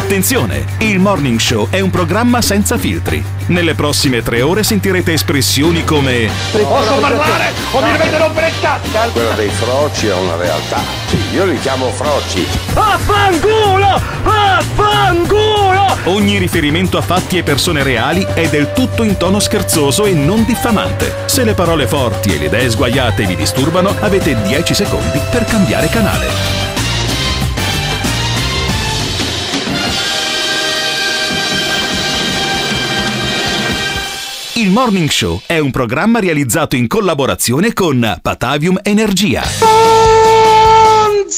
Attenzione! Il Morning Show è un programma senza filtri. Nelle prossime tre ore sentirete espressioni come Posso parlare o mi dovete rompere il cazzo? Quello dei froci è una realtà. Io li chiamo froci. Affanculo! Affanculo! Ogni riferimento a fatti e persone reali è del tutto in tono scherzoso e non diffamante. Se le parole forti e le idee sguaiate vi disturbano, avete 10 secondi per cambiare canale. Il Morning Show è un programma realizzato in collaborazione con Patavium Energia. Buongiorno!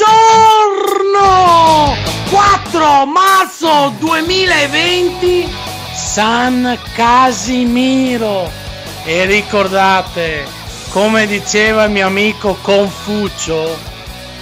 4 marzo 2020 San Casimiro e ricordate come diceva il mio amico Confucio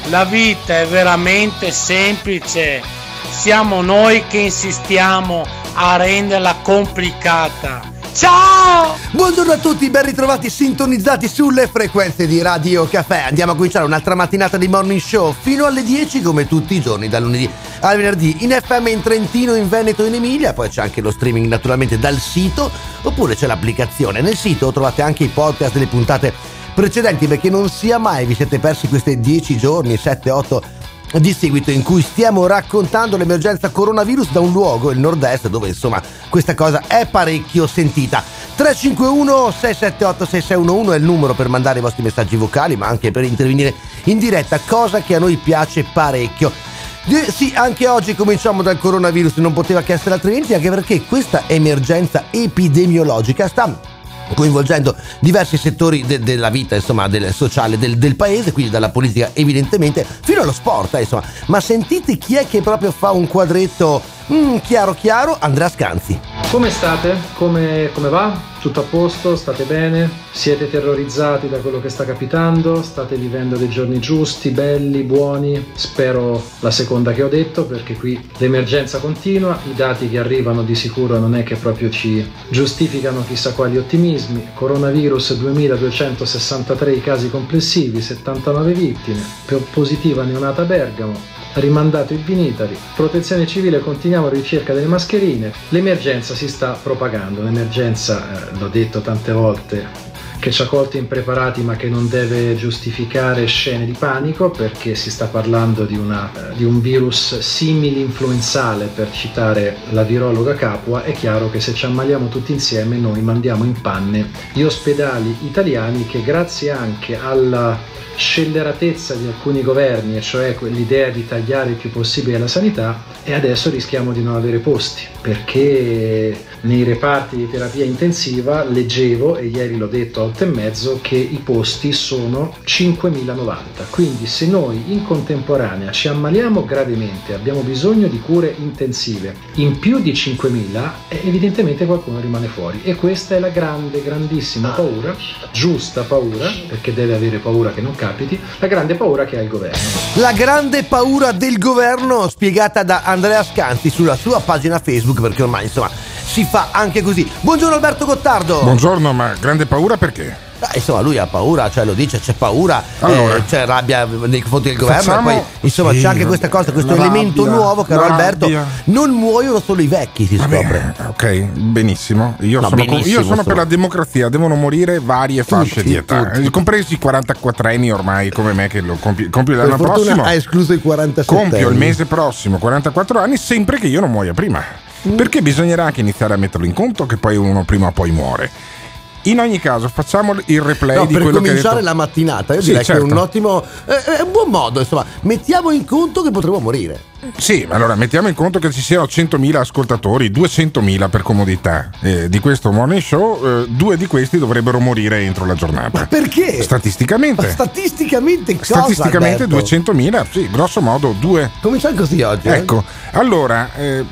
la vita è veramente semplice siamo noi che insistiamo a renderla complicata ciao Buongiorno a tutti, ben ritrovati sintonizzati sulle frequenze di Radio Caffè. Andiamo a cominciare un'altra mattinata di morning show fino alle 10 come tutti i giorni, dal lunedì al venerdì in FM in Trentino, in Veneto in Emilia. Poi c'è anche lo streaming naturalmente dal sito oppure c'è l'applicazione. Nel sito trovate anche i podcast delle puntate precedenti perché non sia mai vi siete persi questi 10 giorni, 7-8 di seguito in cui stiamo raccontando l'emergenza coronavirus da un luogo, il nord-est, dove insomma questa cosa è parecchio sentita. 351 678 6611 è il numero per mandare i vostri messaggi vocali, ma anche per intervenire in diretta, cosa che a noi piace parecchio. Sì, anche oggi cominciamo dal coronavirus, non poteva che essere altrimenti, anche perché questa emergenza epidemiologica sta coinvolgendo diversi settori de- della vita insomma del sociale del, del paese quindi dalla politica evidentemente fino allo sport eh, insomma. Ma sentite chi è che proprio fa un quadretto mm, chiaro chiaro Andrea Scanzi Come state? Come, come va? Tutto a posto? State bene? Siete terrorizzati da quello che sta capitando? State vivendo dei giorni giusti, belli, buoni? Spero la seconda che ho detto perché qui l'emergenza continua, i dati che arrivano di sicuro non è che proprio ci giustificano chissà quali ottimismi. Coronavirus 2263 i casi complessivi, 79 vittime, po- positiva neonata Bergamo, rimandato il Vinitari, protezione civile continuiamo a ricerca delle mascherine, l'emergenza si sta propagando, l'emergenza, eh, l'ho detto tante volte, che ci ha colti impreparati ma che non deve giustificare scene di panico perché si sta parlando di, una, eh, di un virus simili influenzale per citare la virologa Capua, è chiaro che se ci ammaliamo tutti insieme noi mandiamo in panne gli ospedali italiani che grazie anche alla scelleratezza di alcuni governi, e cioè l'idea di tagliare il più possibile la sanità, e adesso rischiamo di non avere posti, perché nei reparti di terapia intensiva leggevo, e ieri l'ho detto a 8 e mezzo, che i posti sono 5.090. Quindi se noi in contemporanea ci ammaliamo gravemente, abbiamo bisogno di cure intensive in più di 5.000, eh, evidentemente qualcuno rimane fuori. E questa è la grande, grandissima paura, giusta paura, perché deve avere paura che non capiti, la grande paura che ha il governo. la grande paura del governo spiegata da Andrea Scanzi sulla sua pagina Facebook perché ormai insomma si fa anche così buongiorno Alberto Gottardo Buongiorno, ma grande paura perché? Ah, insomma lui ha paura cioè lo dice c'è paura Allora. eh, c'è rabbia nei confronti del governo Facciamo- e poi insomma Sì, c'è anche questa cosa questo elemento rabbia, nuovo caro Alberto rabbia. non muoiono solo i vecchi si scopre ok, benissimo. Io No, sono, benissimo, io sono per la democrazia, devono morire varie fasce Tutti, di età, tutti. eh, compresi i 44 anni ormai come me che lo compi- compio per l'anno prossimo. ha escluso i 47 Compio il anni. mese prossimo 44 anni sempre che io non muoia prima. Mm. Perché bisognerà anche iniziare a metterlo in conto che poi uno prima o poi muore. In ogni caso, facciamo il replay No, di per quello che ha cominciare la mattinata, io Sì, direi che è un certo. ottimo, eh, è un buon modo, insomma, mettiamo in conto che potremo morire. Sì, ma allora mettiamo in conto che ci siano 100.000 ascoltatori, 200.000 per comodità eh, di questo morning show, eh, due di questi dovrebbero morire entro la giornata. Perché? Statisticamente. Ma statisticamente cosa? Statisticamente Alberto? 200.000, sì, grosso modo due. Cominciamo così oggi. eh? Ecco, allora, eh,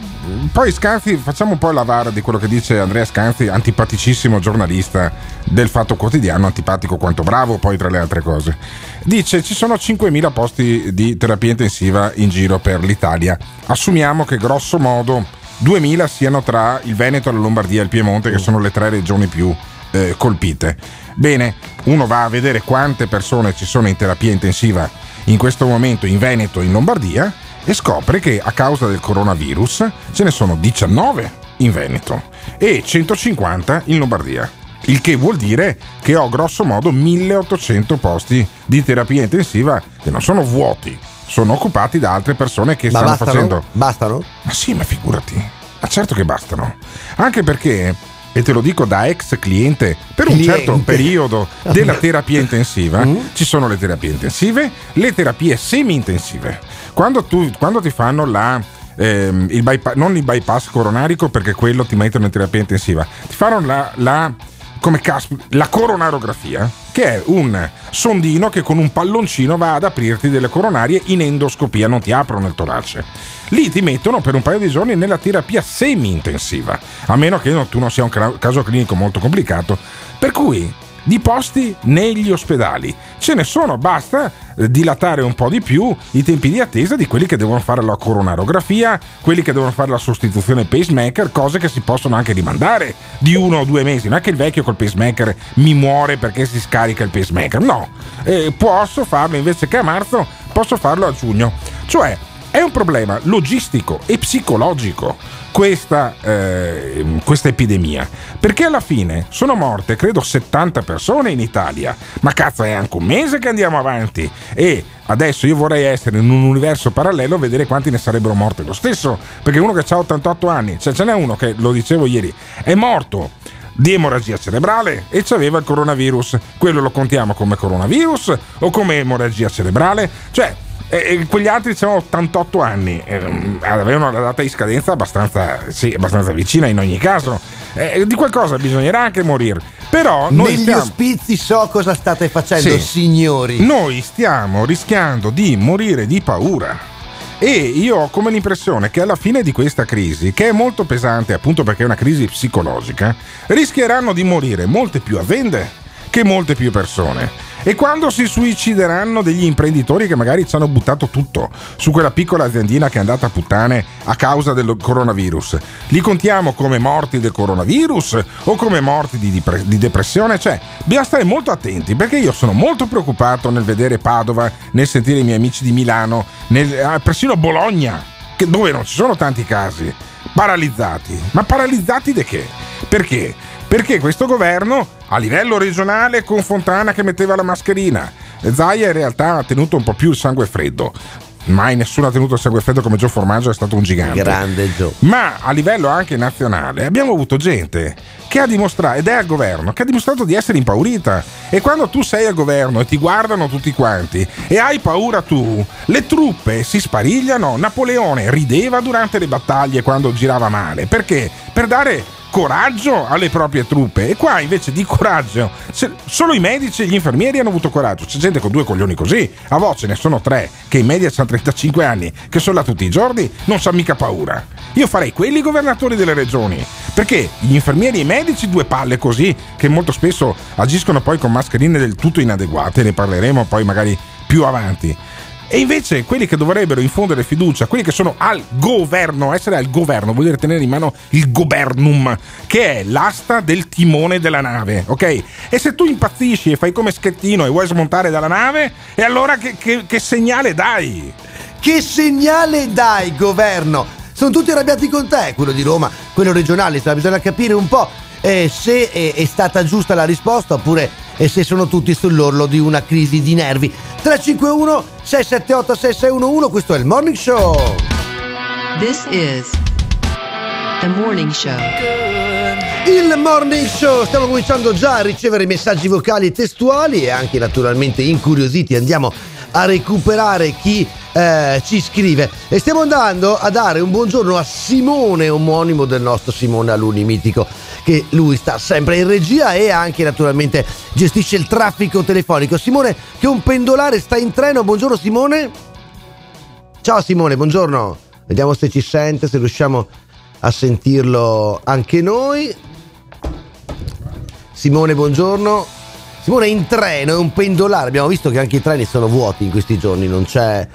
poi Scanzi, facciamo un po' la vara di quello che dice Andrea Scanzi, antipaticissimo giornalista del Fatto Quotidiano, antipatico quanto bravo, poi tra le altre cose. Dice ci sono 5.000 posti di terapia intensiva in giro per l'Italia. Assumiamo che grosso modo 2.000 siano tra il Veneto, la Lombardia e il Piemonte, che sono le tre regioni più eh, colpite. Bene, uno va a vedere quante persone ci sono in terapia intensiva in questo momento in Veneto e in Lombardia e scopre che a causa del coronavirus ce ne sono 19 in Veneto e 150 in Lombardia. Il che vuol dire che ho grosso modo 1800 posti di terapia intensiva che non sono vuoti, sono occupati da altre persone che Ma stanno bastano? facendo. Bastano? Ma sì, ma figurati. Ma certo che bastano. Anche perché, e te lo dico da ex cliente, per un Cliente. certo periodo della terapia intensiva, Mm? ci sono le terapie intensive, le terapie semi-intensive. Quando, tu, quando ti fanno la... ehm, il bypa- non il bypass coronarico perché quello ti mettono in terapia intensiva ti fanno la, la come caspita, la coronarografia, che è un sondino che con un palloncino va ad aprirti delle coronarie in endoscopia, non ti aprono il torace. Lì ti mettono per un paio di giorni nella terapia semi-intensiva, a meno che tu non sia un caso clinico molto complicato. Per cui di posti negli ospedali ce ne sono, basta eh, dilatare un po' di più i tempi di attesa di quelli che devono fare la coronarografia, quelli che devono fare la sostituzione pacemaker, cose che si possono anche rimandare di uno o due mesi. Non è che il vecchio col pacemaker mi muore perché si scarica il pacemaker, no, Eh, posso farlo invece che a marzo, posso farlo a giugno. Cioè è un problema logistico e psicologico questa, eh, questa epidemia. Perché alla fine sono morte, credo, 70 persone in Italia. Ma cazzo, è anche un mese che andiamo avanti. E adesso io vorrei essere in un universo parallelo e vedere quanti ne sarebbero morti lo stesso. Perché uno che ha 88 anni, cioè ce n'è uno che, lo dicevo ieri, è morto di emorragia cerebrale e c'aveva il coronavirus. Quello lo contiamo come coronavirus o come emorragia cerebrale? Cioè, eh, eh, quegli altri avevano 88 anni, ehm, avevano la data di scadenza abbastanza, sì, abbastanza vicina in ogni caso. Eh, di qualcosa bisognerà anche morire. Però noi Negli stiamo, ospizi so cosa state facendo, Sì. signori. noi stiamo rischiando di morire di paura. E io ho come l'impressione che alla fine di questa crisi, che è molto pesante appunto perché è una crisi psicologica, rischieranno di morire molte più aziende che molte più persone. E quando si suicideranno degli imprenditori che magari ci hanno buttato tutto su quella piccola aziendina che è andata a puttane a causa del coronavirus, li contiamo come morti del coronavirus o come morti di, depre- di depressione? Cioè, bisogna stare molto attenti perché io sono molto preoccupato nel vedere Padova, nel sentire i miei amici di Milano, nel, ah, persino Bologna, dove non ci sono tanti casi, paralizzati. Ma paralizzati di che? Perché? Perché questo governo, a livello regionale, con Fontana che metteva la mascherina, Zaia in realtà ha tenuto un po' più il sangue freddo. Mai nessuno ha tenuto il sangue freddo come Gio Formaggio, è stato un gigante. Grande Gio. Ma a livello anche nazionale abbiamo avuto gente che ha dimostrato, ed è al governo, che ha dimostrato di essere impaurita. E quando tu sei al governo e ti guardano tutti quanti e hai paura tu, le truppe si sparigliano. Napoleone rideva durante le battaglie quando girava male. Perché? Per dare coraggio alle proprie truppe. E qua invece di coraggio solo i medici e gli infermieri hanno avuto coraggio. C'è gente con due coglioni così. A voce ne sono tre che in media hanno 35 anni che sono là tutti i giorni non sa mica paura. Io farei quelli governatori delle regioni. Perché gli infermieri e i medici due palle così che molto spesso agiscono poi con mascherine del tutto inadeguate ne parleremo poi magari più avanti e invece quelli che dovrebbero infondere fiducia, quelli che sono al governo, essere al governo vuol dire tenere in mano il governum, che è l'asta del timone della nave, ok? E se tu impazzisci e fai come schettino e vuoi smontare dalla nave, e allora che, che- che segnale dai? Che segnale dai, governo? Sono tutti arrabbiati con te, quello di Roma, quello regionale, bisogna capire un po' eh, se è, è stata giusta la risposta oppure eh, se sono tutti sull'orlo di una crisi di nervi. 351 678 6611, questo è il Morning Show. This is the morning show. Il Morning Show, stiamo cominciando già a ricevere messaggi vocali e testuali e anche naturalmente incuriositi andiamo a recuperare chi eh, ci scrive e stiamo andando a dare un buongiorno a Simone, omonimo del nostro Simone Aluni mitico che lui sta sempre in regia e anche naturalmente gestisce il traffico telefonico. Simone che è un pendolare sta in treno, buongiorno Simone. Ciao Simone, buongiorno. Vediamo se ci sente, se riusciamo a sentirlo anche noi. Simone, buongiorno. Simone in treno, è un pendolare. Abbiamo visto che anche i treni sono vuoti in questi giorni, non c'è,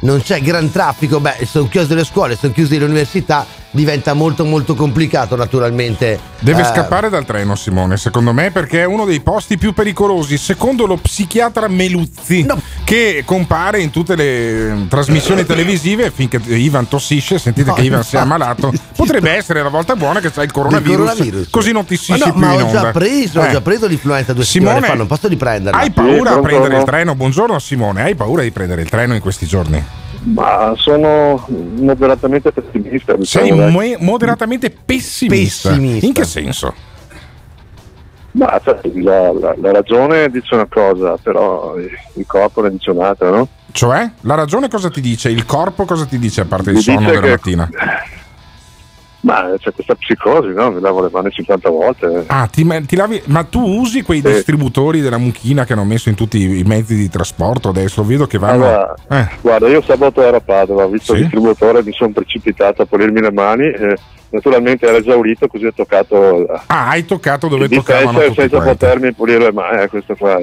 non c'è gran traffico. Beh, sono chiuse le scuole, sono chiuse le università diventa molto molto complicato naturalmente. Deve eh, scappare dal treno Simone, secondo me, perché è uno dei posti più pericolosi, secondo lo psichiatra Meluzzi, No. che compare in tutte le eh, trasmissioni televisive finché Ivan tossisce, sentite No, che Ivan si è ammalato. Potrebbe essere la volta buona che c'hai il coronavirus, coronavirus. così non ti si Ma, no, più ma in ho già preso, ho Eh. già preso l'influenza due settimane Simone, fa, non posso riprenderla. Hai paura Sì, a prendere il no? treno? Buongiorno Simone, hai paura di prendere il treno in questi giorni? Ma sono moderatamente pessimista. Diciamo, Sei mo- moderatamente pessimista. Pessimista. In che senso? Ma sai, la, la- la ragione dice una cosa, però il corpo ne dice un'altra, no? Cioè, la ragione cosa ti dice? Il corpo cosa ti dice a parte il Mi sonno della che- mattina? Ma c'è questa psicosi, no? Mi lavo le mani 50 volte. Ah, ti, ti lavi, ma tu usi quei Sì. distributori della mucchina che hanno messo in tutti i mezzi di trasporto adesso? Vedo che vanno. Allora, Eh, Guarda, io sabato ero a Padova, ho visto Sì. il distributore, mi sono precipitato a pulirmi le mani. E naturalmente era esaurito, così ho toccato Ah, hai toccato dove toccavano tutti senza quanti. potermi pulire le mani. Eh, questo qua.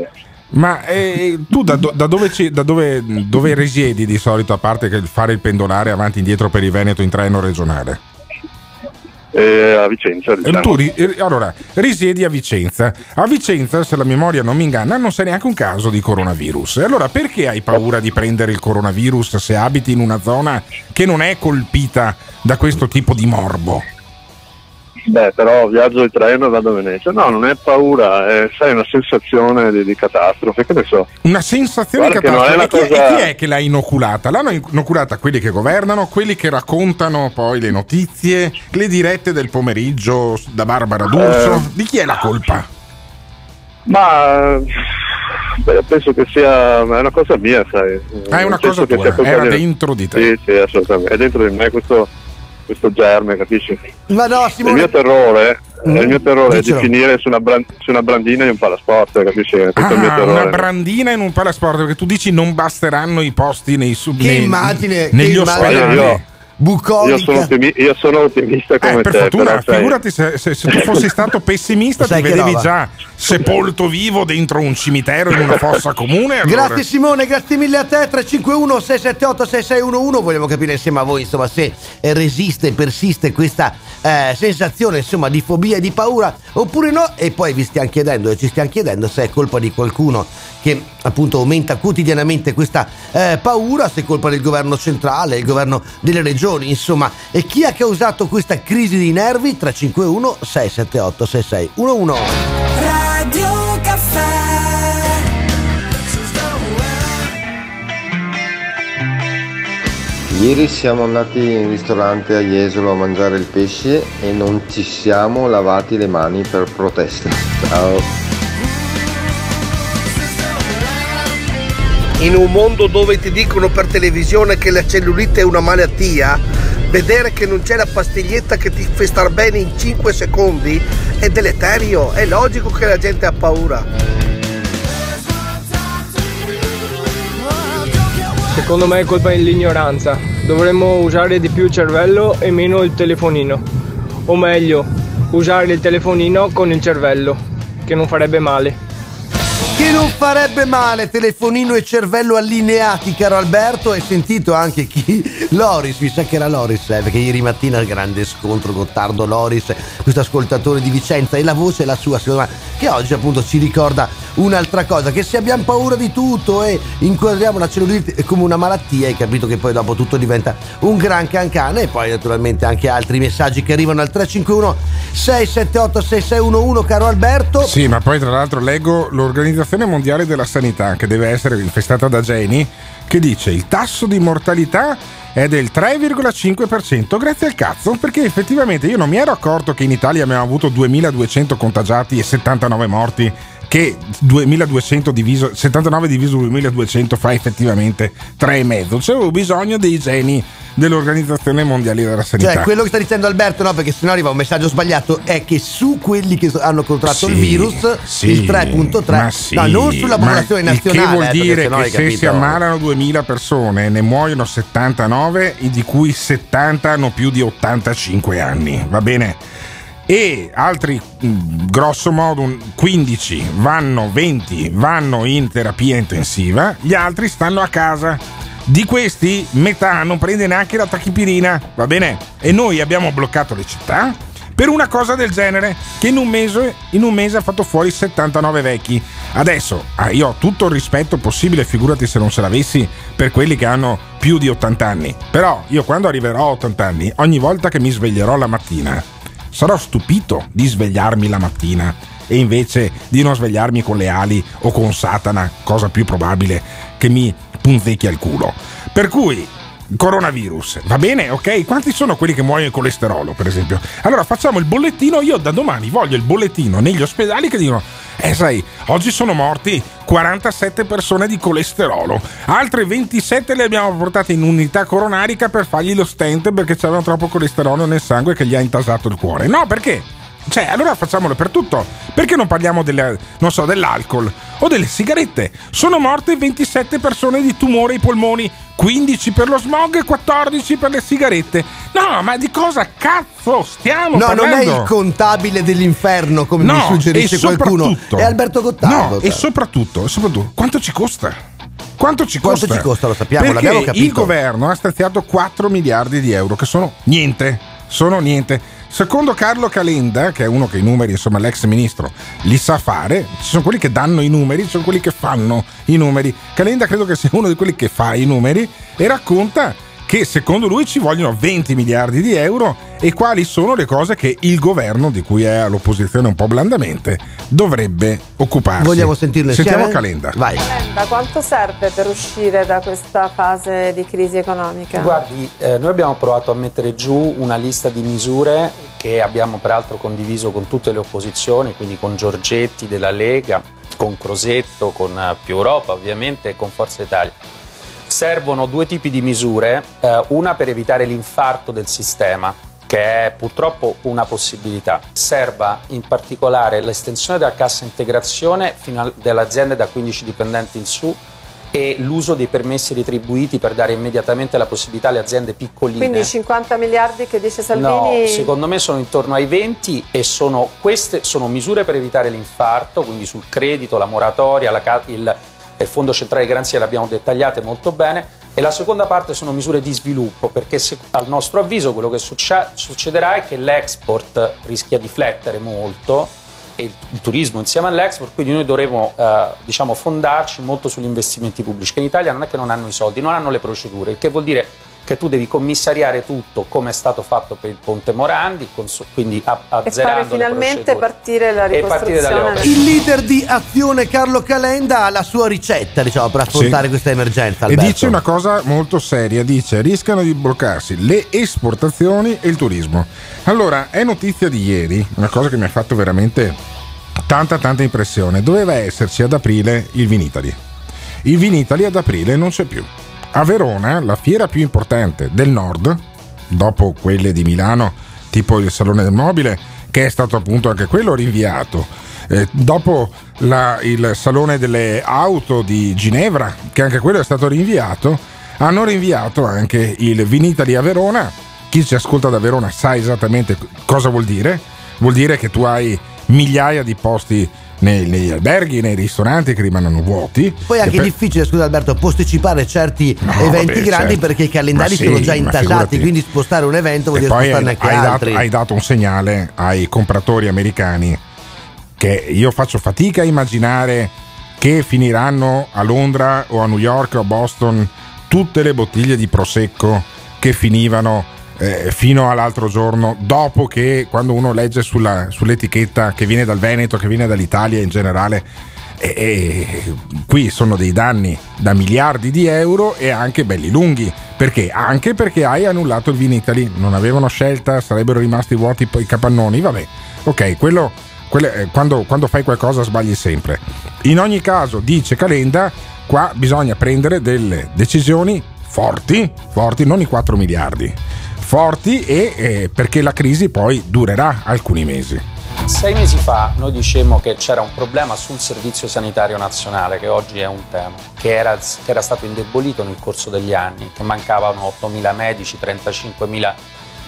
Ma eh, tu da, do- da dove, ci- da dove- dove risiedi di solito, a parte che fare il pendolare avanti e indietro per il Veneto in treno regionale? E a Vicenza, Eh, diciamo. Tu ri- eh, allora, risiedi a Vicenza. A Vicenza, se la memoria non mi inganna, non c'è neanche un caso di coronavirus. Allora perché hai paura di prendere il coronavirus se abiti in una zona che non è colpita da questo tipo di morbo? Beh, però viaggio in treno e vado a Venezia. No, non è paura, è sai, una sensazione di, di catastrofe, che ne so. Una sensazione Guarda non catastrofe. è E chi, è, cosa- e chi è che l'ha inoculata? L'hanno inoculata quelli che governano, quelli che raccontano poi le notizie, le dirette del pomeriggio da Barbara D'Urso. Eh. Di chi è la colpa? Ma beh, penso che sia è una cosa mia, sai. Ah, è una Nel senso cosa che tua, era dentro di te. Sì, sì, assolutamente. È dentro di me questo, questo germe, capisci? Ma no, Il Simone. mio terrore, Mm, il mio terrore è di finire su una, bran- su una brandina in un palasport, capisci? Questo è il mio Ah, terrore. una brandina in un palasport perché tu dici non basteranno i posti nei sub Che immagine, negli che ospedali. immagine. Io- Bucolica. Io sono, ottimi- io sono ottimista come Eh, per te, fortuna, però figurati se, se- se tu fossi stato pessimista ti vedevi roba. già sepolto vivo dentro un cimitero in una fossa comune. allora- Grazie Simone, grazie mille a te 351 678 6611 vogliamo capire insieme a voi insomma se eh, resiste, persiste questa eh, sensazione insomma di fobia e di paura oppure no e poi vi stiamo chiedendo e ci stiamo chiedendo se è colpa di qualcuno che appunto aumenta quotidianamente questa eh, paura, se è colpa del governo centrale, il governo delle regioni insomma e chi ha causato questa crisi di nervi 351 678 6611 Radio Caffè Ieri siamo andati in ristorante a Jesolo a mangiare il pesce e non ci siamo lavati le mani per protesta. Ciao. In un mondo dove ti dicono per televisione che la cellulite è una malattia, vedere che non c'è la pastiglietta che ti fa star bene in 5 secondi è deleterio, è logico che la gente ha paura. Secondo me è colpa dell'ignoranza. Dovremmo usare di più il cervello e meno il telefonino. O meglio, usare il telefonino con il cervello, che non farebbe male. Non farebbe male, telefonino e cervello allineati, caro Alberto. Hai sentito anche chi? Loris, mi sa che era Loris, eh, perché ieri mattina il grande scontro Gottardo Loris, questo ascoltatore di Vicenza, e la voce è la sua, secondo me, che oggi appunto ci ricorda un'altra cosa, che se abbiamo paura di tutto e inquadriamo la cellulite come una malattia, hai capito che poi dopo tutto diventa un gran cancane e poi naturalmente anche altri messaggi che arrivano al 351 678 6611, caro Alberto. Sì, ma poi tra l'altro leggo l'Organizzazione Mondiale della Sanità, che deve essere infestata da geni, che dice il tasso di mortalità è del 3,5%, grazie al cazzo, perché effettivamente io non mi ero accorto che in Italia abbiamo avuto 2200 contagiati e 79 morti, che 2200 diviso, 79 diviso 2200 fa effettivamente 3,5. C'avevo bisogno dei geni dell'Organizzazione Mondiale della Sanità. Cioè, quello che sta dicendo Alberto, no, perché sennò arriva un messaggio sbagliato, è che su quelli che hanno contratto il Sì, virus, sì, il 3.3, ma sì, no, non sulla popolazione il nazionale. Che vuol eh, dire sennò che se capito. si ammalano 2000 persone ne muoiono 79, di cui 70 hanno più di 85 anni, va bene? E altri, mh, grosso modo, un 15 vanno, 20 vanno in terapia intensiva, gli altri stanno a casa. Di questi, metà non prende neanche la tachipirina, va bene? E noi abbiamo bloccato le città per una cosa del genere, che in un mese, in un mese ha fatto fuori 79 vecchi. Adesso, ah, io ho tutto il rispetto possibile, figurati se non ce l'avessi, per quelli che hanno più di 80 anni. Però io quando arriverò a 80 anni, ogni volta che mi sveglierò la mattina, sarò stupito di svegliarmi la mattina e invece di non svegliarmi con le ali o con Satana, cosa più probabile che mi punzecchia il culo. Per cui coronavirus, va bene? Ok? Quanti sono quelli che muoiono di colesterolo, per esempio? Allora facciamo il bollettino, io da domani voglio il bollettino negli ospedali che dicono eh sai, oggi sono morti 47 persone di colesterolo, altre 27 le abbiamo portate in unità coronarica per fargli lo stent perché c'avevano troppo colesterolo nel sangue che gli ha intasato il cuore. No, perché? Cioè, allora facciamolo per tutto. Perché non parliamo delle, non so, dell'alcol o delle sigarette? Sono morte 27 persone di tumore ai polmoni, 15 per lo smog e 14 per le sigarette. No, ma di cosa cazzo stiamo No, parlando? non è il contabile dell'inferno come mi No, suggerisce e qualcuno. È Alberto Gottardo. No, e soprattutto, soprattutto, quanto ci costa? Quanto ci Quanto costa? ci costa, lo sappiamo, Perché l'abbiamo capito. Il governo ha stanziato 4 miliardi di euro, che sono niente. Sono niente. Secondo Carlo Calenda, che è uno che i numeri, insomma, l'ex ministro, li sa fare, ci sono quelli che danno i numeri, ci sono quelli che fanno i numeri. Calenda credo che sia uno di quelli che fa i numeri e racconta che secondo lui ci vogliono 20 miliardi di euro e quali sono le cose che il governo, di cui è all'opposizione un po' blandamente, dovrebbe occuparsi. Vogliamo sentirlo Sentiamo insieme? Calenda. Vai. Da quanto serve per uscire da questa fase di crisi economica? Guardi, eh, noi abbiamo provato a mettere giù una lista di misure che abbiamo peraltro condiviso con tutte le opposizioni, quindi con Giorgetti della Lega, con Crosetto, con eh, Più Europa ovviamente e con Forza Italia. Servono due tipi di misure, eh, una per evitare l'infarto del sistema, che è purtroppo una possibilità. Serva in particolare l'estensione della cassa integrazione delle aziende da 15 dipendenti in su e l'uso dei permessi retribuiti per dare immediatamente la possibilità alle aziende piccoline. Quindi i 50 miliardi che dice Salvini... No, secondo me sono intorno ai 20 e sono, queste sono misure per evitare l'infarto, quindi sul credito, la moratoria, la il, il fondo centrale di garanzia le abbiamo dettagliate molto bene e la seconda parte sono misure di sviluppo perché se- al nostro avviso quello che succe- succederà è che l'export rischia di flettere molto e il, il turismo insieme all'export, quindi noi dovremo eh, diciamo, fondarci molto sugli investimenti pubblici, che in Italia non è che non hanno i soldi, non hanno le procedure, il che vuol dire che tu devi commissariare tutto come è stato fatto per il Ponte Morandi, quindi E azzerando le finalmente partire la E ricostruzione. Il leader di Azione Carlo Calenda ha la sua ricetta, diciamo, per affrontare Sì. questa emergenza. E Alberto. dice una cosa molto seria, dice rischiano di bloccarsi le esportazioni e il turismo. Allora, è notizia di ieri, una cosa che mi ha fatto veramente tanta tanta impressione, doveva esserci ad aprile il Vinitali. Il Vinitali ad aprile non c'è più. A Verona, la fiera più importante del nord, dopo quelle di Milano, tipo il Salone del Mobile, che è stato appunto anche quello rinviato, eh, dopo la- il Salone delle Auto di Ginevra, che anche quello è stato rinviato, hanno rinviato anche il Vinitali a Verona. Chi ci ascolta da Verona sa esattamente cosa vuol dire. Vuol dire che tu hai migliaia di posti nei- negli alberghi, nei ristoranti che rimangono vuoti. Poi è anche per- difficile, scusa Alberto, posticipare certi No, eventi vabbè, grandi certo. perché i calendari sì, sono già intasati, quindi spostare un evento vuol E dire spostarne hai, anche hai dato, altri. hai dato un segnale ai compratori americani che io faccio fatica a immaginare che finiranno a Londra o a New York o a Boston tutte le bottiglie di prosecco che finivano eh, fino all'altro giorno dopo che quando uno legge sulla- sull'etichetta che viene dal Veneto che viene dall'Italia in generale e, e qui sono dei danni da miliardi di euro e anche belli lunghi. Perché? Anche perché hai annullato il Vinitali, non avevano scelta, sarebbero rimasti vuoti i capannoni, vabbè. Ok, quello, eh, quando, quando fai qualcosa sbagli sempre. In ogni caso, dice Calenda, qua bisogna prendere delle decisioni forti, forti, non i 4 miliardi, forti e eh, perché la crisi poi durerà alcuni mesi. Sei mesi fa noi dicemmo che c'era un problema sul servizio sanitario nazionale, che oggi è un tema, che era, che era stato indebolito nel corso degli anni, che mancavano 8.000 medici, 35.000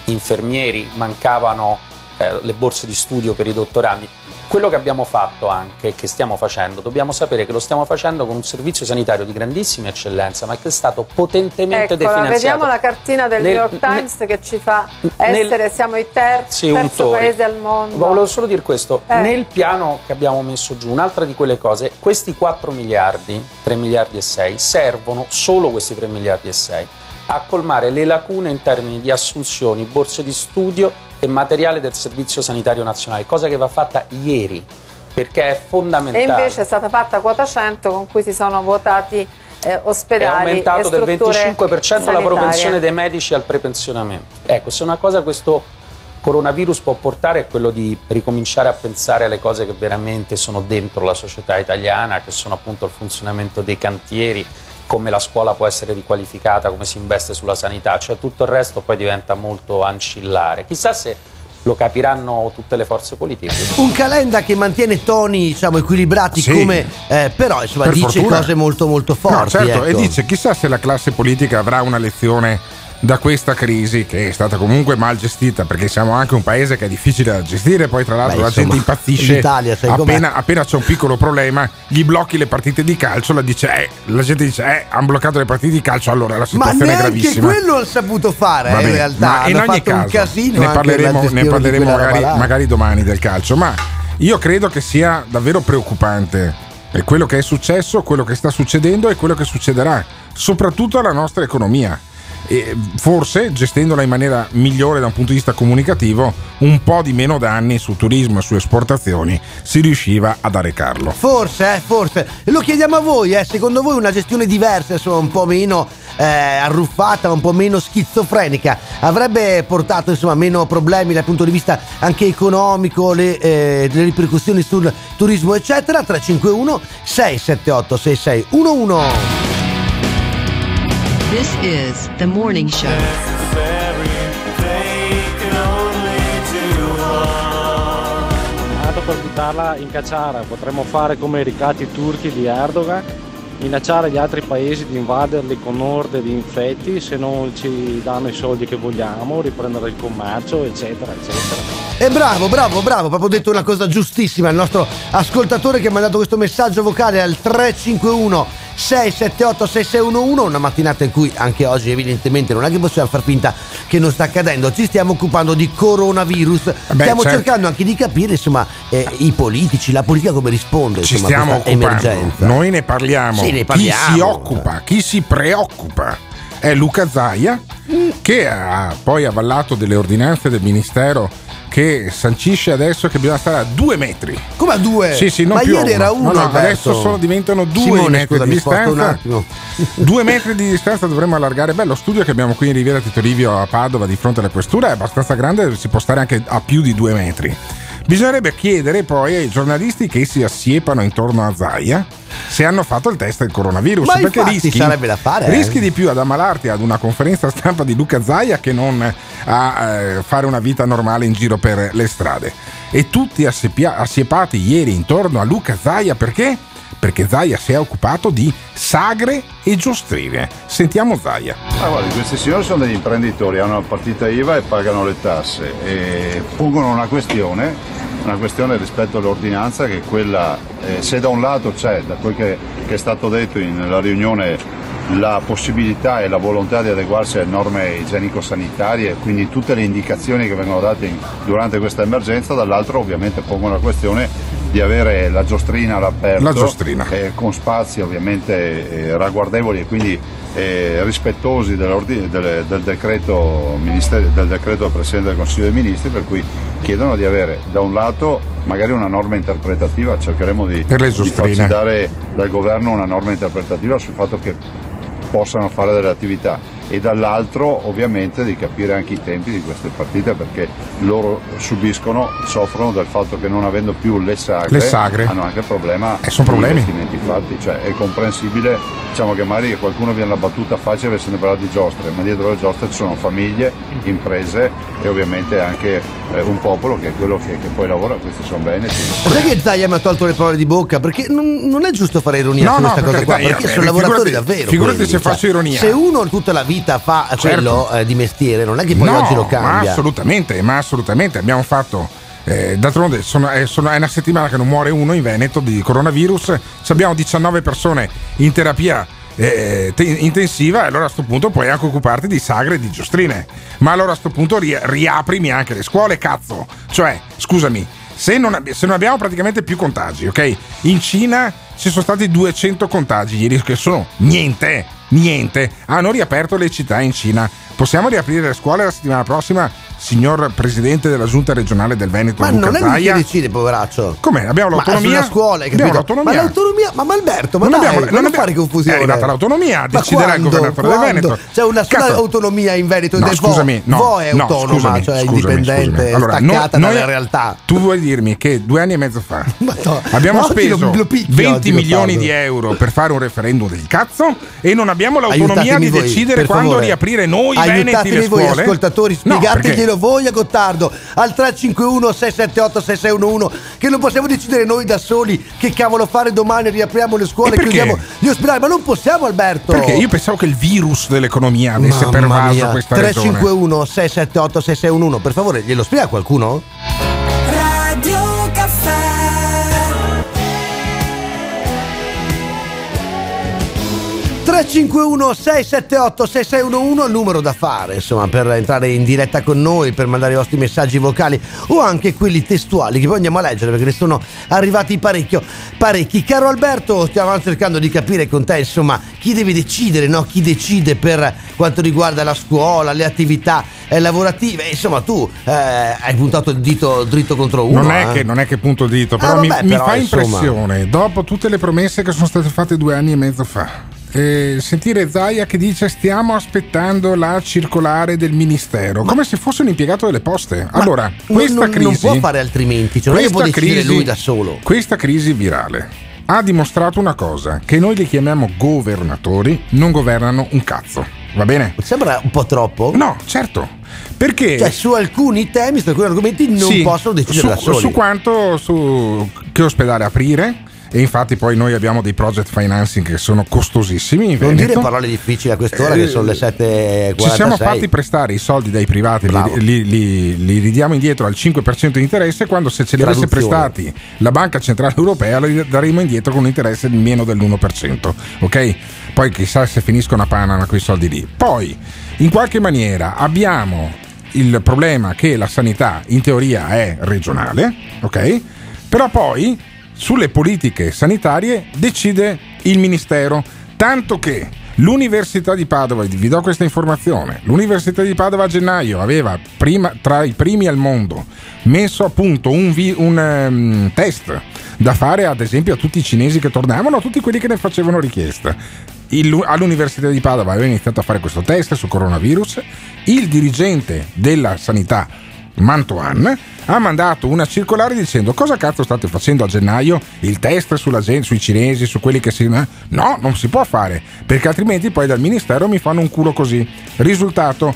infermieri, mancavano eh, le borse di studio per i dottorandi. Quello che abbiamo fatto anche che stiamo facendo, dobbiamo sapere che lo stiamo facendo con un servizio sanitario di grandissima eccellenza, ma che è stato potentemente Eccola, definanziato. vediamo la cartina del Nel- New York Times che ci fa nel- essere, siamo i terzi, Sì, terzo paese al mondo. Volevo solo dire questo, Eh. nel piano che abbiamo messo giù, un'altra di quelle cose, questi 4 miliardi, 3 miliardi e 6, servono solo questi 3 miliardi e 6 a colmare le lacune in termini di assunzioni, borse di studio e materiale del Servizio Sanitario Nazionale, cosa che va fatta ieri, perché è E fondamentale. invece è stata fatta quota 100 con cui si sono votati eh, è ospedali aumentato e del strutture 25% la sanitarie. propensione dei medici al prepensionamento. Ecco, se una cosa questo coronavirus può portare è quello di ricominciare a pensare alle cose che veramente sono dentro la società italiana, che sono appunto il funzionamento dei cantieri, come la scuola può essere riqualificata, come si investe sulla sanità, cioè tutto il resto poi diventa molto ancillare. Chissà se lo capiranno tutte le forze politiche. Un calenda che mantiene toni, diciamo, equilibrati Sì. come... eh, però, insomma, Per dice fortuna. cose molto molto forti. No, certo, e ecco. dice chissà se la classe politica avrà una lezione da questa crisi che è stata comunque mal gestita perché siamo anche un paese che è difficile da gestire poi tra l'altro Beh, la insomma, gente impazzisce sai com'è? appena, appena c'è un piccolo problema gli blocchi le partite di calcio la, dice, eh, la gente dice eh hanno bloccato le partite di calcio allora la Ma situazione è gravissima quello hanno saputo fare, eh, in realtà. ma in ogni caso casino ne parleremo, ne parleremo magari, magari domani del calcio ma io credo che sia davvero preoccupante quello che è successo, quello che sta succedendo e quello che succederà soprattutto alla nostra economia e forse gestendola in maniera migliore da un punto di vista comunicativo un po' di meno danni su turismo e su esportazioni si riusciva ad arrecarlo Forse, eh, forse. Lo chiediamo a voi, eh, secondo voi una gestione diversa, insomma, un po' meno eh, arruffata, un po' meno schizofrenica, avrebbe portato insomma meno problemi dal punto di vista anche economico, le, eh, le ripercussioni sul turismo, eccetera. 351 678 6611 This is the morning show. Tanto per buttarla in cacciara, potremmo fare come i ricatti turchi di Erdogan, minacciare gli altri paesi di invaderli con orde di infetti se non ci danno i soldi che vogliamo, riprendere il commercio, eccetera, eccetera. E bravo, bravo, bravo, proprio detto una cosa giustissima il nostro ascoltatore che ha mandato questo messaggio vocale al 351 678 6611, una mattinata in cui anche oggi evidentemente non è che possiamo far finta che non sta accadendo, ci stiamo occupando di coronavirus, Beh, stiamo certo. cercando anche di capire insomma eh, i politici, la politica come risponde ci insomma, a stiamo questa occupando emergenza. noi ne parliamo. Sì, ne chi parliamo. si occupa chi si preoccupa è Luca Zaia che ha poi avallato delle ordinanze del ministero che sancisce adesso che bisogna stare a due metri Come a due? Sì, sì, non Ma più ieri era uno, No, no, adesso sono- diventano due Simone, metri scusa, di distanza. attimo. due metri di distanza dovremmo allargare. Beh, lo studio che abbiamo qui in Riviera Tito Livio a Padova di fronte alla questura è abbastanza grande, si può stare anche a più di due metri. Bisognerebbe chiedere poi ai giornalisti che si assiepano intorno a Zaia se hanno fatto il test del coronavirus. Ma perché rischi, sarebbe da fare, eh. rischi di più ad ammalarti ad una conferenza stampa di Luca Zaia che non a eh, fare una vita normale in giro per le strade. E tutti assiepia- assiepati ieri intorno a Luca Zaia perché? Perché Zaia si è occupato di sagre e giostrine. Sentiamo Zaia. Ah, guardi, questi signori sono degli imprenditori, hanno una partita IVA e pagano le tasse e pongono una questione, una questione rispetto all'ordinanza che quella, eh, se da un lato c'è, da quel che, che è stato detto in- nella riunione, la possibilità e la volontà di adeguarsi alle norme igienico-sanitarie, quindi tutte le indicazioni che vengono date durante questa emergenza, dall'altro ovviamente pongono la questione di avere la giostrina all'aperto La giostrina. eh, con spazi ovviamente eh, ragguardevoli e quindi eh, rispettosi del, del decreto del decreto del Presidente del Consiglio dei Ministri, per cui chiedono di avere da un lato magari una norma interpretativa, cercheremo di, Per le di farci dare dal governo una norma interpretativa sul fatto che possano fare delle attività e dall'altro ovviamente di capire anche i tempi di queste partite perché loro subiscono, soffrono del fatto che non avendo più le sagre, Le sagre. hanno anche il problema Eh, sono di problemi. investimenti fatti, cioè è comprensibile, diciamo che magari qualcuno viene la battuta facile se ne parla di giostre, ma dietro le giostre ci sono famiglie, imprese e ovviamente anche eh, un popolo che è quello che, che poi lavora, questi sono veneti. Sai che Zaia mi ha tolto le parole di bocca? Perché non, non è giusto fare ironia No, su no, questa cosa qua, perché io- sono eh, lavoratori davvero. figurati quelli, se faccio ironia. Se uno tutta la vita fa quello eh, di mestiere, non è che poi no, oggi lo Ma cambia. assolutamente, ma assolutamente. Abbiamo fatto. eh, d'altronde sono- è, sono- è una settimana che non muore uno in Veneto di coronavirus. Abbiamo 19 persone in terapia eh, te- intensiva, allora a questo punto puoi anche occuparti di sagre e di giostrine. Ma allora a questo punto ri- riaprimi anche le scuole, cazzo. Cioè, scusami, se non, abbi- se non abbiamo praticamente più contagi, ok? In Cina ci sono stati 200 contagi ieri, che sono niente, niente. Hanno riaperto le città in Cina. Possiamo riaprire le scuole la settimana prossima, signor presidente della giunta regionale del Veneto? Ma Luca non è lui che decide, poveraccio. Come? Abbiamo Ma l'autonomia. sulla scuola, hai Abbiamo l'autonomia. Ma l'autonomia, ma, ma Alberto, ma Non dai, abbiamo- non, non abbiamo- fare confusione. è arrivata l'autonomia, Ma deciderà il quando? governatore del Quando? Veneto. C'è una sola Cazzo. autonomia in Veneto No, è scusami, no, Vo è no, autonoma, scusami, cioè scusami, indipendente, scusami. Allora, staccata noi- dalla realtà. Tu vuoi dirmi che due anni e mezzo fa abbiamo ma oggi lo- speso lo picchio 20 oggi, milioni di euro per fare un referendum del cazzo e non abbiamo l'autonomia Aiutatemi di decidere quando riaprire noi Aiutatemi voi scuole? ascoltatori, No, spiegateglielo voi a Gottardo al 351 678 6611 che non possiamo decidere noi da soli che cavolo fare domani riapriamo le scuole, chiudiamo gli ospedali, ma non possiamo Alberto. Perché io pensavo che il virus dell'economia avesse Mamma pervaso mia. questa regione. 351 678 6611 per favore glielo spiega qualcuno? 351 678 6611 il numero da fare insomma per entrare in diretta con noi per mandare i vostri messaggi vocali o anche quelli testuali che poi andiamo a leggere perché ne sono arrivati parecchio parecchi caro Alberto stiamo cercando di capire con te insomma chi deve decidere no? chi decide per quanto riguarda la scuola le attività eh, lavorative insomma tu eh, hai puntato il dito dritto contro uno Non è, eh. che, non è che punto il dito, però Ah, mi, vabbè, mi però, fa insomma. impressione, dopo tutte le promesse che sono state fatte due anni e mezzo fa, eh, sentire Zaia che dice stiamo aspettando la circolare del ministero, come se fosse un impiegato delle poste. allora, non- questa non, crisi... non può fare altrimenti cioè non può decidere crisi- lui da solo Questa crisi virale ha dimostrato una cosa, che noi li chiamiamo governatori, non governano un cazzo. Va bene? Sembra un po' troppo? No, certo. Perché? Cioè, su alcuni temi, su alcuni argomenti non Sì, possono decidere su, da soli. Su quanto, su che ospedale aprire. E infatti poi noi abbiamo dei project financing che sono costosissimi non dire parole difficili a quest'ora, Eh, che sono le 7.46. Ci siamo fatti prestare i soldi dai privati, li, li- li- li ridiamo indietro al 5% di interesse, quando se ce li avesse prestati la Banca Centrale Europea li daremo indietro con un interesse di meno dell'1%. Ok? Poi chissà se finiscono a Panama quei soldi lì. Poi, in qualche maniera, abbiamo il problema che la sanità in teoria è regionale, ok? Però poi sulle politiche sanitarie decide il Ministero, tanto che l'Università di Padova, vi do questa informazione, l'Università di Padova a gennaio aveva prima, tra i primi al mondo messo a punto un, vi- un, ehm, test da fare ad esempio a tutti i cinesi che tornavano, a tutti quelli che ne facevano richiesta. Il- all'Università di Padova aveva iniziato a fare questo test sul coronavirus, il dirigente della sanità Mantoan ha mandato una circolare dicendo cosa cazzo state facendo a gennaio il test gente, sui cinesi, su quelli che si... No, non si può fare, perché altrimenti poi dal ministero mi fanno un culo così. Risultato,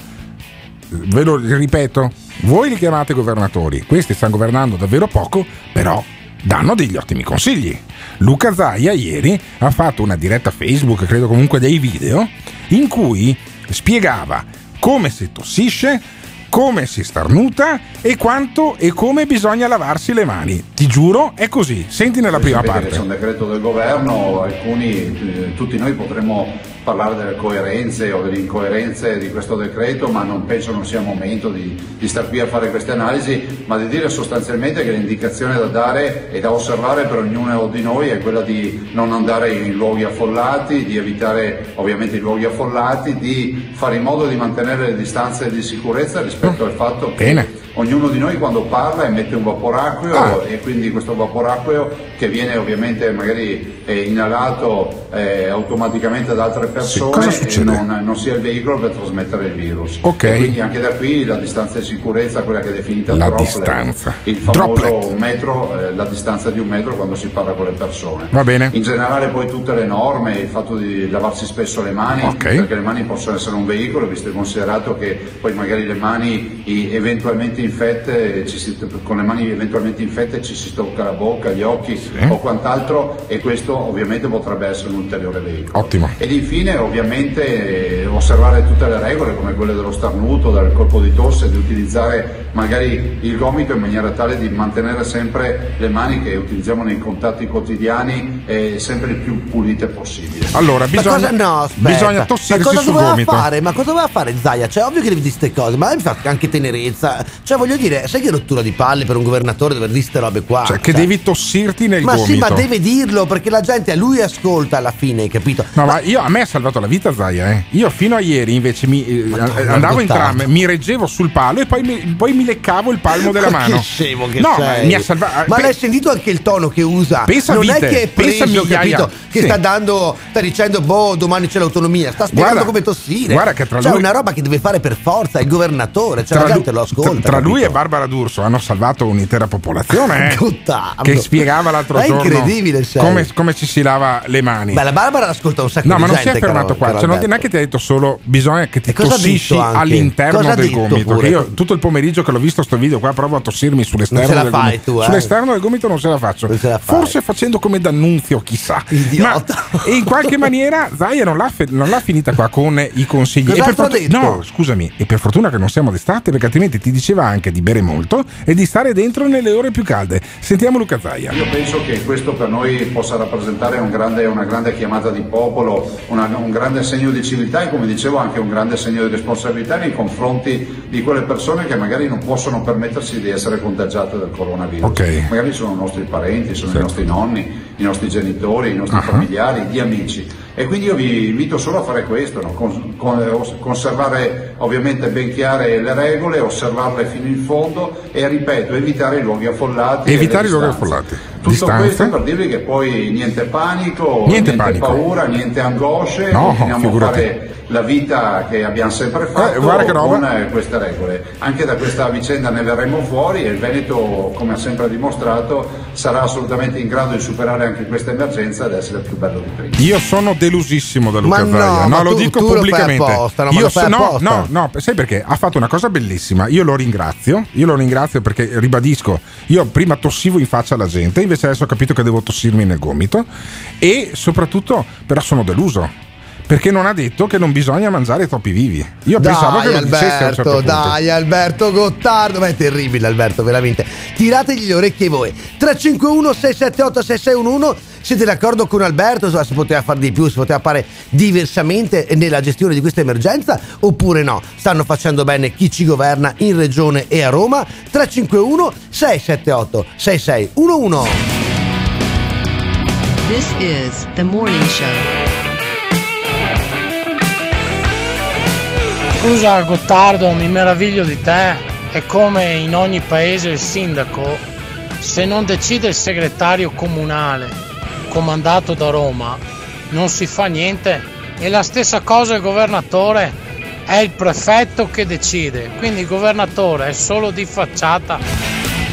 ve lo ripeto, voi li chiamate governatori, questi stanno governando davvero poco, però danno degli ottimi consigli. Luca Zaia ieri ha fatto una diretta Facebook, credo comunque dei video, in cui spiegava come si tossisce, come si starnuta e quanto e come bisogna lavarsi le mani. Ti giuro, è così. Senti nella prima parte. C'è un decreto del governo, alcuni, eh, tutti noi potremmo parlare delle coerenze o delle incoerenze di questo decreto, ma non penso non sia il momento di, di star qui a fare queste analisi, ma di dire sostanzialmente che l'indicazione da dare e da osservare per ognuno di noi è quella di non andare in luoghi affollati, di evitare ovviamente i luoghi affollati, di fare in modo di mantenere le distanze di sicurezza rispetto al fatto che Bene. ognuno di noi quando parla emette un vaporacqueo Ah. e quindi questo vaporacqueo che viene ovviamente magari eh, inalato eh, automaticamente da altre persone cosa e succede? non, non sia il veicolo per trasmettere il virus. Ok. E quindi anche da qui la distanza di sicurezza, quella che è definita La droplet, distanza. il famoso metro, eh, la distanza di un metro quando si parla con le persone. Va bene. In generale poi tutte le norme, il fatto di lavarsi spesso le mani, perché le mani possono essere un veicolo, visto e considerato che poi magari le mani eventualmente infette, si- con le mani eventualmente infette ci si tocca la bocca, gli occhi o quant'altro e questo ovviamente potrebbe essere un ulteriore veicolo. Ottimo. Ed infine ovviamente eh, osservare tutte le regole come quelle dello starnuto, del colpo di tosse, di utilizzare magari il gomito in maniera tale di mantenere sempre le mani che utilizziamo nei contatti quotidiani eh, sempre il più pulite possibile. Allora, Ma cosa, no, aspetta. bisogna ma tossirsi cosa sul doveva gomito. fare? Ma cosa doveva fare Zaia? Cioè, ovvio che devi dire queste cose, ma mi fa anche tenerezza. Cioè, voglio dire, sai che rottura di palle per un governatore dover dire queste robe qua? Cioè, che devi tossirti nel ma gomito. sì, ma deve dirlo perché la gente a lui ascolta alla fine, hai capito? No, ma io, a me salvato la vita Zaia, eh. Io fino a ieri invece mi, eh, andavo in tram, mi reggevo sul palo e poi mi, poi mi leccavo il palmo della Ma mano. Che scemo che no, sei. ma mi ha salvato. Ma l'hai sentito anche il tono che usa? Pensa non vite, è che è pensa preso, capito? Che Sì. sta dando, sta dicendo, boh, domani c'è l'autonomia. Sta spiegando come tossire. guarda che tra cioè, lui- una roba che deve fare per forza, è il governatore, cioè la lu- gente lo ascolta. tra- tra lui e Barbara D'Urso hanno salvato un'intera popolazione. eh, che spiegava l'altro È giorno incredibile, sei. come, come ci si lava le mani. Beh, la Barbara ascolta un sacco No, di ma non gente. si è fermato qua. Cioè, non, Alberto. non è che ti ha detto solo bisogna che ti tossisci all'interno Cosa del gomito. io tutto il pomeriggio che l'ho visto sto video qua provo a tossirmi sull'esterno Non ce la del fai gomito. tu, eh? Sull'esterno del gomito non ce la faccio. Forse facendo come D'Annunzio, chissà. Idiota. Ma e in qualche maniera Zaia non non l'ha finita qua con i consigli. E per Cos'altro ha fortu- detto? no, scusami, e per fortuna che non siamo d'estate, perché altrimenti ti diceva anche di bere molto e di stare dentro nelle ore più calde. Sentiamo Luca Zaia. Io penso che questo per noi possa rappresentare un grande- una grande chiamata di popolo, una- un grande segno di civiltà e come dicevo anche un grande segno di responsabilità nei confronti di quelle persone che magari non possono permettersi di essere contagiate dal coronavirus. Ok. Magari sono i nostri parenti, sono Sì. i nostri nonni, i nostri genitori, i nostri Ah. familiari, gli amici. E quindi io vi invito solo a fare questo, no? Con- con- conservare ovviamente ben chiare le regole, osservarle fino in fondo e ripeto, evitare i luoghi affollati. Evitare i luoghi affollati. Tutto Distanze. questo per dirvi che poi niente panico, Niente niente, panico. paura, niente angosce, No, figurati. La vita che abbiamo sempre fatto Eh, che roba. con eh, queste regole. Anche da questa vicenda ne verremo fuori e il Veneto, come ha sempre dimostrato, sarà assolutamente in grado di superare anche questa emergenza ed essere più bello di prima. Io sono delusissimo da Luca Ma no, ma lo tu- dico tu lo pubblicamente. apposta, no, ma Io lo so- no, apposta. no, no, sai perché? Ha fatto una cosa bellissima. Io lo ringrazio. Io lo ringrazio perché ribadisco, io prima tossivo in faccia alla gente, invece adesso ho capito che devo tossirmi nel gomito e soprattutto però sono deluso. Perché non ha detto che non bisogna mangiare troppi vivi. Io pensavo che Dai lo dicesse a un Alberto, certo punto. dai Alberto Gottardo, ma è terribile Alberto, veramente. Tirategli le orecchie voi. 351 678 6611 siete d'accordo con Alberto? Si poteva fare di più, si poteva fare diversamente nella gestione di questa emergenza oppure no? Stanno facendo bene chi ci governa in regione e a Roma? 351 678 6611 This is the morning show. Scusa Gottardo, mi meraviglio di te. È come in ogni paese il sindaco, se non decide il segretario comunale comandato da Roma, non si fa niente. E la stessa cosa il governatore, è il prefetto che decide. Quindi il governatore è solo di facciata.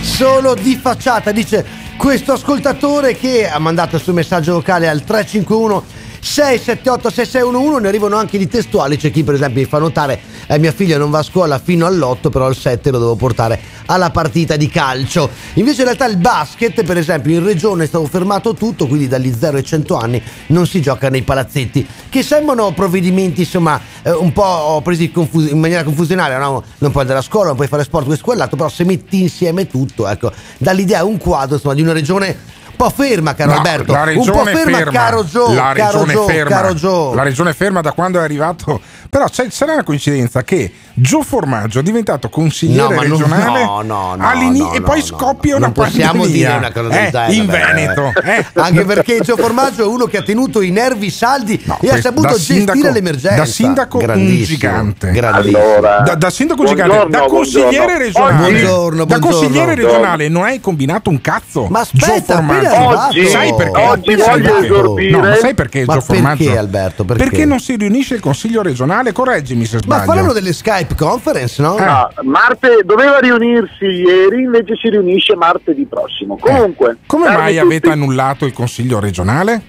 solo di facciata, dice questo ascoltatore che ha mandato il suo messaggio vocale al 351 678 6611 ne arrivano anche di testuali c'è chi per esempio mi fa notare eh, mia figlia non va a scuola fino all'8 però al 7 lo devo portare alla partita di calcio invece in realtà il basket per esempio in regione è stato fermato tutto quindi dagli 0 ai 100 anni non si gioca nei palazzetti che sembrano provvedimenti insomma eh, un po' presi confus- in maniera confusionaria no? non puoi andare a scuola non puoi fare sport questo e quell'altro però se metti insieme tutto ecco dall'idea un quadro insomma di una regione un po' ferma caro No, Alberto. la un po' regione ferma, ferma, caro Joe la caro regione Joe ferma, caro Joe. La regione ferma da quando è arrivato però c'è, sarà una coincidenza che Gio Formaggio è diventato consigliere No, ma non- regionale no, no, no, e poi no, scoppia no. una possiamo pandemia dire una cosa del eh, genere, in. Veneto eh. anche perché Gio Formaggio è uno che ha tenuto i nervi saldi e ha saputo da gestire sindaco- l'emergenza da sindaco un gigante grandissimo. Allora, da, da sindaco gigante da consigliere buongiorno. regionale Buongiorno, da buongiorno. consigliere regionale non hai combinato un cazzo Ma aspetta. Oggi- sai perché Oggi Sai voglio no ma sai perché Gio Formaggio perché, Alberto, perché? non si riunisce il consiglio regionale correggimi se ma sbaglio faranno delle Skype conference no? Ah. No, Marte doveva riunirsi ieri, invece si riunisce martedì prossimo. Comunque, come salve mai tutti. avete annullato il consiglio regionale?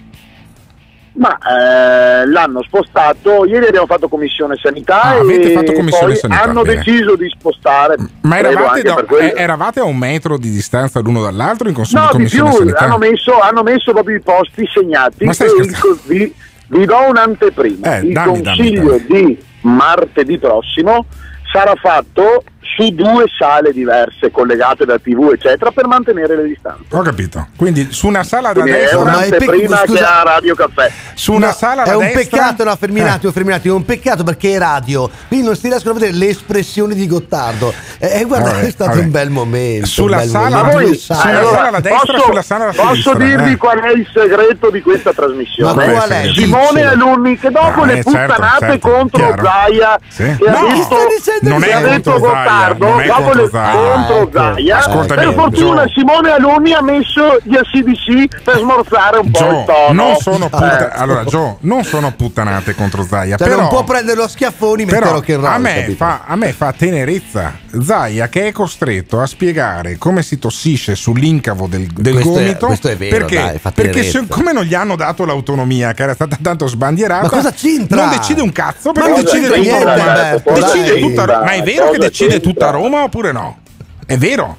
Ma eh, l'hanno spostato, ieri abbiamo fatto commissione sanità Ah, e avete fatto commissione poi sanità, hanno bene. deciso di spostare. Ma eravate, quello. eh, eravate a un metro di distanza l'uno dall'altro in consiglio No, di di più, commissione sanità? hanno messo, hanno messo proprio i posti segnati. Ma stai e il scherzando? Vi, do un'anteprima. Eh, il dammi, dammi, consiglio di martedì prossimo sarà fatto su due sale diverse collegate da TV eccetera per mantenere le distanze. Ho capito. Quindi su una sala da Quindi è destra un'anteprima che ha Radio Caffè. su una No, sala è da un destra peccato, no, fermi un Eh. attimo, fermi un attimo, è un peccato perché è radio, quindi non si riescono a vedere le espressioni di Gottardo. E eh, guarda, Vabbè, è stato vabbè. un bel momento. Sulla bel sala- momento, voi- sulla sale. sala alla destra posso, sulla sala alla posso sinistra, dirvi eh. qual è il segreto di questa trasmissione? Ma qual è? Simone. Alunni che dopo Ah, le eh, certo, puttanate certo, contro chiaro. Zaia Sì. che ha detto, non è ha detto contro Gottardo non è dopo contro contro ecco. Zaia per fortuna Gio. Simone Alunni ha messo gli ACDC per smorzare un po' il Gio, tono non sono putta- Eh. allora Gio, non sono puttanate contro Zaia, Cioè, però non può prendere lo schiaffoni però rock and roll, a me, fa, a me fa tenerezza Zaia che è costretto a spiegare come si tossisce sull'incavo del, del Questo è- gomito questo è vero, perché, dai, perché siccome non gli hanno dato l'autonomia che era stata tanto sbandierata Ma cosa c'entra? non decide un cazzo non decide Alberto, decide tutta ma è vero che decide c'entra? Tutta Roma oppure no? è vero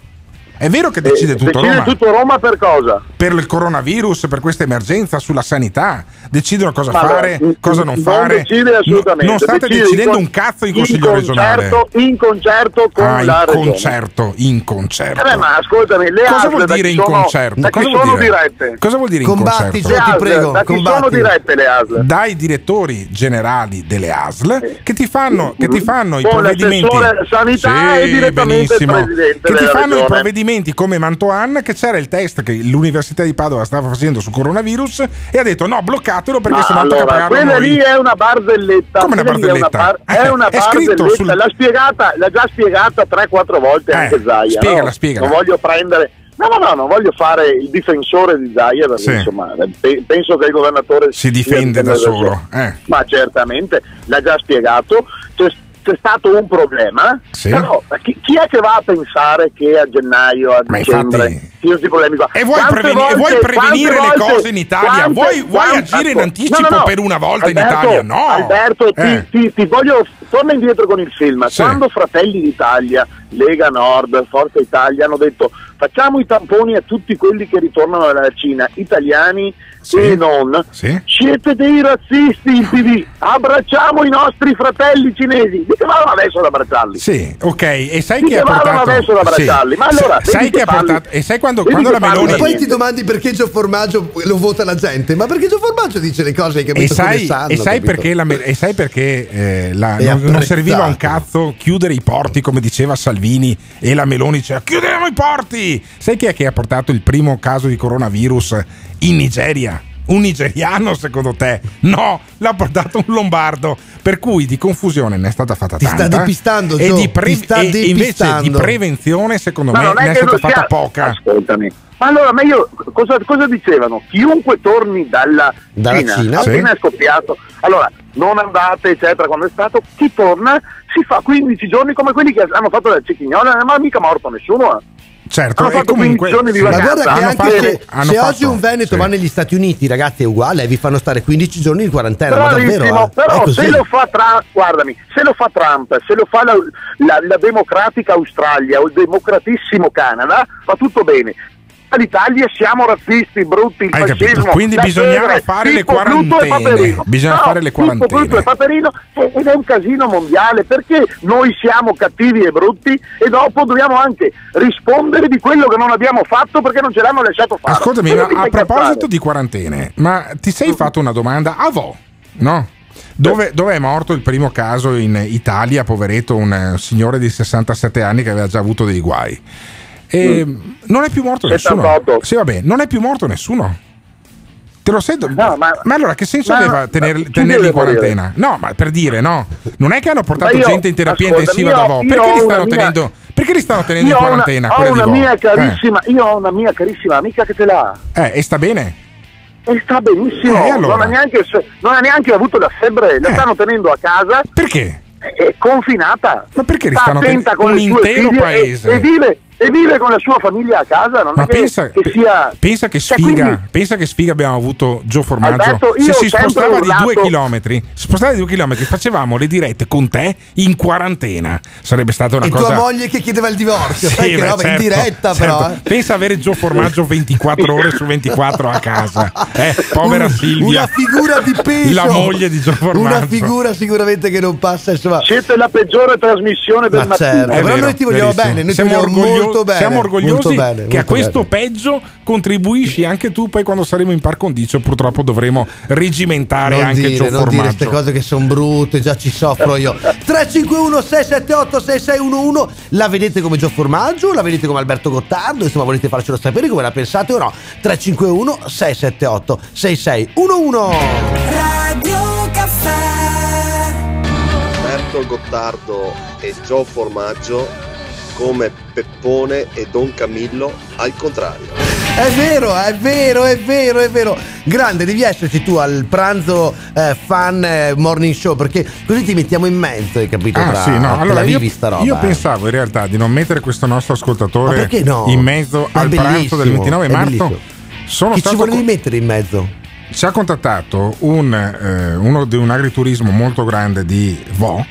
è vero che Eh, decide tutto decide Roma tutto Roma per cosa? per il coronavirus, per questa emergenza, sulla sanità, decidono cosa Ma fare, no, cosa non, non fare. decide assolutamente. No- non state Decide decidendo in un cazzo in in consiglio regionale. concerto- In concerto con Ah, la in regione. concerto, in concerto. Eh beh, ma ascoltami, le Cosa vuol dire in sono- concerto? Cosa vuol sono dire? dirette? Cosa vuol dire in Combatti, concerto? Ti prego, da chi sono dirette le ASL? Dai direttori generali delle ASL che ti fanno, che ti fanno i provvedimenti. sanità e direttamente il benissimo. presidente Che ti fanno i regione. Provvedimenti come Mantoan, che c'era il test che l'Università di Padova stava facendo su coronavirus e ha detto no, bloccatelo perché sennò tocca allora, pagarlo quella noi. lì è una barzelletta. Come una è barzelletta? bar- È una, Eh, è scritto barzelletta. sul- L'ha, spiegata, l'ha già spiegata 3-4 volte Eh, anche Zaia. spiegala, no? spiegala. Non voglio prendere. No, no, no, non voglio fare il difensore di Zaia perché Sì. insomma pe- penso che il governatore Si difende da solo. Eh. Ma certamente l'ha già spiegato. C'è, c'è stato un problema, Sì. però chi, chi è che va a pensare che a gennaio, a Ma dicembre infatti- sono questi problemi qua? E vuoi, preveni- volte- vuoi prevenire le volte- cose in Italia? quante- vuoi vuoi quante- agire in ascol- anticipo no, no, no. per una volta Alberto, in Italia? No! Alberto, ti, Eh. ti- ti voglio. Torna indietro con il film. Sì. Quando Fratelli d'Italia, Lega Nord, Forza Italia hanno detto facciamo i tamponi a tutti quelli che ritornano dalla Cina, italiani Sì. e non. Sì. Siete dei razzisti in TV, abbracciamo i nostri fratelli cinesi. Di che vanno adesso ad abbracciarli? Sì, ok, e sai Di chi che ha portato adesso ad abbracciarli? Ma allora, sai chi che ha portato e sai quando, quando la Meloni E poi ti domandi perché Gio Formaggio lo vota la gente, ma perché Gio Formaggio dice le cose che e sai, sanno, e sai perché, la e sai perché eh, la- non, non serviva un cazzo chiudere i porti come diceva Salvini e la Meloni diceva chiudiamo i porti sai chi è che ha portato il primo caso di coronavirus in Nigeria? Un nigeriano secondo te? No, l'ha portato un lombardo. Per cui di confusione ne è stata fatta Ti sta tanta. depistando, e, di pre- ti sta e invece di depistando. prevenzione secondo Ma me ne è, che stata fatta sia- poca. Ascoltami. Ma allora, ma io cosa, cosa dicevano? Chiunque torni dalla, Dalla Cina, Cina, appena sì. è scoppiato, allora non andate, eccetera, quando è stato, chi torna si fa 15 giorni come quelli che hanno fatto la cecchignola, ma mica morto nessuno. eh. Certo, Hanno fatto comunque 15 giorni di sì. Ma vacanza. guarda che anche fatto- se, se fatto- oggi un Veneto sì. va negli Stati Uniti, ragazzi, è uguale, vi fanno stare 15 giorni di quarantena. Ma Bravissimo, davvero? eh? Però se lo fa Trump, guardami, se lo fa Trump, se lo fa la, la- la democratica Australia o il democratissimo Canada, va tutto bene. L'Italia siamo razzisti, brutti, il Hai capito? fascismo. Quindi la bisognava fare le quarantene. Bisogna No, fare le quarantene. Paperino ed è un casino mondiale perché noi siamo cattivi e brutti e dopo dobbiamo anche rispondere di quello che non abbiamo fatto perché non ce l'hanno lasciato fare. Ascoltami, ma a proposito di quarantene, ma ti sei fatto una domanda a Vo, no? Dove, dove è morto il primo caso in Italia, poveretto, un eh, signore di 67 anni che aveva già avuto dei guai. E non è più morto nessuno. 78. Sì, vabbè, non è più morto nessuno. Te lo sei? No, ma- allora che senso ma- aveva tener- tenerli in quarantena? No, ma per dire, no. Non è che hanno portato Ma io- gente in terapia ascolta, intensiva io- da Vo. Perché ho li una stanno mia- tenendo? Perché li stanno tenendo Io in ho una, quarantena? ho quelli di una mia Eh. carissima, io ho una mia carissima amica che ce l'ha. Eh, e sta bene? E sta benissimo, Eh, allora? non, ha neanche, non ha neanche avuto la febbre, la Eh. stanno tenendo a casa, Perché? è confinata. Ma perché li sta stanno tenendo un intero paese? E, e vive, e vive con la sua famiglia a casa, non Ma è che, pensa, che sia... pensa che Cioè, sfiga, quindi- pensa che sfiga abbiamo avuto Gio Formaggio. Alberto, Se si spostava di urlato- due chilometri, spostava di due chilometri, facevamo le dirette con te in quarantena. Sarebbe stata una E cosa. tua moglie che chiedeva il divorzio, Sì, sai che beh, roba in certo, diretta certo. però. eh. Pensa avere Gio Formaggio 24 ore su 24 a casa. Eh, povera Un- Silvia. Una figura di peso. La moglie di Gio Formaggio. Una figura sicuramente che non passa, insomma. Siete la peggiore trasmissione del Ma mattino. certo, però vero, noi ti vogliamo verissimo. bene, noi siamo ti vogliamo orgoglio- molto bene. Siamo orgogliosi molto bene, che a questo bene. peggio contribuisci anche tu. Poi, quando saremo in par condicio, purtroppo dovremo regimentare non anche dire, Gio non dire Formaggio. queste cose che sono brutte, già ci soffro io. 351 678 6611 La vedete come Gio Formaggio? La vedete come Alberto Gottardo? Insomma, volete farcelo sapere come la pensate o no? 351 678 6611 Radio Caffè Alberto Gottardo e Gio Formaggio come Peppone e Don Camillo al contrario. È vero, è vero, è vero, è vero. Grande, devi esserci tu al pranzo eh, fan eh, morning show perché così ti mettiamo in mezzo, hai capito? Ah, Tra- sì, no. Allora, la io, roba. io eh. pensavo in realtà di non mettere questo nostro Ma ascoltatore no? in mezzo È al pranzo del bellissimo, 29 è marzo. bellissimo. Sono Chi stato ci volevi co- mettere in mezzo? ci ha contattato un, eh, uno di un agriturismo molto grande di Vo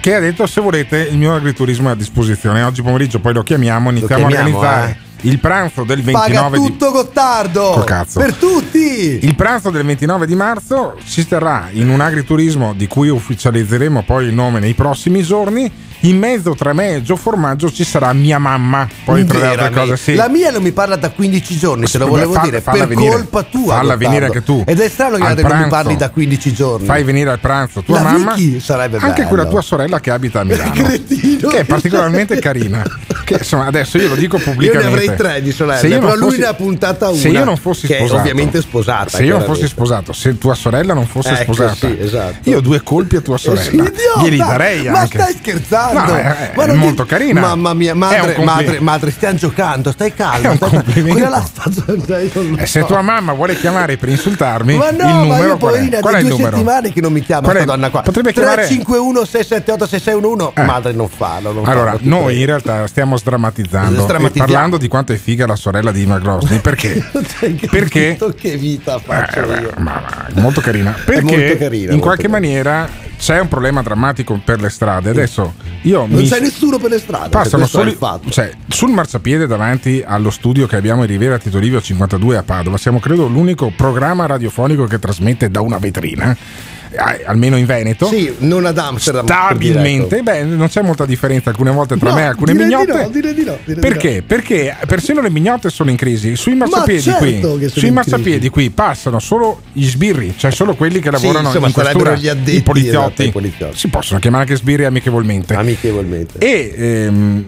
che ha detto se volete il mio agriturismo è a disposizione oggi pomeriggio poi lo chiamiamo iniziamo chiamiamo, a organizzare il pranzo del Paga 29 di tutto Gottardo! Col cazzo. Per tutti! il pranzo del 29 di marzo si terrà in un agriturismo di cui ufficializzeremo poi il nome nei prossimi giorni. In mezzo tra me e Gio Formaggio ci sarà mia mamma. Poi tra le altre cose, sì. La mia non mi parla da 15 giorni, te lo volevo fa- dire, per venire. colpa tua. Falla venire anche tu. Ed è strano che Al non mi pranzo. parli da 15 giorni. Fai venire al pranzo tua La mamma. Vicky sarebbe anche bello. quella tua sorella che abita a Milano. che è particolarmente carina. Che insomma, adesso io lo dico Io pubblicamente. ne avrei tre di sorelle, Se io però lui fossi- ne ha puntata una. Se io non fossi che sposato, ovviamente sposata. Se io non fossi sposato, se tua sorella non fosse Ecco, sposata, sì, esatto. io due colpi a tua sorella. Sei idiota! Glieli darei Ma anche. stai scherzando? No, è- è Ma non molto ti- carina. Mamma mia, È madre, madre, madre, stiamo giocando, stai È complimento. Quella io non lo E se so. tua mamma vuole chiamare per insultarmi, Ma il no, ma numero io qual è? poverina, Qual è da il due numero? settimane che non mi chiama Qual è- sta donna qua. Potrebbe chiamare 351 678 6611 Eh. Madre non fallo, non Allora, fallo, ti noi prego. in realtà stiamo sdrammatizzando e parlando di quanto è figa la sorella di Ima Grosny perché? perché Che vita faccio Eh, io. ma- ma- molto carina perché molto carina, in molto qualche carina. maniera c'è un problema drammatico per le strade adesso io Non mi c'è nessuno per le strade. Passano solo cioè, sul marciapiede davanti allo studio che abbiamo in Riviera Tito Livio 52 a Padova. Siamo credo l'unico programma radiofonico che trasmette da una vetrina, almeno in Veneto. Sì, non ad Amsterdam. Stabilmente, diretto. beh, non c'è molta differenza alcune volte tra No, me e alcune direi di mignotte. no, direi di no, direi di Perché? Perché persino le mignotte sono in crisi. Sui marciapiedi certo qui, sui marciapiedi qui passano solo gli sbirri, cioè solo quelli che Sì, lavorano insomma, in questura, gli addetti, i poliziotti. esatto, i poliziotti. Si possono chiamare anche sbirri amichevolmente. Amichevolmente. E ehm,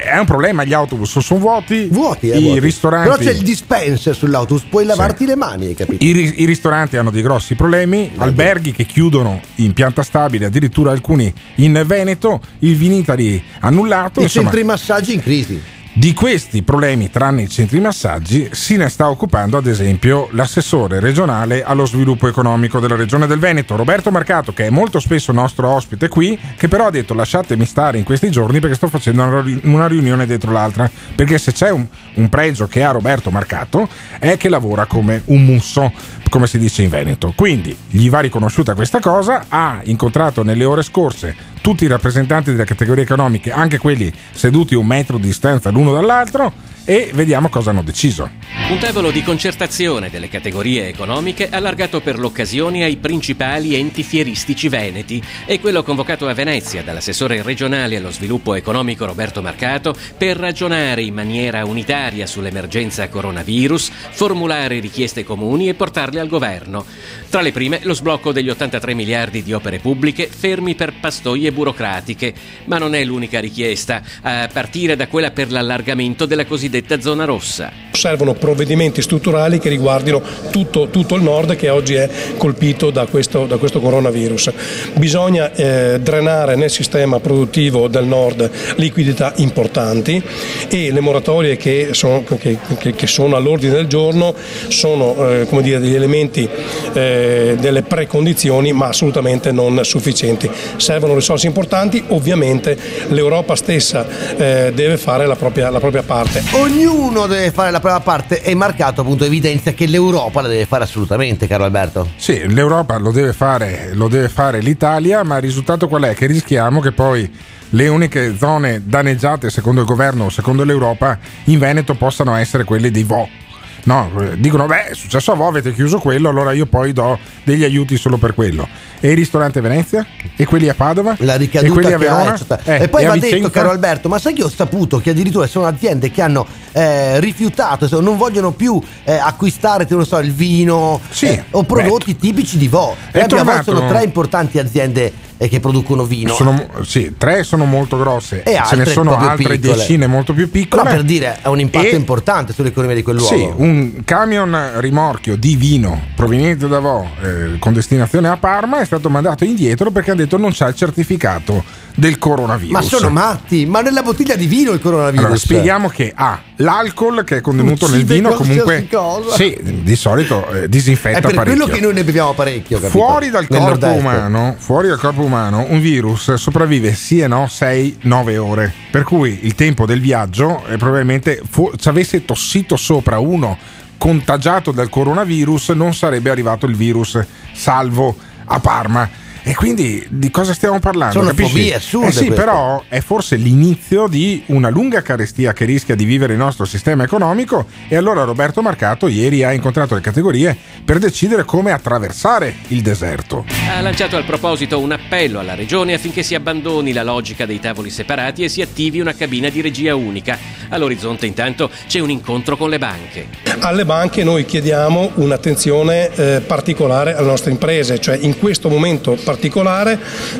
è un problema, gli autobus sono vuoti, Vuoti, eh, i vuoti. ristoranti. Però c'è il dispenser sull'autobus, puoi lavarti le mani, hai capito? I, i ristoranti hanno dei grossi problemi, alberghi che chiudono in pianta stabile, addirittura alcuni in Veneto, il Vinitali annullato. I insomma, centri massaggi in crisi. Di questi problemi, tranne i centri massaggi, se ne sta occupando ad esempio l'assessore regionale allo sviluppo economico della regione del Veneto, Roberto Marcato, che è molto spesso nostro ospite qui, che però ha detto lasciatemi stare in questi giorni perché sto facendo una riunione dietro l'altra. Perché se c'è un, un pregio che ha Roberto Marcato è che lavora come un musso, come si dice in Veneto. Quindi gli va riconosciuta questa cosa, ha incontrato nelle ore scorse tutti i rappresentanti delle categorie economiche, anche quelli seduti a un metro di distanza l'uno dall'altro, e vediamo cosa hanno deciso. Un tavolo di concertazione delle categorie economiche allargato per l'occasione ai principali enti fieristici veneti e quello convocato a Venezia dall'assessore regionale allo sviluppo economico Roberto Marcato per ragionare in maniera unitaria sull'emergenza coronavirus, formulare richieste comuni e portarle al governo. Tra le prime lo sblocco degli 83 miliardi di opere pubbliche fermi per pastoie burocratiche, ma non è l'unica richiesta, a partire da quella per l'allargamento della cosiddetta zona rossa. Servono provvedimenti strutturali che riguardino tutto, tutto il nord che oggi è colpito da questo, da questo coronavirus. Bisogna eh, drenare nel sistema produttivo del nord liquidità importanti e le moratorie che sono, che, che- che sono all'ordine del giorno sono eh, dire, degli elementi, eh, delle precondizioni ma assolutamente non sufficienti. Servono risorse importanti, ovviamente l'Europa stessa eh, deve fare la propria, la propria parte. Ognuno deve fare la propria parte e Marcato appunto evidenzia che l'Europa la deve fare assolutamente, caro Alberto. Sì, l'Europa lo deve fare, lo deve fare l'Italia, ma il risultato qual è? Che rischiamo che poi le uniche zone danneggiate secondo il governo secondo l'Europa in Veneto possano essere quelle dei VO. No, eh, dicono, beh, è successo a voi, avete chiuso quello, allora io poi do degli aiuti solo per quello. E il ristorante Venezia? E quelli a Padova? La e ricaduta quelli a ha, Verona? eccetera. Eh, e poi va detto, caro Alberto, ma sai che ho saputo che addirittura sono aziende che hanno eh, rifiutato, non vogliono più eh, acquistare, non so, il vino eh, o prodotti tipici di Vo. E abbiamo sono tre importanti aziende eh, che producono vino. Sono, sì, tre sono molto grosse, E ce ne sono altre piccole. decine molto più piccole. Però per dire ha un impatto E- importante sull'economia di quel luogo. Sì, un camion rimorchio di vino proveniente da Vo eh, con destinazione a Parma è stato mandato indietro perché ha detto non c'ha il certificato del coronavirus. Ma sono matti, ma nella bottiglia di vino il coronavirus. Allora, spieghiamo che ha l'alcol che è contenuto nel vino comunque sì, di solito eh, disinfetta È per parecchio. quello che noi ne beviamo parecchio. capito? Fuori dal, Nel corpo nord-est. umano, fuori dal corpo umano, un virus sopravvive sì e no 6-9 ore. Per cui il tempo del viaggio è probabilmente fu- ci avesse tossito sopra uno contagiato dal coronavirus, non sarebbe arrivato il virus salvo a Parma. E quindi di cosa stiamo parlando? Sono capisci? fobie assurde Eh sì, queste. però è forse l'inizio di una lunga carestia che rischia di vivere il nostro sistema economico e allora Roberto Marcato ieri ha incontrato le categorie per decidere come attraversare il deserto. Ha lanciato al proposito un appello alla Regione affinché si abbandoni la logica dei tavoli separati e si attivi una cabina di regia unica. All'orizzonte intanto c'è un incontro con le banche. Alle banche noi chiediamo un'attenzione eh, particolare alle nostre imprese, cioè in questo momento particolare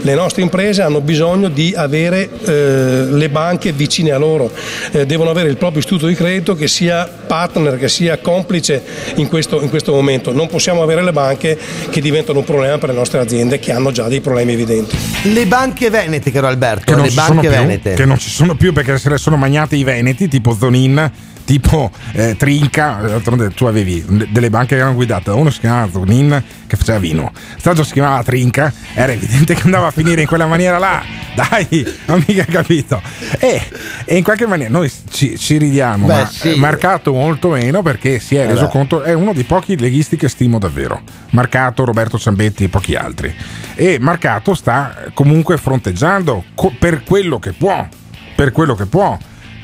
le nostre imprese hanno bisogno di avere eh, le banche vicine a loro, Eh, devono avere il proprio istituto di credito che sia partner, che sia complice in questo, in questo momento. Non possiamo avere le banche che diventano un problema per le nostre aziende che hanno già dei problemi evidenti. Le banche venete, caro Alberto, Che non, le ci banche sono più, venete. che non ci sono più perché se le sono magnate i veneti, tipo Zonin, tipo eh, Trinca. Tu avevi delle banche che erano guidate da uno si chiamava Zonin che faceva vino, l'altro si chiamava Trinca. Era evidente che andava a finire in quella maniera là. Dai, non mica capito. E, e in qualche maniera noi ci, ci ridiamo, Beh, ma sì. Marcato molto meno perché si è reso beh. conto, è uno dei pochi leghisti che stimo davvero. Marcato, Roberto Ciambetti e pochi altri. E Marcato sta comunque fronteggiando co- per quello che può, per quello che può,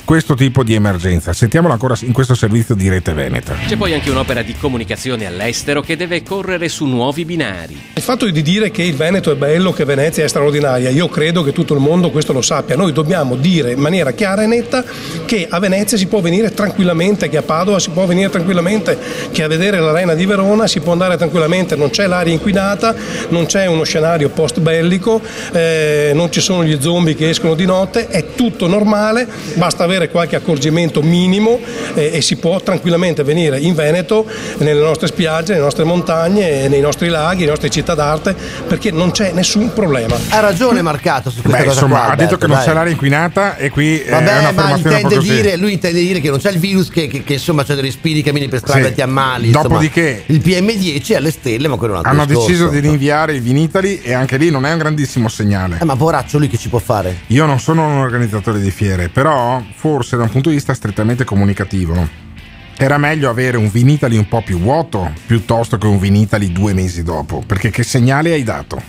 questo tipo di emergenza. Sentiamolo ancora in questo servizio di Rete Veneta. C'è poi anche un'opera di comunicazione all'estero che deve correre su nuovi binari. Il fatto di dire che il Veneto è bello, che Venezia è straordinaria, io credo che tutto il mondo questo lo sappia. Noi dobbiamo dire in maniera chiara e netta che a Venezia si può venire tranquillamente, che a Padova si può venire tranquillamente, che a vedere l'arena di Verona si può andare tranquillamente, non c'è l'aria inquinata, non c'è uno scenario post bellico, eh, non ci sono gli zombie che escono di notte, è tutto normale, basta avere qualche accorgimento minimo eh, e si può tranquillamente venire in Veneto, nelle nostre spiagge, nelle nostre montagne, nei nostri laghi, nelle nostre città d'arte, perché non c'è nessun problema. Ha ragione Marcato su questa Beh, cosa insomma, qua, ha detto Alberto, che non dai. c'è l'aria inquinata e qui è Vabbè, una ma affermazione un po' intende così. dire, lui intende dire che non c'è il virus che, che- che, insomma c'è dei respiri, cammini per strada Sì. e ti ammali. insomma. Dopodiché- il PM10 è alle stelle, ma quello è un altro Hanno discorso. deciso di rinviare il Vinitali e anche lì non è un grandissimo segnale. Eh, ma poraccio lui che ci può fare? Io non sono un organizzatore di fiere, però forse da un punto di vista strettamente comunicativo era meglio avere un Vinitali un po' più vuoto piuttosto che un Vinitali due mesi dopo, perché che segnale hai dato?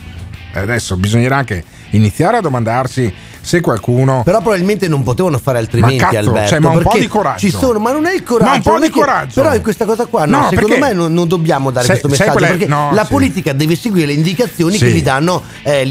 Adesso bisognerà anche iniziare a domandarsi se qualcuno... Però probabilmente non potevano fare altrimenti, Ma cazzo, Alberto. cioè, ma un po' di coraggio. Ci sono, ma non è il coraggio. Ma un po' di che- coraggio. Però in questa cosa qua, no, No, secondo me non, non dobbiamo dare Sai- questo messaggio. qual è? Perché No, la sì. politica deve seguire le indicazioni Sì. che gli danno, eh,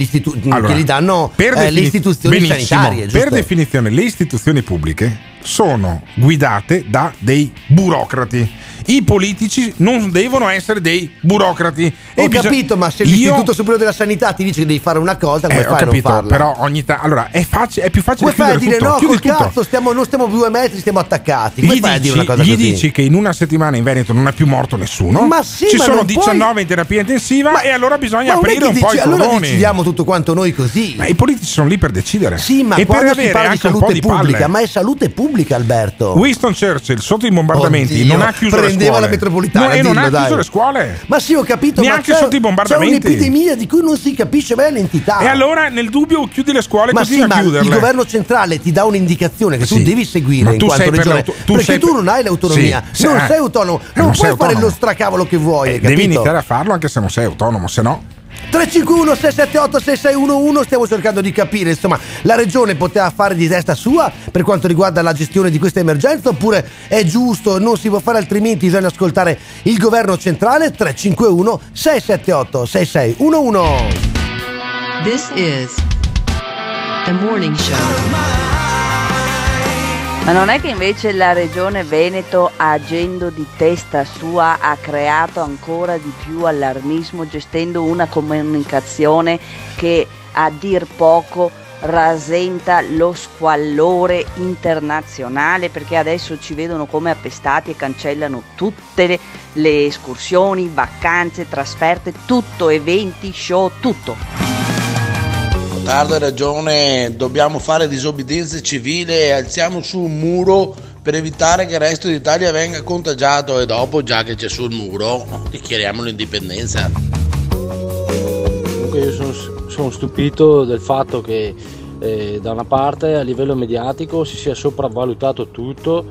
Allora, che gli danno per eh, le defini- istituzioni benissimo, sanitarie. Per giusto? definizione, le istituzioni pubbliche sono guidate da dei burocrati. I politici non devono essere dei burocrati. Ho E capito, ma se Io- l'Istituto Superiore della Sanità ti dice che devi fare una cosa, come Eh, fai a non capito, farla? però ogni tanto. Allora, è, facile, è più facile Come fai a dire tutto. no, Chiudi col tutto. cazzo, stiamo, non stiamo più due metri, stiamo attaccati? Come Gli, fai a dire dici, una cosa gli così? dici che in una settimana in Veneto non è più morto nessuno? Ma sì, Ci ma sono non puoi- 19 in terapia intensiva e allora bisogna Ma aprire un po' dici- i allora cordoni. decidiamo tutto quanto noi così. Ma i politici sono lì per decidere. Sì, ma e per avere parla di anche un po' di pubblica, ma è salute pubblica, Alberto. Winston Churchill sotto i bombardamenti Oddio, non ha chiuso le prendeva scuole. la metropolitana, No, e non dillo, ha dai. chiuso le scuole. Ma sì, ho capito, Neanche ma c'è, sotto i c'è bombardamenti. un'epidemia di cui non si capisce bene l'entità. E allora nel dubbio chiudi le scuole ma così sì, ma chiuderle. il governo centrale ti dà un'indicazione che tu Sì. devi seguire Ma in tu quanto regione. tu perché sei tu non hai l'autonomia, Sì, non sì, sei eh. autonomo, Eh, non, non puoi fare lo stracavolo che vuoi, Eh, devi iniziare a farlo anche se non sei autonomo, se no. 351 678 6611 stiamo cercando di capire insomma la regione poteva fare di testa sua per quanto riguarda la gestione di questa emergenza oppure è giusto non si può fare altrimenti bisogna ascoltare il governo centrale 351 678 6611 This is the morning show. Ma non è che invece la regione Veneto, agendo di testa sua, ha creato ancora di più allarmismo gestendo una comunicazione che a dir poco rasenta lo squallore internazionale perché adesso ci vedono come appestati e cancellano tutte le, le escursioni, vacanze, trasferte, tutto, eventi, show, tutto. Tardo hai ragione, dobbiamo fare disobbedienza civile e alziamo su un muro per evitare che il resto d'Italia venga contagiato e dopo, già che c'è sul muro, dichiariamo l'indipendenza. Comunque io sono, sono stupito del fatto che eh, da una parte a livello mediatico si sia sopravvalutato tutto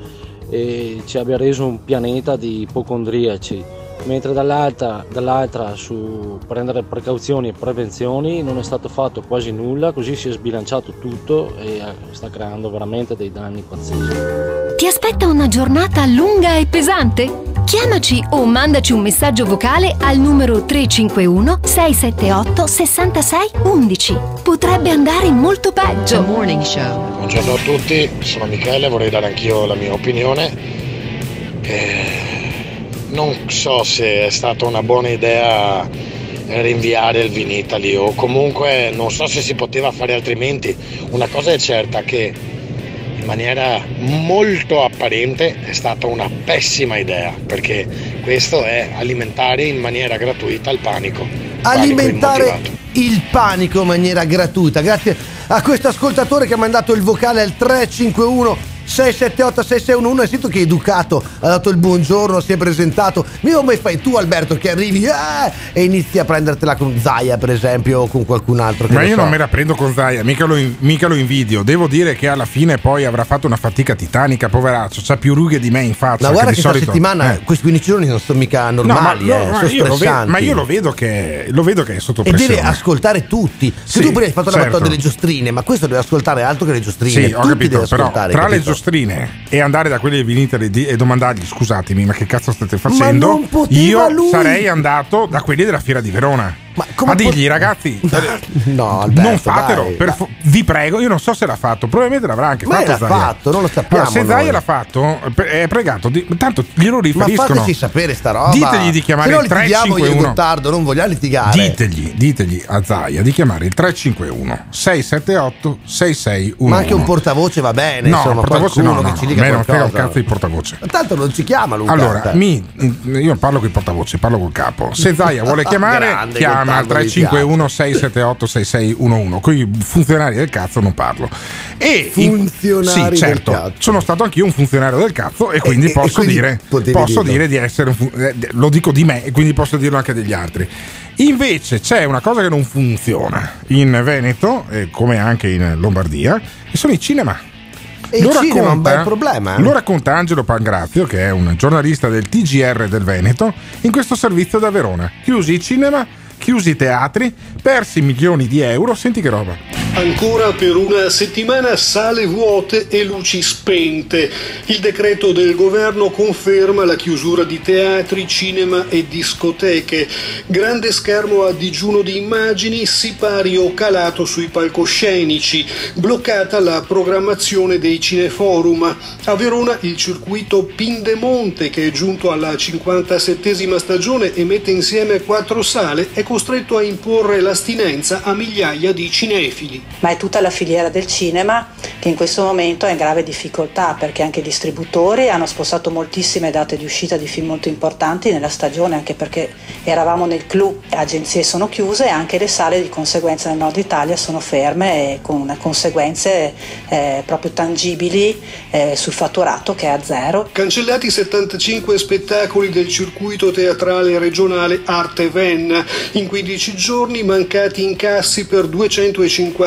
e ci abbia reso un pianeta di ipocondriaci, mentre dall'altra, dall'altra su prendere precauzioni e prevenzioni non è stato fatto quasi nulla, così si è sbilanciato tutto e eh, sta creando veramente dei danni pazzeschi. Ti aspetta una giornata lunga e pesante? Chiamaci o mandaci un messaggio vocale al numero 351 678 66 11. Potrebbe andare molto peggio. Morning Show. Buongiorno a tutti, sono Michele, vorrei dare anch'io la mia opinione. Eh, non so se è stata una buona idea rinviare il Vinitali o comunque non so se si poteva fare altrimenti. Una cosa è certa che in maniera molto apparente è stata una pessima idea perché questo è alimentare in maniera gratuita il panico. Panico alimentare immotivato. il panico in maniera gratuita. Grazie a questo ascoltatore che ha mandato il vocale al 351 678 6611 hai sentito che educato ha dato il buongiorno si è presentato ma come fai tu Alberto che arrivi eh, e inizi a prendertela con Zaia per esempio o con qualcun altro che Ma io so. non me la prendo con Zaia, mica lo, in- mica lo invidio. Devo dire che alla fine poi avrà fatto una fatica titanica, poveraccio. C'ha più rughe di me in faccia. ma guarda che questa solito- settimana eh. questi 15 giorni non sono mica No, normali ma, eh, no, sono io lo vedo, stressanti. ma io lo vedo che lo vedo che è sotto e pressione. deve ascoltare tutti. Se Sì, tu prima hai fatto la certo. battuta delle giostrine, ma questo deve ascoltare altro che le giostrine. Sì, ho tutti capito, deve però ascoltare. tra le capito? Giostrine e andare da quelli del Vinitali di- e domandargli scusatemi ma che cazzo state facendo io lui. sarei andato da quelli della fiera di Verona come a dirgli pot- ragazzi No, Alberto, non fatelo dai, per dai. vi prego io non so se l'ha fatto probabilmente l'avrà anche Ma fatto l'ha Zaia. fatto, non lo sappiamo Allora, se. Zaia l'ha fatto è pregato di- tanto glielo Ma riferiscono fateci sapere sta roba. ditegli di chiamare il litighiamo io e 351 Gottardo, non vogliamo litigare. ditegli, ditegli a Zaia di chiamare il 351 678 6611 Ma anche un portavoce va bene, no, insomma, portavoce no, no, che ci dica me non frega un cazzo di portavoce Ma Tanto non ci chiama Luca. allora, Cioè, mi, io parlo con i portavoce, parlo col capo. Se Zaia vuole chiamare, Grande, chiama al Gottardo, mi 351 678 6611. Con i funzionari del cazzo non parlo. E Funzionari sì, del certo, cazzo. sono stato anch'io un funzionario del cazzo e quindi e- e posso, quindi dire, posso dire di essere un fu- eh, lo dico di me e quindi posso dirlo anche degli altri. Invece c'è una cosa che non funziona in Veneto, eh, come anche in Lombardia, e sono i cinema. E il cinema è un bel problema, eh? Lo racconta Angelo Pangrazio, che è un giornalista del TGR del Veneto, in questo servizio da Verona. Chiusi i cinema, chiusi i teatri, persi milioni di euro. Senti che roba. Ancora per una settimana sale vuote e luci spente. Il decreto del governo conferma la chiusura di teatri, cinema e discoteche. Grande schermo a digiuno di immagini, sipario calato sui palcoscenici. Bloccata la programmazione dei cineforum. A Verona il circuito Pindemonte, che è giunto alla 57esima stagione e mette insieme quattro sale, è costretto a imporre l'astinenza a migliaia di cinefili. Ma è tutta la filiera del cinema che in questo momento è in grave difficoltà perché anche i distributori hanno spostato moltissime date di uscita di film molto importanti nella stagione anche perché eravamo nel clou, le agenzie sono chiuse e anche le sale di conseguenza nel nord Italia sono ferme e con conseguenze eh, proprio tangibili eh, sul fatturato che è a zero. Cancellati 75 spettacoli del circuito teatrale regionale Arte Ven, in 15 giorni mancati incassi per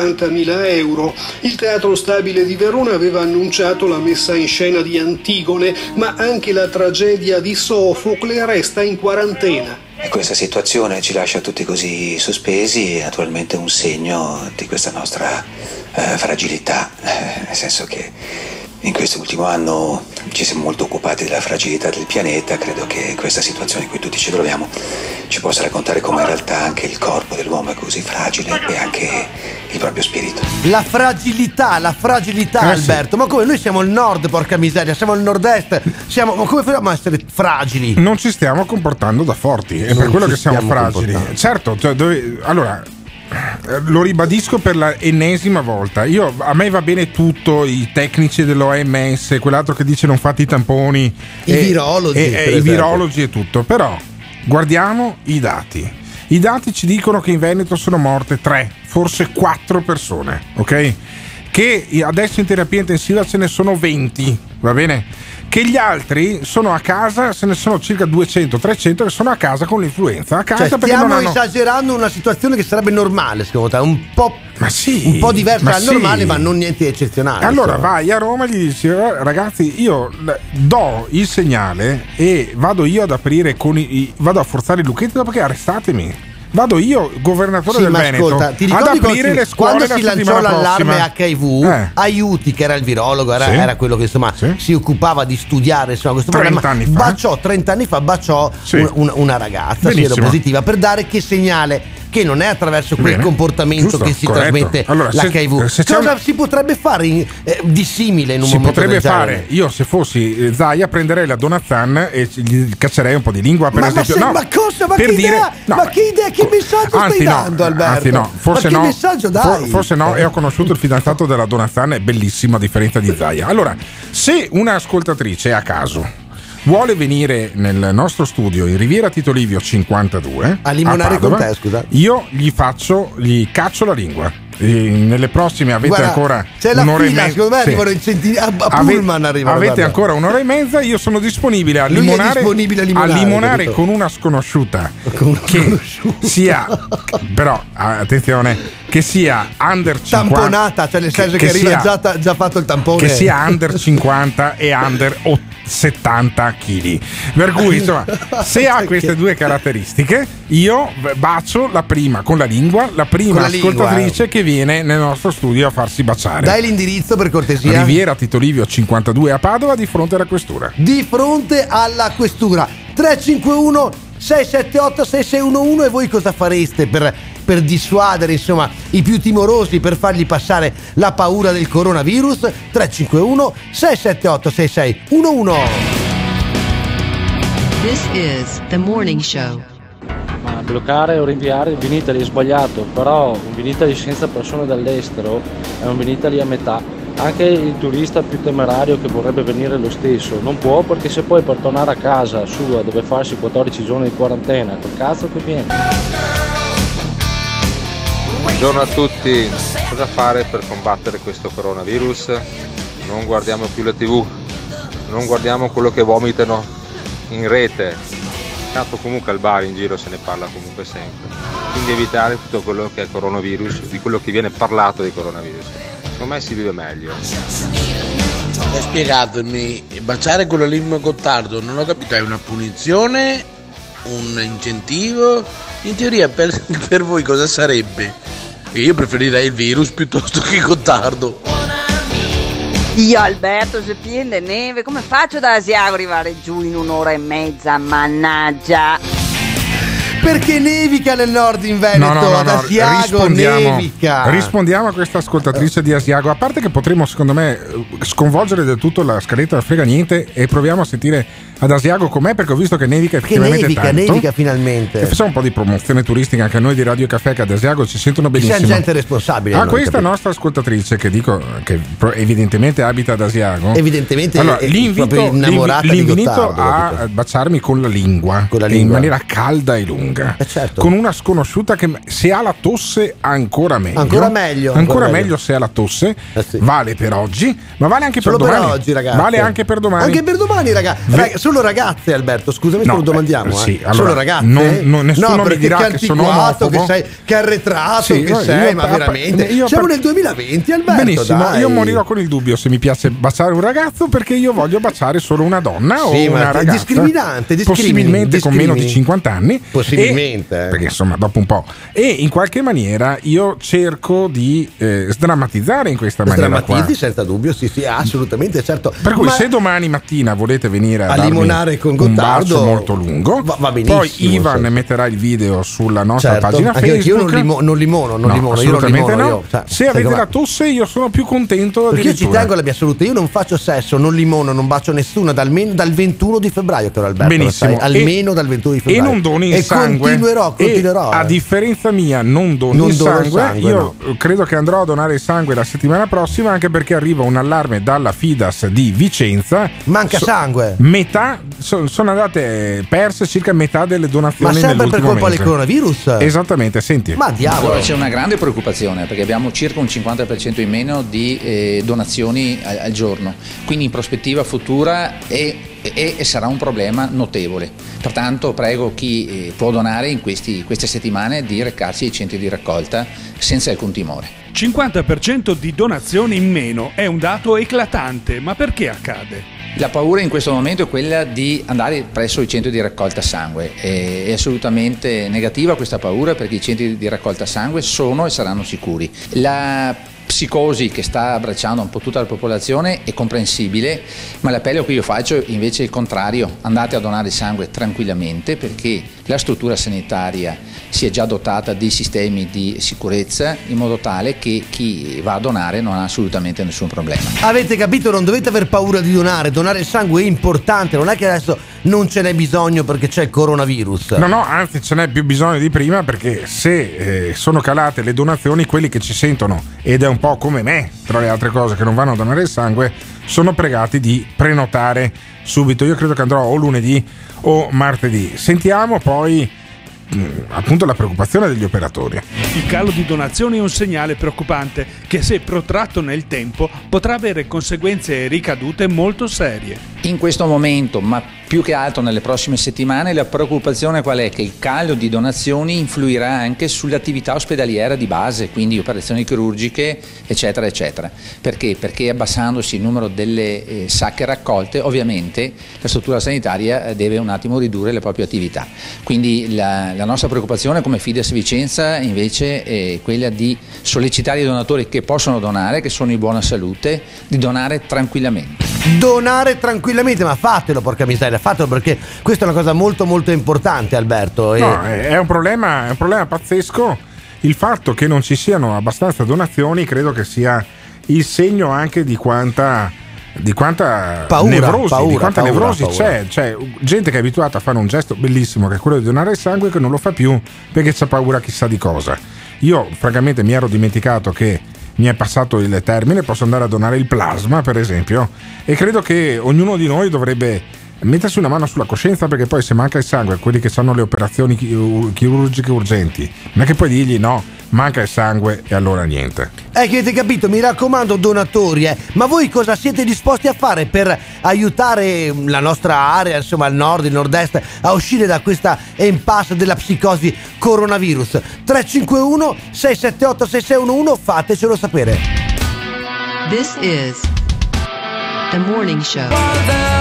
250.000 euro. Il Teatro Stabile di Verona aveva annunciato la messa in scena di Antigone, ma anche la tragedia di Sofocle resta in quarantena. E questa situazione ci lascia tutti così sospesi e naturalmente un segno di questa nostra eh, fragilità, eh, nel senso che in questo ultimo anno ci siamo molto occupati della fragilità del pianeta, credo che questa situazione in cui tutti ci troviamo ci possa raccontare come in realtà anche il corpo dell'uomo è così fragile e anche il proprio spirito. La fragilità, la fragilità, Eh sì. Alberto. Ma come noi siamo il nord, porca miseria, siamo il nord-est. Siamo, ma come facciamo a essere fragili? Non ci stiamo comportando da forti, è Non per quello che siamo fragili. Certo, cioè, dove- allora lo ribadisco per la ennesima volta. Io, a me va bene tutto, i tecnici dell'OMS, quell'altro che dice non fate i tamponi, I virologi, e- e i virologi e tutto. Però guardiamo i dati. I dati ci dicono che in Veneto sono morte tre, forse quattro persone, ok? Che adesso in terapia intensiva ce ne sono 20, va bene? Che gli altri sono a casa, se ne sono circa 200-300 che sono a casa con l'influenza. A casa Cioè, perché stiamo hanno... esagerando una situazione che sarebbe normale, secondo te? Un po', sì, un po' diversa dal sì. normale, ma non niente di eccezionale. Allora insomma. vai a Roma e gli dici "Eh, ragazzi io do il segnale e vado io ad aprire con i, vado a forzare i lucchetti dopo che arrestatemi. Vado io, governatore Sì, del Veneto, ascolta, ti ad aprire quando, le si- scuole quando la si lanciò l'allarme. HIV? Eh. Aiuti, che era il virologo, era, Sì. era quello che insomma si occupava di studiare insomma, questo 30 problema. anni fa. Baciò 30 anni fa, baciò Sì. un- un- una ragazza Benissimo. positiva per dare che segnale che non è attraverso quel Bene. comportamento Giusto, che si corretto. trasmette Allora, se- l'HIV. se c'è Cosa un- si potrebbe fare in- eh, di simile in un si momento potrebbe del genere? fare, io se fossi eh, Zaia prenderei la Donazan e gli caccerei un po' di lingua per Ma, ma, esempio. se- no, ma cosa? Ma per che, dire, idea, no, ma che idea, che messaggio Anzi stai no, dando, Alberto? anzi no, forse ma che no. messaggio dai? For- forse no, e ho conosciuto il fidanzato della Donazan, è bellissimo a differenza di Zaia. Allora, se una ascoltatrice a caso vuole venire nel nostro studio in Riviera Tito Livio 52 A limonare Padova, con te, scusa. io gli faccio, gli caccio la lingua. E nelle prossime avete Guarda, ancora c'è la un'ora e fila, mezza. secondo me Sì. centi- a, a Ave- pullman arrivano, avete guarda. ancora un'ora e mezza. Io sono disponibile a Lui limonare, disponibile a limonare, limonare capito? con una sconosciuta che sia, però attenzione, che sia under 50 tamponata, cioè nel senso che, arriva sia- già, già fatto il tampone. che sia under 50 e under o- 70 kg. Per cui, insomma, se ha queste due caratteristiche, io bacio la prima con la lingua, la prima la lingua, ascoltatrice che viene nel nostro studio a farsi baciare. Dai l'indirizzo per cortesia. Riviera Tito Livio 52 a Padova di fronte alla questura. Di fronte alla questura 351 678 6611 e voi cosa fareste per, per dissuadere insomma i più timorosi per fargli passare la paura del coronavirus 351 678 6611 This is the morning show. Ma bloccare o rinviare il Vinitali è sbagliato, però un Vinitali senza persone dall'estero è un Vinitali a metà. Anche il turista più temerario che vorrebbe venire lo stesso non può perché se poi per tornare a casa sua deve farsi 14 giorni di quarantena, col cazzo che viene. Buongiorno a tutti, cosa fare per combattere questo coronavirus? Non guardiamo più la tv, non guardiamo quello che vomitano in rete, tanto comunque al bar in giro se ne parla comunque sempre, quindi evitare tutto quello che è coronavirus, di quello che viene parlato di coronavirus. Secondo me si vive meglio. E spiegatemi, baciare quello lì come Gottardo, non ho capito, è una punizione? Un incentivo? In teoria per, per voi cosa sarebbe? Io preferirei il virus piuttosto che Gottardo. Io Alberto se piende neve, come faccio da Asiago arrivare giù in un'ora e mezza? Mannaggia! Perché nevica nel nord in Veneto, No, no, no, ad Asiago rispondiamo, nevica. rispondiamo a questa ascoltatrice di Asiago. A parte che potremmo, secondo me, sconvolgere del tutto la scaletta, non frega niente, e proviamo a sentire ad Asiago com'è, perché ho visto che nevica Che effettivamente nevica, tanto. nevica finalmente. E facciamo un po' di promozione turistica anche a noi di Radio Caffè che ad Asiago ci sentono benissimo. siamo gente responsabile. A questa capito? nostra ascoltatrice che dico che evidentemente abita ad Asiago. Evidentemente allora, è l'invito, proprio innamorata l'invi- di l'invito Gottardo, a capito? baciarmi con la lingua, Con la e in lingua. maniera calda e lunga. Eh, certo. Con una sconosciuta che se ha la tosse ancora meglio. Ancora meglio, Ancora, ancora meglio. meglio. se ha la tosse. Eh, sì. Vale per oggi, ma vale anche Solo per per domani. oggi, ragazzi. Vale anche per domani. Anche per domani, raga- raga- solo ragazze, Alberto. Scusami, No, se lo domandiamo. eh, eh. sì, allora, solo ragazze. non- non- nessuno no, mi dirà che che sono antiquato, che, omofobo. sei, che arretrato, Sì, che io- sei, io ma per- veramente. io Siamo per- nel 2020, Alberto. Benissimo, dai. io morirò con il dubbio se mi piace baciare un ragazzo perché io voglio baciare solo una donna Sì, o una ragazza. discriminante, discrimini, possibilmente con meno di discrimini. 50 anni. Possibilmente, E- eh. perché insomma, dopo un po'. E in qualche maniera io cerco di eh, sdrammatizzare in questa maniera. Sdrammatizzi senza dubbio, sì, sì, assolutamente, certo. Per cui Ma- se domani mattina volete venire a, A limonare con un Gottardo, bacio molto lungo, va- va benissimo, poi Ivan sì. metterà il video sulla nostra Certo, pagina Facebook. io non, limo- non limono, non No, limono, io non assolutamente limono. no. Io, cioè, se avete la tosse io sono più contento Perché io ci tengo alla mia salute, io non faccio sesso, non limono, non bacio nessuno dal, men- dal 21 di febbraio, caro Alberto. Benissimo. sai, almeno dal 21 di E febbraio. non doni il e sangue. Continuerò, E continuerò. a eh. differenza mia, non doni Non il dono il sangue. sangue, Io credo che andrò a donare il sangue la settimana prossima, anche perché arriva un allarme dalla Fidas di Vicenza. Manca sangue. Metà so- sono andate perse circa metà delle Ma donazioni sempre per colpa del coronavirus? Esattamente, senti. Ma diavolo. Allora, c'è una grande preoccupazione perché abbiamo circa un 50% in meno di eh, donazioni al, al giorno, quindi in prospettiva futura è, e sarà un problema notevole. Pertanto prego chi eh, può donare in questi- queste settimane di recarsi ai centri di raccolta senza alcun timore. 50% di donazioni in meno è un dato eclatante, ma perché accade? La paura in questo momento è quella di andare presso i centri di raccolta sangue. È è assolutamente negativa questa paura perché i centri di raccolta sangue sono e saranno sicuri. La psicosi che sta abbracciando un po' tutta la popolazione è comprensibile, ma l'appello che io faccio invece è il contrario. Andate a donare sangue tranquillamente perché la struttura sanitaria si è già dotata di sistemi di sicurezza in modo tale che chi va a donare non ha assolutamente nessun problema. Avete capito? Non dovete aver paura di donare. Donare il sangue è importante. Non è che adesso non ce n'è bisogno perché c'è il coronavirus. No, no, anzi ce n'è più bisogno di prima perché se eh, sono calate le donazioni, quelli che ci sentono, ed è un po' come me, tra le altre cose, che non vanno a donare il sangue, sono pregati di prenotare subito. Io credo che andrò o lunedì o martedì. Sentiamo poi appunto la preoccupazione degli operatori. Il calo di donazioni è un segnale preoccupante che se protratto nel tempo potrà avere conseguenze e ricadute molto serie. In questo momento, ma più che altro nelle prossime settimane, la preoccupazione qual è? Che il calo di donazioni influirà anche sull'attività ospedaliera di base, quindi operazioni chirurgiche, eccetera, eccetera. Perché? Perché abbassandosi il numero delle eh, sacche raccolte, ovviamente la struttura sanitaria eh, deve un attimo ridurre le proprie attività. Quindi la, la nostra preoccupazione come Fides Vicenza invece è quella di sollecitare i donatori che possono donare, che sono in buona salute, di donare tranquillamente. Donare tranquillamente, ma fatelo, porca miseria, fatelo perché questa è una cosa molto molto importante, Alberto. e- No, è un problema, è un problema pazzesco. Il fatto che non ci siano abbastanza donazioni credo che sia il segno anche di quanta, di quanta Paura, nevrosi, di paura, quanta paura, nevrosi paura. c'è. Cioè, gente che è abituata a fare un gesto bellissimo che è quello di donare il sangue che non lo fa più perché c'ha paura chissà di cosa. Io francamente mi ero dimenticato che mi è passato il termine, posso andare a donare il plasma per esempio e credo che ognuno di noi dovrebbe mettersi una mano sulla coscienza perché poi se manca il sangue a quelli che hanno le operazioni chi- chirurgiche urgenti non è che puoi dirgli no, manca il sangue e allora niente. Eh, che avete capito, mi raccomando, donatori, eh. Ma voi cosa siete disposti a fare per aiutare la nostra area, insomma, il nord, il nord-est, a uscire da questa impasse della psicosi coronavirus? 351 678 6611, fatecelo sapere. This is the morning show.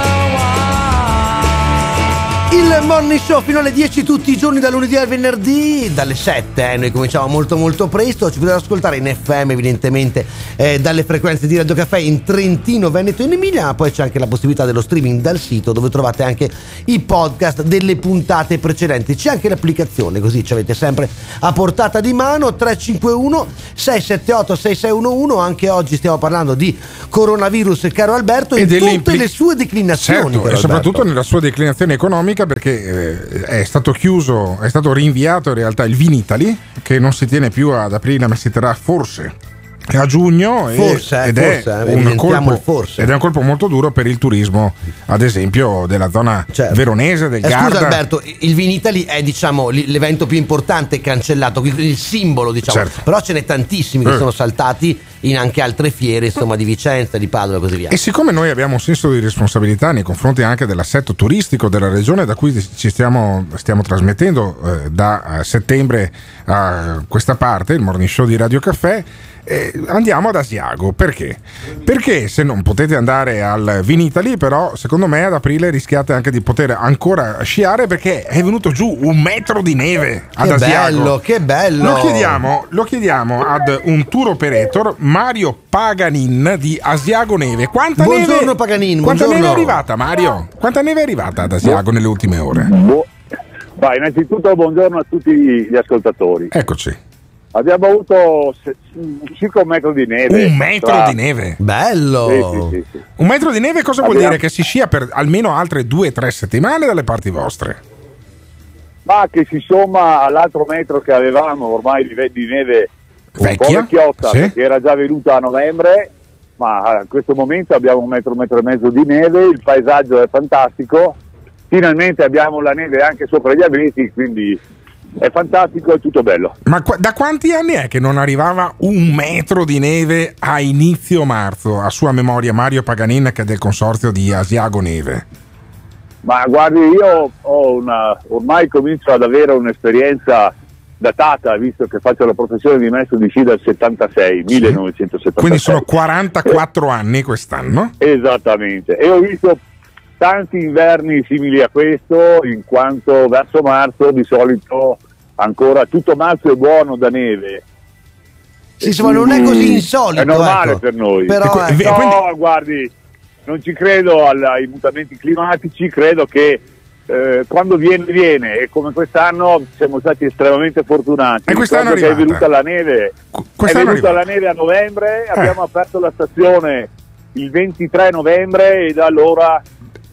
Il morning show fino alle 10 tutti i giorni da lunedì al venerdì, dalle 7, eh, noi cominciamo molto molto presto, ci potete ascoltare in FM evidentemente eh, dalle frequenze di Radio Caffè in Trentino, Veneto e in Emilia, poi c'è anche la possibilità dello streaming dal sito dove trovate anche i podcast delle puntate precedenti, c'è anche l'applicazione così ci avete sempre a portata di mano 351 678 6611, anche oggi stiamo parlando di coronavirus caro Alberto E in tutte impli- le sue declinazioni. Certo, e soprattutto nella sua declinazione economica perché eh, è stato chiuso, è stato rinviato in realtà il Vinitali che non si tiene più ad aprile ma si terrà forse a giugno Forse, eh, ed, forse, è eh, un colpo, ed è un colpo molto duro per il turismo ad esempio della zona veronese del Eh, Garda scusa Alberto, il Vinitali è diciamo l'evento più importante cancellato, il simbolo diciamo, Certo. però ce n'è tantissimi che Eh. sono saltati in anche altre fiere, insomma di Vicenza, di Padova e così via. E siccome noi abbiamo un senso di responsabilità nei confronti anche dell'assetto turistico della regione da cui ci stiamo, stiamo trasmettendo eh, da eh, settembre a questa parte, il morning show di Radio Caffè, eh, andiamo ad Asiago. Perché? Perché se non potete andare al Vinitali, però secondo me ad aprile rischiate anche di poter ancora sciare perché è venuto giù un metro di neve ad Che Asiago. bello, che bello! Lo chiediamo, lo chiediamo ad un tour operator, Mario Paganin di Asiago Neve. Quanta Buongiorno, neve, Paganin, Quanta buongiorno. neve è arrivata, Mario? Quanta neve è arrivata ad Asiago nelle ultime ore? Vai, innanzitutto buongiorno a tutti gli ascoltatori. Eccoci. Abbiamo avuto circa un metro di neve. Un metro tra- di neve. Bello! Sì, sì, sì, sì. Un metro di neve cosa vuol Abbiamo- dire? Che si scia per almeno altre due o tre settimane dalle parti vostre. Ma che si somma all'altro metro che avevamo ormai di, neve un Vecchia, po' vecchiotta, sì. perché era già venuta a novembre, ma a questo momento abbiamo un metro, un metro e mezzo di neve, il paesaggio è fantastico, finalmente abbiamo la neve anche sopra gli abeti, quindi è fantastico, è tutto bello. Ma qua- da quanti anni è che non arrivava un metro di neve a inizio marzo? A sua memoria Mario Paganin che è del consorzio di Asiago Neve. Ma guardi, io ho una, ormai comincio ad avere un'esperienza datata, visto che faccio la professione di maestro di sci dal 76, 1976. Quindi sono 44 anni quest'anno. Esattamente, e ho visto tanti inverni simili a questo, in quanto verso marzo di solito ancora tutto marzo è buono da neve. Sì, insomma, non è così insolito. È normale ecco. per noi. Però, eh, no, guardi, non ci credo ai mutamenti climatici, credo che eh, quando viene, viene. E come quest'anno siamo stati estremamente fortunati. E quest'anno è venuta la neve. È quest'anno è venuta arrivata. la neve a novembre, Eh. abbiamo aperto la stazione il 23 novembre e da allora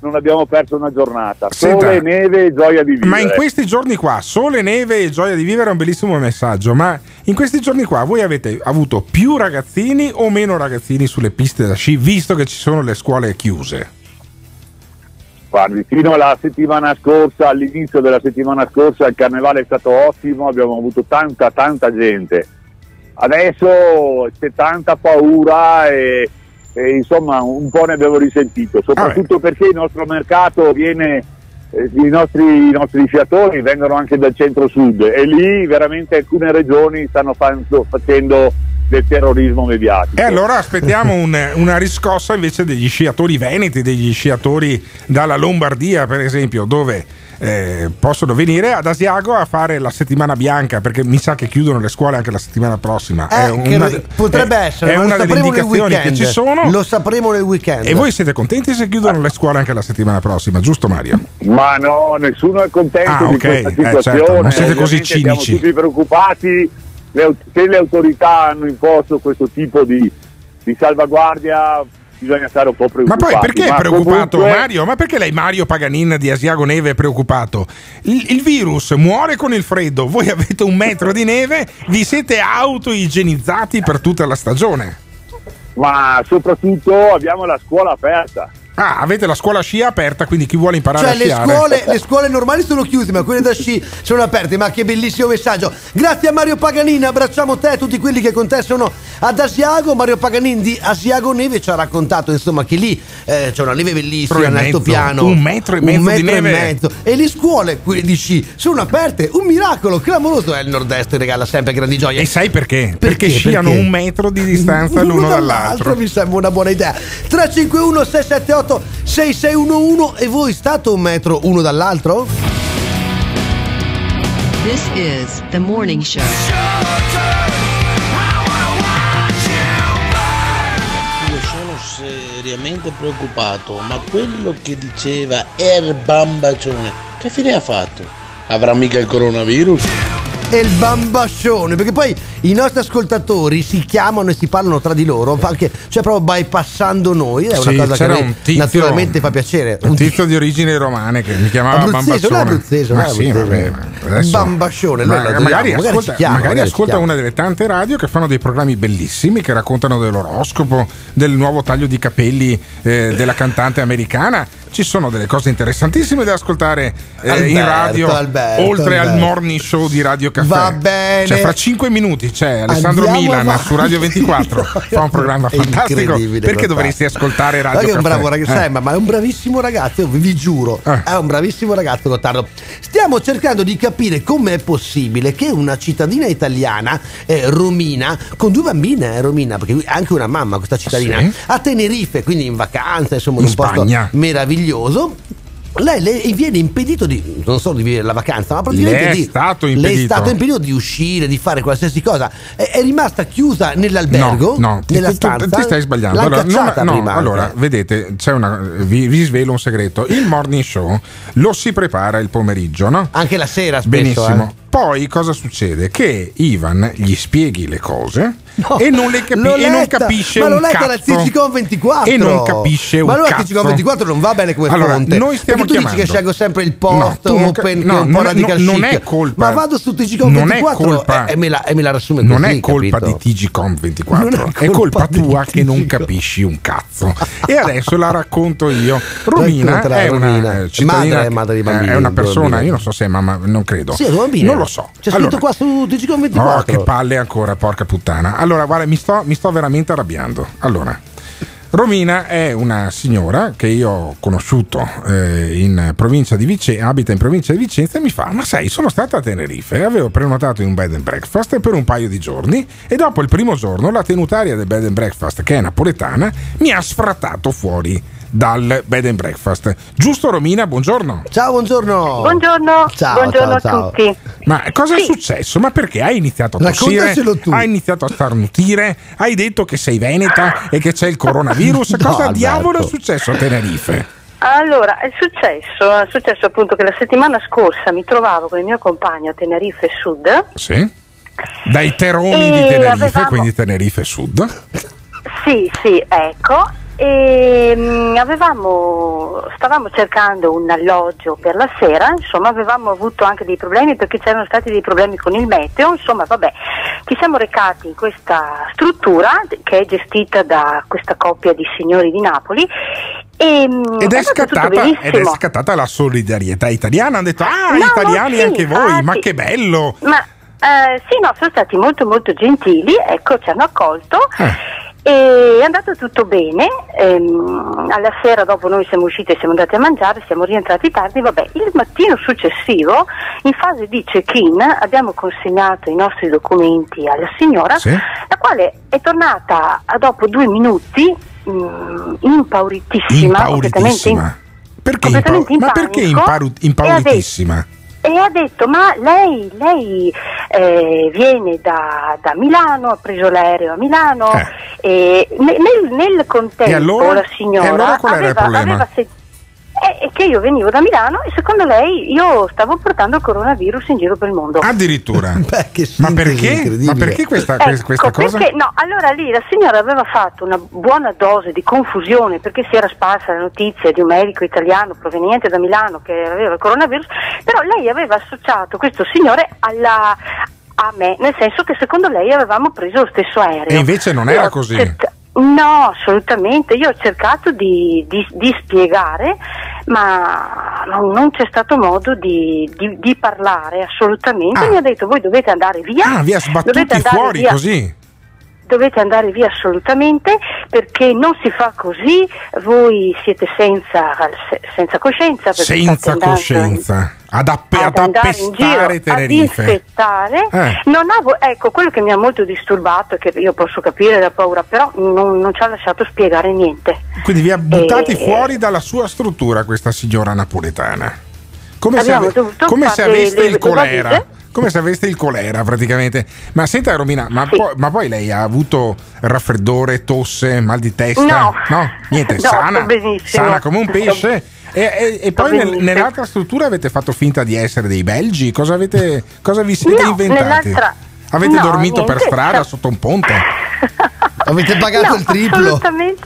non abbiamo perso una giornata. Senta, Sole, neve e gioia di vivere. Ma in questi giorni qua, sole, neve e gioia di vivere è un bellissimo messaggio. Ma in questi giorni qua voi avete avuto più ragazzini o meno ragazzini sulle piste da sci, visto che ci sono le scuole chiuse? Guardi, fino alla settimana scorsa, all'inizio della settimana scorsa, il carnevale è stato ottimo, abbiamo avuto tanta, tanta gente. Adesso c'è tanta paura e, e, insomma un po' ne abbiamo risentito, soprattutto perché il nostro mercato viene, eh, i, nostri, i nostri sciatori vengono anche dal centro-sud e lì veramente alcune regioni stanno fanno- facendo del terrorismo mediatico. E allora aspettiamo un- una riscossa invece degli sciatori veneti, degli sciatori dalla Lombardia, per esempio, dove eh, possono venire ad Asiago a fare la settimana bianca, perché mi sa che chiudono le scuole anche la settimana prossima. eh, una, potrebbe è- essere, è una delle sapremo nel indicazioni che weekend. ci sono. Lo sapremo nel weekend. E voi siete contenti se chiudono le scuole anche la settimana prossima, giusto Mario? Ma no, nessuno è contento Ah, di ok, questa eh, situazione. certo, non siete così Ovviamente Siamo cinici. tutti preoccupati. Se le autorità hanno imposto questo tipo di, di salvaguardia, bisogna stare un po' Ma preoccupati. poi perché è preoccupato comunque- Mario? Ma perché lei Mario Paganin di Asiago Neve è preoccupato? Il, il virus muore con il freddo, voi avete un metro di neve, vi siete auto-igienizzati per tutta la stagione. Ma soprattutto abbiamo la scuola aperta. Ah, avete la scuola sci aperta, quindi chi vuole imparare Cioè, a le sciare. scuole, le scuole normali sono chiuse, ma quelle da sci sono aperte. Ma che bellissimo messaggio! Grazie a Mario Paganin, abbracciamo te e tutti quelli che con te sono ad Asiago. Mario Paganin di Asiago Neve ci ha raccontato insomma che lì eh, c'è una neve bellissima, e un mezzo, altopiano. un metro e un mezzo di metro e neve. mezzo. E le scuole, quelle di sci, sono aperte. Un miracolo clamoroso. E il nord-est regala sempre grandi gioie. E sai perché? Perché, Perché? sciano Perché? un metro di distanza l'uno dall'altro. mi sembra una buona idea 351 678 338 6611 e voi state un metro uno dall'altro? This is the morning show. Io sono seriamente preoccupato, ma quello che diceva Er Bambaccione, che fine ha fatto? Avrà mica il coronavirus? E il bambascione, perché poi i nostri ascoltatori si chiamano e si parlano tra di loro, anche, cioè proprio bypassando noi, è una Sì, cosa che a me tizio- naturalmente fa piacere. Un tizio di origini romane che mi chiamava Abruzzese, Bambascione. abruzzese, Ma è sì, vabbè, adesso- Bambascione, Ma- lo magari, magari ascolta, chiama, magari magari ascolta una delle tante radio che fanno dei programmi bellissimi che raccontano dell'oroscopo, del nuovo taglio di capelli eh, della cantante americana. Ci sono delle cose interessantissime da ascoltare eh, in Alberto, radio, Alberto, oltre al Alberto. morning show di Radio Caffè. Va bene. Cioè, fra 5 minuti c'è Alessandro Andiamo Milan avanti. su Radio 24. fa un programma È fantastico. Perché guarda. dovresti ascoltare Radio Ma che è un Caffè? bravo ragazzo, Eh. ma, è un bravissimo ragazzo, io vi, giuro. È un bravissimo ragazzo, Gottardo. Stiamo cercando di capire com'è possibile che una cittadina italiana, eh, Romina, con due bambine, eh, Romina, perché anche una mamma questa cittadina, Sì. a Tenerife, quindi in vacanza, insomma, in In un posto Spagna. Meraviglioso. Lei le viene impedito di non solo di vivere la vacanza, ma praticamente Le è di, stato le è impedito. stato impedito di uscire, di fare qualsiasi cosa. È, è rimasta chiusa nell'albergo, No, no, ti, nella tu- stanza. ti stai sbagliando. Allora, non- no, prima. allora, vedete, c'è una, vi, vi svelo un segreto. Il morning show lo si prepara il pomeriggio, no? Anche la sera spesso. Benissimo. eh. Poi cosa succede? Che Ivan gli spieghi le cose e, non le capi- e non capisce ma un l'ho letta cazzo. TGCOM 24 E non capisce un ma allora cazzo. TGCOM 24 non va bene come Allora, fonte noi stiamo perché tu chiamando- dici che scelgo sempre il No, post ca- open no, che è un po' radical non chic. è colpa- ma vado su è 24 colpa- e, e me la, e me la riassume così non è colpa capito? di TGCOM 24, Non è, è colpa, colpa di tua che non capisci un cazzo. e adesso la racconto io. Romina è una cittadina, è una persona, io non so se è mamma, non credo. È. Non lo so. C'è scritto qua su TGCOM 24 Oh, che palle ancora, porca puttana. Allora, guarda, mi sto, mi sto veramente arrabbiando. Allora, Romina è una signora che io ho conosciuto eh, in provincia di Vicenza, abita in provincia di Vicenza e mi fa: Ma sai, sono stata a Tenerife, avevo prenotato in un bed and breakfast per un paio di giorni e dopo il primo giorno la tenutaria del bed and breakfast, che è napoletana, mi ha sfrattato fuori dal bed and breakfast. Giusto Romina, buongiorno. ciao buongiorno Buongiorno, Ciao, buongiorno ciao, ciao. a tutti. Ma cosa è successo? Ma perché hai iniziato a tossire? Hai iniziato a starnutire? Hai detto che sei veneta e che c'è il coronavirus? No, cosa Alberto. diavolo è successo a Tenerife? Allora, è successo, è successo appunto che la settimana scorsa mi trovavo con il mio compagno a Tenerife Sud. Sì? Dai teroni E di Tenerife, avevamo- quindi Tenerife Sud. Sì, sì, ecco. E mm, avevamo, stavamo cercando un alloggio per la sera, insomma avevamo avuto anche dei problemi perché c'erano stati dei problemi con il meteo, insomma vabbè, ci siamo recati in questa struttura che è gestita da questa coppia di signori di Napoli e, mm, Ed è, scattata, ed è scattata la solidarietà italiana. Hanno detto: Ah, No, italiani sì, anche voi, ma infatti. che bello! Ma eh, sì, no, sono stati molto molto gentili, ecco, ci hanno accolto. Eh. E è andato tutto bene, ehm, alla sera dopo noi siamo usciti e siamo andati a mangiare, siamo rientrati tardi, vabbè, il mattino successivo in fase di check-in abbiamo consegnato i nostri documenti alla signora, Sì. la quale è tornata dopo due minuti mm, impauritissima, completamente in- Impauritissima. Perché completamente impau- in ma perché imparu- impauritissima? E ha detto ma lei, lei eh, viene da, da Milano, ha preso l'aereo a Milano e ne- nel, nel contempo Eh. E allora? la signora E allora qual era il aveva, aveva se- eh, è che io venivo da Milano e secondo lei io stavo portando il coronavirus in giro per il mondo. Addirittura. ma perché? Ma perché questa, Ecco, questa cosa? Perché, no, allora lì la signora aveva fatto una buona dose di confusione perché si era sparsa la notizia di un medico italiano proveniente da Milano che aveva il coronavirus, però lei aveva associato questo signore alla, a me, nel senso che secondo lei avevamo preso lo stesso aereo. E invece non era Io così. cerca- No, assolutamente. Io ho cercato di, di- di spiegare, ma non, non c'è stato modo di, di- parlare assolutamente. Mi ha detto: Voi dovete andare via. Ah, vi ha dovete sbattuti fuori via. così. Dovete andare via assolutamente perché non si fa così, voi siete senza, se- senza coscienza. Senza coscienza. ad, app- ad ad appestare ad Tenerife. infettare. Eh. Vo- ecco, quello che mi ha molto disturbato, che io posso capire la paura, però non, non ci ha lasciato spiegare niente. Quindi vi ha buttati Eh, fuori dalla sua struttura questa signora napoletana. Come se, ave- come se aveste le- il le colera. Come se aveste il colera praticamente. Ma senta Romina, ma, poi, ma poi lei ha avuto raffreddore, tosse, mal di testa? No. niente, No, sana, sana come un pesce. E, e- e poi nel- nell'altra struttura avete fatto finta di essere dei belgi? Cosa, avete, cosa vi siete No, inventati? nell'altra- Avete no, dormito per niente. strada sotto un ponte? Avete pagato No, il triplo? Assolutamente,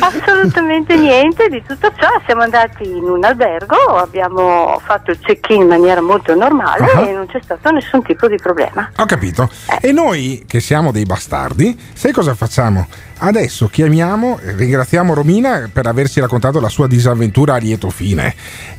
assolutamente niente di tutto ciò. Siamo andati in un albergo, abbiamo fatto il check-in in maniera molto normale Ah. e non c'è stato nessun tipo di problema. Ho capito. E noi che siamo dei bastardi, sai cosa facciamo? Adesso chiamiamo, ringraziamo Romina per averci raccontato la sua disavventura a lieto fine.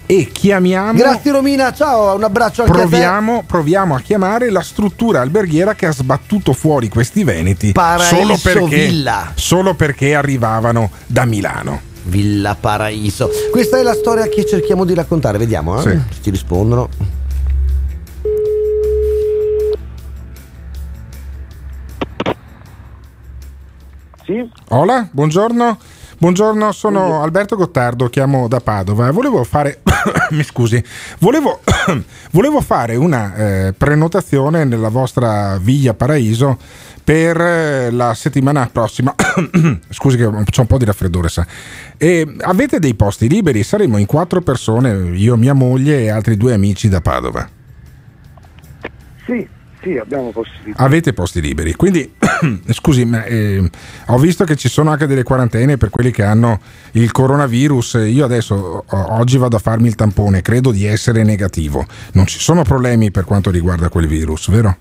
E chiamiamo. Grazie Romina, ciao, un abbraccio anche a te. Proviamo, proviamo a chiamare la struttura alberghiera che ha sbattuto fuori questi veneti Paraiso solo perché, Villa. solo perché arrivavano da Milano. Villa Paraiso. Questa è la storia che cerchiamo di raccontare, vediamo eh? Sì. se ci rispondono. Sì? Hola, buongiorno. Buongiorno, sono Alberto Gottardo, chiamo da Padova. Volevo fare, mi scusi, volevo, volevo fare una eh, prenotazione nella vostra Villa Paraíso per eh, la settimana prossima. scusi che ho un po' di raffreddore, sa. E avete dei posti liberi? Saremo in quattro persone, io, mia moglie e altri due amici da Padova. Sì, sì, abbiamo possibilità. Avete posti liberi, quindi scusi, ma, eh, ho visto che ci sono anche delle quarantene per quelli che hanno il coronavirus. Io adesso oggi vado a farmi il tampone, credo di essere negativo. Non ci sono problemi per quanto riguarda quel virus, vero?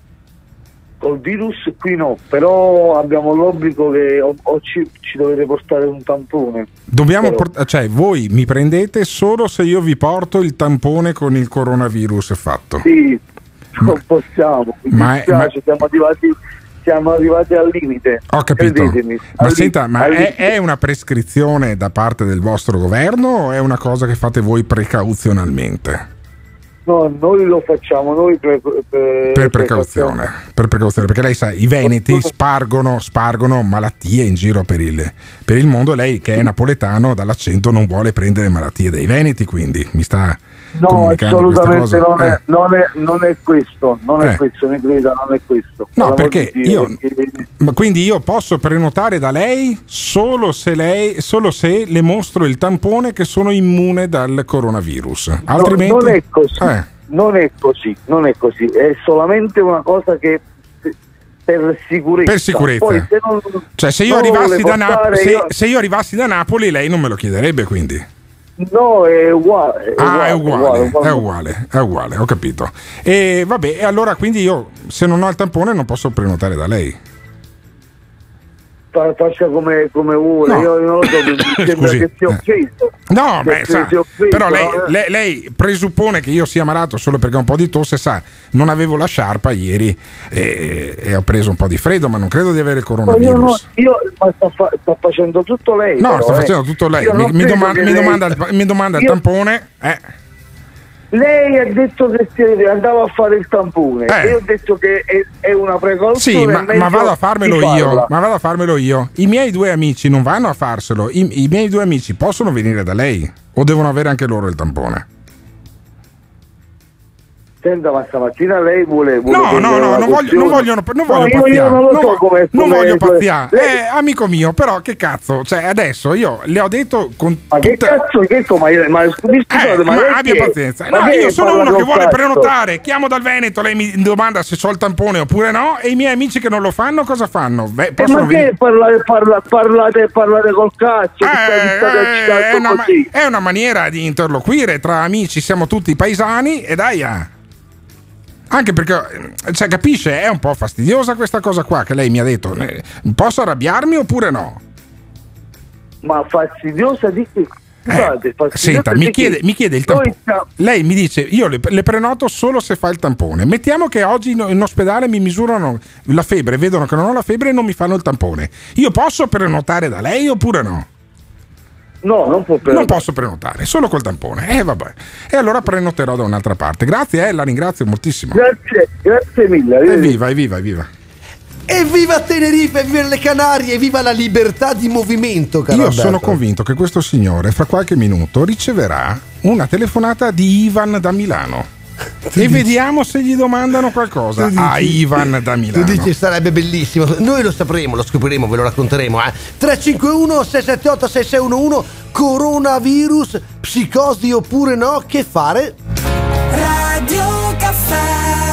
Col virus qui no, però abbiamo l'obbligo che o, o ci, ci dovete portare un tampone. Dobbiamo Però- port- cioè voi mi prendete solo se io vi porto il tampone con il coronavirus fatto. Sì, non possiamo, mi Ma è- dispiace, siamo, arrivati, siamo arrivati al limite. Ho capito. Credetemi. Ma senta, ma è, è una prescrizione da parte del vostro governo o è una cosa che fate voi precauzionalmente? No, noi lo facciamo, noi per, per, Per precauzione, per precauzione, perché lei sa, i veneti spargono, spargono malattie in giro per il, per il mondo. Lei, che è napoletano, dall'accento non vuole prendere malattie dai veneti, quindi mi sta No, assolutamente non è, Eh. non, è, non è questo, non è Eh. questo, mi creda, non è questo. No, l'amor perché io- perché- Ma quindi io posso prenotare da lei solo se, lei, solo se le mostro il tampone che sono immune dal coronavirus. No, Altrimenti. non è così, Eh. non è così, non è così, è solamente una cosa che per sicurezza. Per sicurezza. Poi, se non, Cioè, se io, portare, se, io- se io arrivassi da Napoli, lei non me lo chiederebbe quindi. No, è uguale. ah, è uguale, uguale. è uguale, è uguale, ho capito. E vabbè, e allora quindi io se non ho il tampone non posso prenotare da lei. Fa- Faccia come, come vuole, No. io non lo so, mi sembra Scusi, che sia eh. offeso. No, Che beh, sa, offeso, però lei, no? lei- lei presuppone che io sia malato solo perché ho un po' di tosse, sa, non avevo la sciarpa ieri e, e ho preso un po' di freddo, ma non credo di avere il io, coronavirus. no, io ma sta, fa- sta facendo tutto lei. No, però, sta eh. facendo tutto lei. Io Mi, mi domanda, mi lei- domanda il, mi domanda il Io- tampone. Eh, Lei ha detto che andava a fare il tampone Eh. e io ho detto che è, è una precauzione. sì, ma, ma vado a farmelo io. Ma vado a farmelo io. I miei due amici non vanno a farselo. I, i miei due amici possono venire da lei? O devono avere anche loro il tampone? Senta, ma stamattina lei vuole. vuole No, no, no, non voglio, non voglio, non No, voglio io- pazziare. Io non lo so come. non come- voglio pazziare. Lei- Eh, amico mio, però che cazzo? Cioè, adesso io le ho detto con Ma che tutta- cazzo, che co- ma, ma scusate, Eh, ma, ma abbia chi è? pazienza. Ma No, che io sono uno che vuole cazzo? prenotare. Chiamo dal Veneto, lei mi domanda se ho il tampone oppure no. E i miei amici che non lo fanno, cosa fanno? Beh, Eh, ma che venire- parlate, parla- parlate, parlate col cazzo? che Eh, state è, una, è una maniera di interloquire tra amici, siamo tutti paesani e dai. ah. Anche perché, cioè, capisce, è un po' fastidiosa questa cosa qua che lei mi ha detto. Eh, Posso arrabbiarmi oppure no? Ma fastidiosa di che? Eh, Senta, mi chiede, mi chiede il tampone. Lei mi dice, io le, le prenoto solo se fa il tampone. Mettiamo che oggi in, in ospedale mi misurano la febbre, vedono che non ho la febbre e non mi fanno il tampone. Io posso prenotare da lei oppure no? No, non può prenotare. Non posso prenotare, solo col tampone. Eh vabbè. E allora prenoterò da un'altra parte. Grazie, eh, la ringrazio moltissimo. Grazie, grazie mille. Evviva, evviva, evviva. Evviva Tenerife, evviva le Canarie, evviva la libertà di movimento, caro Io Alberto. sono convinto che questo signore fra qualche minuto riceverà una telefonata di Ivan da Milano. E vediamo se gli domandano qualcosa Tu a Ivan da Tu Milano. dici sarebbe bellissimo. Noi lo sapremo, lo scopriremo, ve lo racconteremo. Eh. 351 678 6611 coronavirus, psicosi oppure no, che fare? Radio Caffè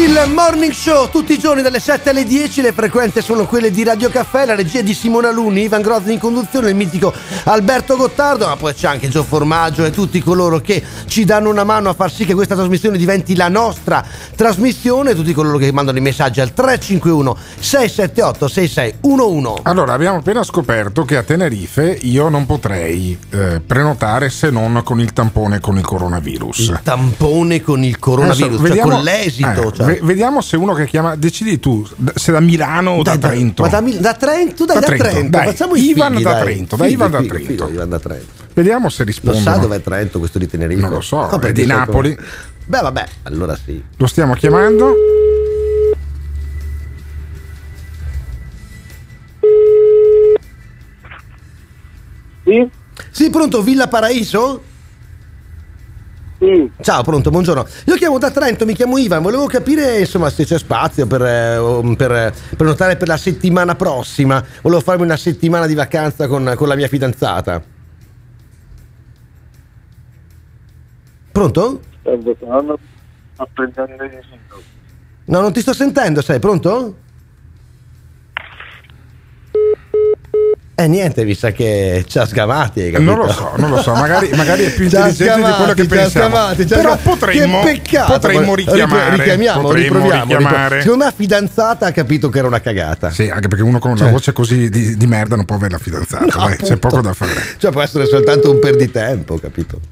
Il morning show tutti i giorni dalle 7 alle 10, le frequenze sono quelle di Radio Caffè, la regia di Simona Luni, Ivan Grozzi in conduzione, il mitico Alberto Gottardo, ma poi c'è anche Gio Formaggio e tutti coloro che ci danno una mano a far sì che questa trasmissione diventi la nostra trasmissione, tutti coloro che mandano i messaggi al 351 678 6611. Allora, abbiamo appena scoperto che a Tenerife io non potrei eh, prenotare se non con il tampone con il coronavirus. Il tampone con il coronavirus, Adesso cioè con l'esito. eh, cioè. Ve- vediamo se uno che chiama, decidi tu se da Milano o da Trento. Ma da, da Trento, dai, da, Trento, dai. facciamo i Ivan figli, da dai. Trento, dai, Figli, Ivan da Trento. figli, Ivan da Trento. Vediamo se Lo rispondono. sa dov'è Trento questo di Tenerife? Non lo so, No, è di Napoli. come- Beh, vabbè, allora sì. Lo stiamo chiamando. Sì? Sì, pronto, Villa Paraíso? Sì. Ciao, pronto, buongiorno. Io chiamo da Trento, mi chiamo Ivan, volevo capire insomma se c'è spazio per, eh, per, eh, prenotare per la settimana prossima. Volevo farmi una settimana di vacanza con, con la mia fidanzata. Pronto? Sto prendendo giro. No, non ti sto sentendo, sei pronto? Eh niente, mi sa che ci ha sgamati, capito? Non lo so, non lo so, magari, magari è più intelligente di quello che sgamati, pensiamo. sgamati, Però sgamati. potremmo, Che peccato, potremmo ma- richiamare. richiamiamo, potremmo riproviamo, richiamare. ripro- Secondo me la fidanzata ha capito che era una cagata. Sì, anche perché uno con Cioè- una voce così di, di merda non può avere la fidanzata. No, dai, c'è poco da fare. Cioè può essere soltanto un perditempo, capito?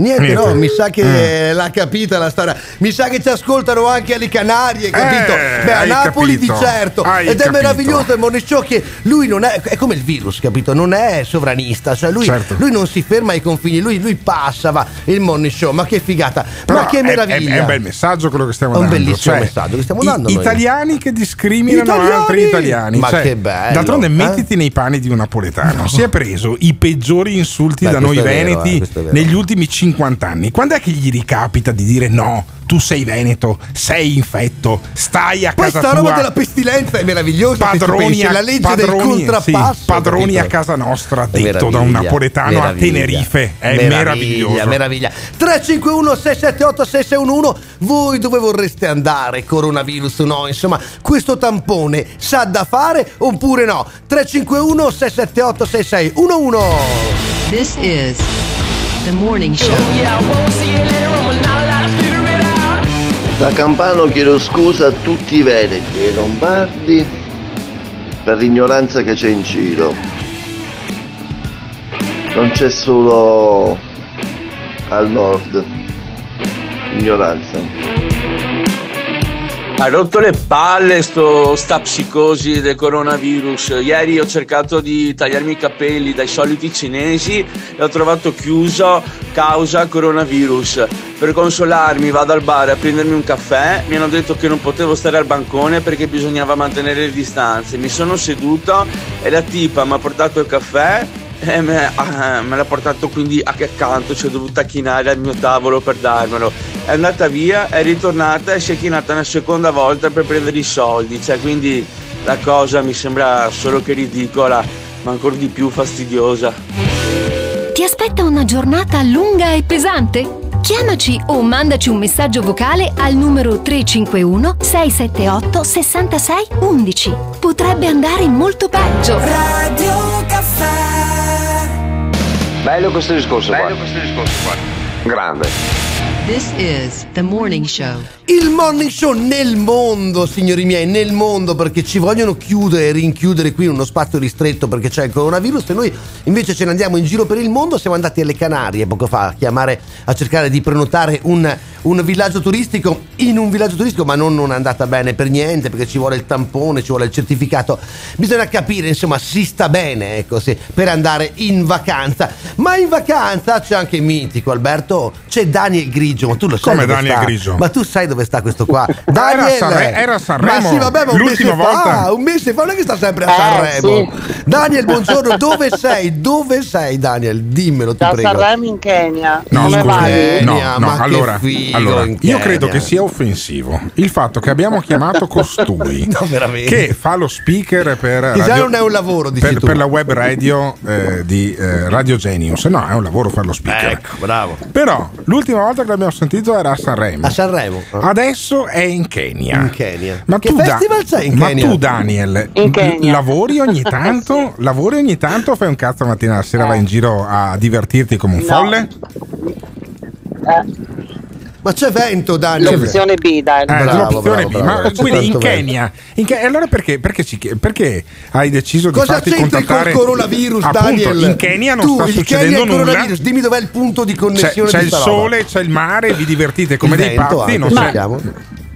Niente, Niente. no, mi sa che Mm. l'ha capita la storia. Mi sa che ci ascoltano anche alle Canarie, capito? Eh, Beh, a Napoli capito, di certo. hai Ed è capito. meraviglioso il Morning Show che lui non è. È come il virus, capito? Non è sovranista. Cioè lui, Certo. lui non si ferma ai confini, lui, lui passa, va. Il Show, ma che figata! Però ma che è- meraviglia! È, è un bel messaggio quello che stiamo È un dando. bellissimo Cioè, messaggio che stiamo i- dando noi. Italiani che discriminano Italiani! altri italiani. Ma Cioè, che bello, D'altronde eh? mettiti nei panni di un napoletano. Si è preso i peggiori insulti Beh, da noi è vero, veneti eh, è negli ultimi 50 anni. Quando è che gli ricapita di dire no? Tu sei veneto, sei infetto, stai a Poi casa tua. roba della pestilenza è meravigliosa. Padroni, a, la legge padroni, del contrappasso. sì, padroni a casa nostra, detto da un napoletano a Tenerife. È meraviglia, meraviglioso. meraviglia. 351 678 6611 Voi dove vorreste andare? Coronavirus o no? Insomma, questo tampone sa da fare oppure no? 351 678 6611 This is the morning show. Da Campano chiedo scusa a tutti i veneti e i lombardi per l'ignoranza che c'è in giro. Non c'è solo al nord ignoranza. Ha rotto le palle sto, sta psicosi del coronavirus. Ieri ho cercato di tagliarmi i capelli dai soliti cinesi e ho trovato chiuso causa coronavirus. Per consolarmi vado al bar a prendermi un caffè, mi hanno detto che non potevo stare al bancone perché bisognava mantenere le distanze. Mi sono seduto e la tipa mi ha portato il caffè e me, ah, me l'ha portato quindi a che accanto, ci ho dovuto chinare al mio tavolo per darmelo. È andata via, è ritornata e si è chinata una seconda volta per prendere i soldi. Cioè, quindi la cosa mi sembra solo che ridicola, ma ancora di più fastidiosa. Ti aspetta una giornata lunga e pesante? Chiamaci o mandaci un messaggio vocale al numero 351 678 66 11. Potrebbe andare molto peggio. Radio Caffè Bello questo discorso qua. Bello questo discorso qua. Grande. This is the morning show. Il morning show nel mondo, signori miei, nel mondo, perché ci vogliono chiudere e rinchiudere qui in uno spazio ristretto perché c'è il coronavirus e noi invece ce ne andiamo in giro per il mondo. Siamo andati alle Canarie poco fa a chiamare, a cercare di prenotare un, un villaggio turistico in un villaggio turistico, ma non, non è andata bene per niente perché ci vuole il tampone, ci vuole il certificato. Bisogna capire, insomma, si sta bene, ecco, sì, per andare in vacanza. Ma in vacanza c'è anche mitico, Alberto, c'è Daniel Grigio, ma tu lo sai Come dove Daniel sta? Grigio? Ma tu sai dove sta questo qua? Daniel! Era a Sanre- era Sanremo, Ma sì, vabbè, ma un l'ultima mese fa, volta. un mese fa, non è che sta sempre a Eh, Sanremo. Daniel, buongiorno, dove sei? Dove sei, Daniel? Dimmelo, ti Da prego. Sanremo in Kenya. No, Come scusi, vai? no, Kenya, no, ma che allora, figo allora, in io credo che sia offensivo il fatto che abbiamo chiamato costui No, veramente. che fa lo speaker per, Che già non è un lavoro, dici per, tu. per la web radio eh, di eh, Radio Genius. No, è un lavoro fare lo speaker. Ecco, bravo. Però l'ultima volta che l'abbiamo sentito era a Sanremo. A Sanremo. Adesso è in Kenya. In Kenya. Ma Che tu, festival c'è in ma Kenya? tu, Daniel, In Kenya. lavori ogni tanto? Lavori ogni tanto o fai un cazzo la mattina alla sera vai in giro a divertirti come un No. folle? Ma c'è vento, Daniel. L'opzione B, dai. Eh, Bravo, l'opzione bravo, B. bravo. Ma C'è quindi in Kenya, in Ke- allora perché, perché, ci chie- perché hai deciso di Cosa farti c'entra contattare col coronavirus, Appunto, Daniel? in Kenya non tu, sta il succedendo Kenya il nulla. coronavirus, dimmi dov'è il punto di C'è, connessione c'è di il roba. sole, c'è il mare, vi divertite come Il dei pazzi. Non vogliamo.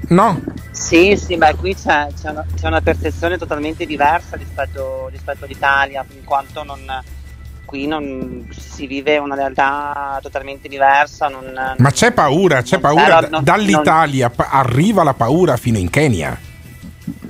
No, Sì, sì, ma qui c'è, c'è una, c'è una percezione totalmente diversa rispetto, rispetto all'Italia, in quanto non, qui non si vive una realtà totalmente diversa. Non, ma c'è paura, c'è paura. c'era- non- Dall'Italia arriva la paura fino in Kenya.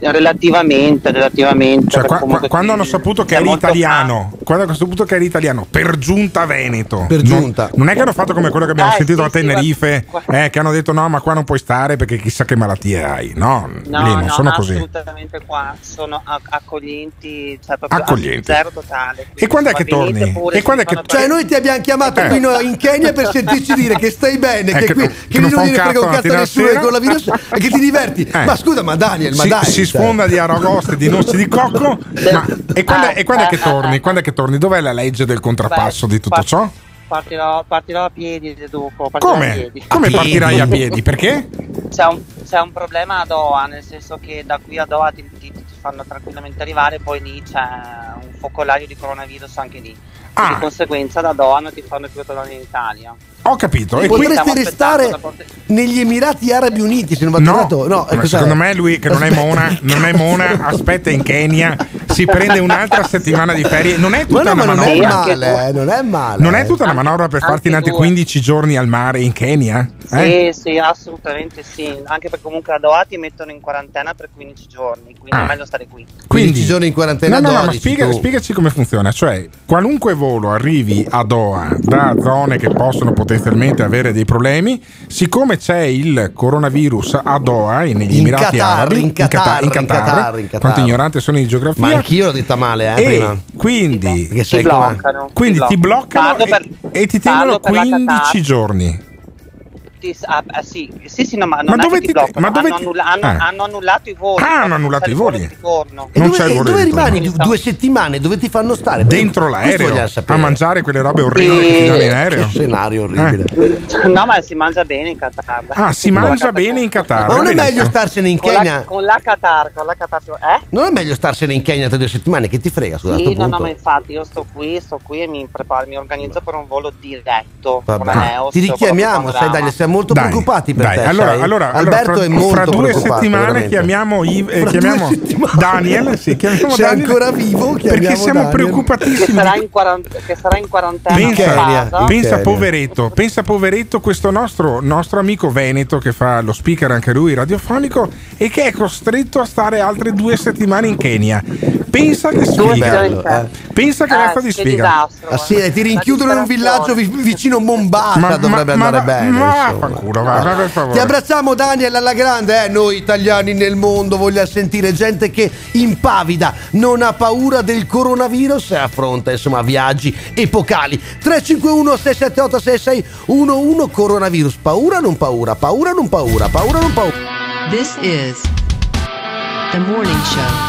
Relativamente, relativamente. Cioè, qua- qua- quando hanno saputo che eri italiano, quando hanno saputo che eri italiano, per giunta Veneto. Per Non- giunta. Non, è che hanno fatto come quello che abbiamo Eh, sentito sì, a sì, Tenerife, guarda- eh, che hanno detto no, ma qua non puoi stare perché chissà che malattie hai. No, No, lì non no, sono così. assolutamente qua sono accoglienti, cioè proprio Accoglienti. zero totale. E quando è che torni? pure, E quando è che- Cioè, noi ti abbiamo chiamato Eh. qui no- in Kenya per sentirci dire che stai bene, Eh, che, che qui, non- che, che non non gliene frega un cazzo a nessuno e che ti diverti. Eh. Ma scusa, ma Daniel, ma dai. Si cioè. sfonda di aragoste, di noci di cocco. ma- e quando, Eh, e quando è che torni? Quando è che torni? Dov'è la legge del contrappasso di tutto ciò? Partirò, partirò a piedi a piedi. Come A piedi? partirai a piedi? Perché? C'è un, c'è un problema a Doha, nel senso che da qui a Doha ti, ti- ti fanno tranquillamente arrivare, poi lì c'è un focolaio di coronavirus anche lì. Ah. Di conseguenza da Doha non ti fanno più tornare in Italia. Ho capito. E Quindi restare negli Emirati Arabi Uniti se non vado No, errato. No, ma secondo me lui che non è. Mona, non è Mona, aspetta in Kenya, si prende un'altra settimana di ferie. Non è Ma tutta no, ma una non è manovra. male, non è male. Non è tutta una manovra per farti in altri due. 15 giorni al mare in Kenya? Eh? Sì, sì, assolutamente sì. Anche perché comunque a Doha ti mettono in quarantena per 15 giorni, quindi Ah. è meglio stare qui. 15 giorni in quarantena No, no, no, ma 12, spiega- spiegaci come funziona. Cioè, qualunque volo arrivi a Doha da zone che possono potenzialmente avere dei problemi, siccome c'è il coronavirus a Doha, e negli In Emirati Qatar, Arabi, in Qatar, in in Qatar, Qatar, in Qatar. quanto ignorante sono di geografia. Ma anch'io l'ho detta male, eh, e prima. quindi, Ti bloccano. quindi ti bloccano Parlo e, per- e ti tengono per la 15 Qatar. giorni. Ti- ah, ah, sì, sì, sì, no, ma Ma non è dove ti- bloccano, ma dove hanno, ti- annulla- hanno- Ah. hanno annullato i voli. Ah, hanno annullato i voli. di ritorno. E Non dove, c'è il e volo dove ritorno. rimani du- due settimane? Dove ti fanno stare? Dentro l'aereo a mangiare quelle robe orribili che ti danno in aereo. Che scenario orribile. No, ma si mangia bene in Qatar. Ah, si mangia bene in Qatar. Ma non è meglio starsene in Kenya? con la Qatar, con la Qatar. Eh? Non è meglio starsene in Kenya tra due settimane? Che ti frega, scusa, Sì, no, no, ma infatti io sto qui, sto qui e mi preparo, mi organizzo per un volo diretto. Ti richiamiamo, sai Panorama. siamo molto Dai, preoccupati per dai, te. allora, allora, allora, Alberto fra, è molto fra due preoccupato, settimane veramente. chiamiamo, Yves- eh, chiamiamo settimane. Daniel, sì, chiamiamo Se è Daniel, ancora vivo, perché chiamiamo siamo Daniel. Che preoccupatissimi. sarà, in quarant- che sarà in quarantena Pensa, pensa poveretto, pensa poveretto questo nostro, nostro amico Veneto che fa lo speaker anche lui radiofonico e che è costretto a stare altre due settimane in Kenya. Pensa che sfiga. bello, eh. Pensa che Eh, razza di che sfiga. disastro, Ah, sì, ti rinchiudono in un villaggio vi- vicino Mombasa, Ma- dovrebbe ma- andare ma- bene. ma- insomma. fanculo, va, va, per favore. Ti abbracciamo Daniel alla grande, eh? noi italiani nel mondo vogliamo sentire gente che impavida, non ha paura del coronavirus e affronta insomma viaggi epocali. 351 678 6611 coronavirus, paura o non paura, paura o non paura, paura o non paura. This is the morning show.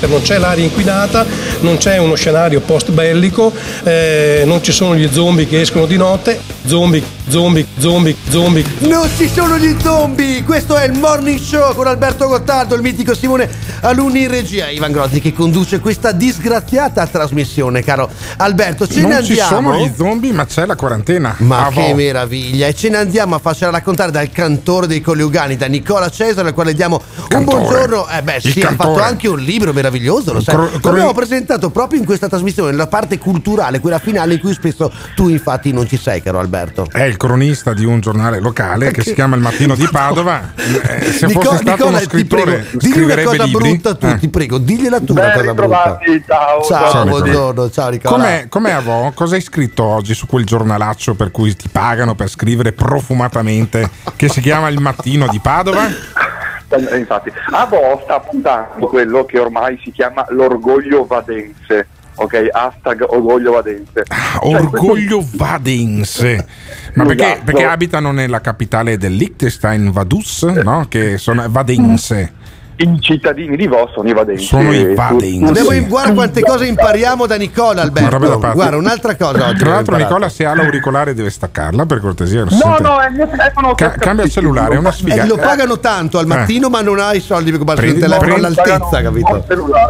Non c'è l'aria inquinata, non c'è uno scenario post bellico, eh, non ci sono gli zombie che escono di notte, zombie, zombie, zombie, zombie. Non ci sono gli zombie! Questo è il Morning Show con Alberto Gottardo, il mitico Simone Alunni in regia, Ivan Grozzi che conduce questa disgraziata trasmissione, caro Alberto. Ce ne non ci andiamo. sono gli zombie, ma c'è la quarantena. Ma A che meraviglia! E ce ne andiamo a farcela raccontare dal cantore dei Coliugani, da Nicola Cesare, al quale diamo un Cantore. buongiorno. Eh beh, Il sì, ha fatto anche un libro meraviglioso, lo sai. Cro- Lo cro- abbiamo presentato proprio in questa trasmissione, la parte culturale, quella finale in cui spesso tu infatti non ci sei, caro Alberto. È il cronista di un giornale locale che si chiama Il Mattino di Padova. Eh, se Nico- fosse stato Nicola, uno ti scrittore, prego, digli una cosa libri. brutta tu, Eh. ti prego, digliela tu una Ben cosa brutta. ritrovati, ciao. Ciao, Ciao, buongiorno, ciao Nicola. Com'è, com'è a? Cosa hai scritto oggi su quel giornalaccio per cui ti pagano per scrivere profumatamente che si chiama Il Mattino di Padova? Eh, Infatti, a Vo sta puntando quello che ormai si chiama l'orgoglio vadense. Ok, hashtag orgoglio vadense. Cioè, Orgoglio Vadense. Ma perché, Esatto. perché abitano nella capitale del Liechtenstein, Vaduz, no? Che sono Vadense. I cittadini di Vo sono i vadensi. Sono i vadensi. Devo, guarda quante cose impariamo da Nicola Una Alberto. pazzi. Guarda, un'altra cosa oggi. Tra l'altro. Nicola, se ha l'auricolare deve staccarla per cortesia. No, sente. no, è il mio telefono. Ca- cambia il cellulare, è una sfiga. Eh, lo pagano tanto al mattino, ma non ha i soldi per un Prendi- telefono prendi- all'altezza, capito?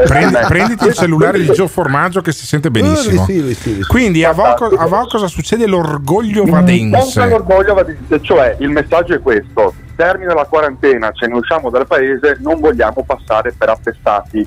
Prendi- prenditi il cellulare di Gio Formaggio che si sente benissimo. Eh, sì, sì, sì, sì. Quindi a Vo, a Vo cosa succede? L'orgoglio Contro vadense. l'orgoglio vadense, cioè il messaggio è questo: termina la quarantena, ce ne usciamo dal paese, non vogliamo passare per appestati.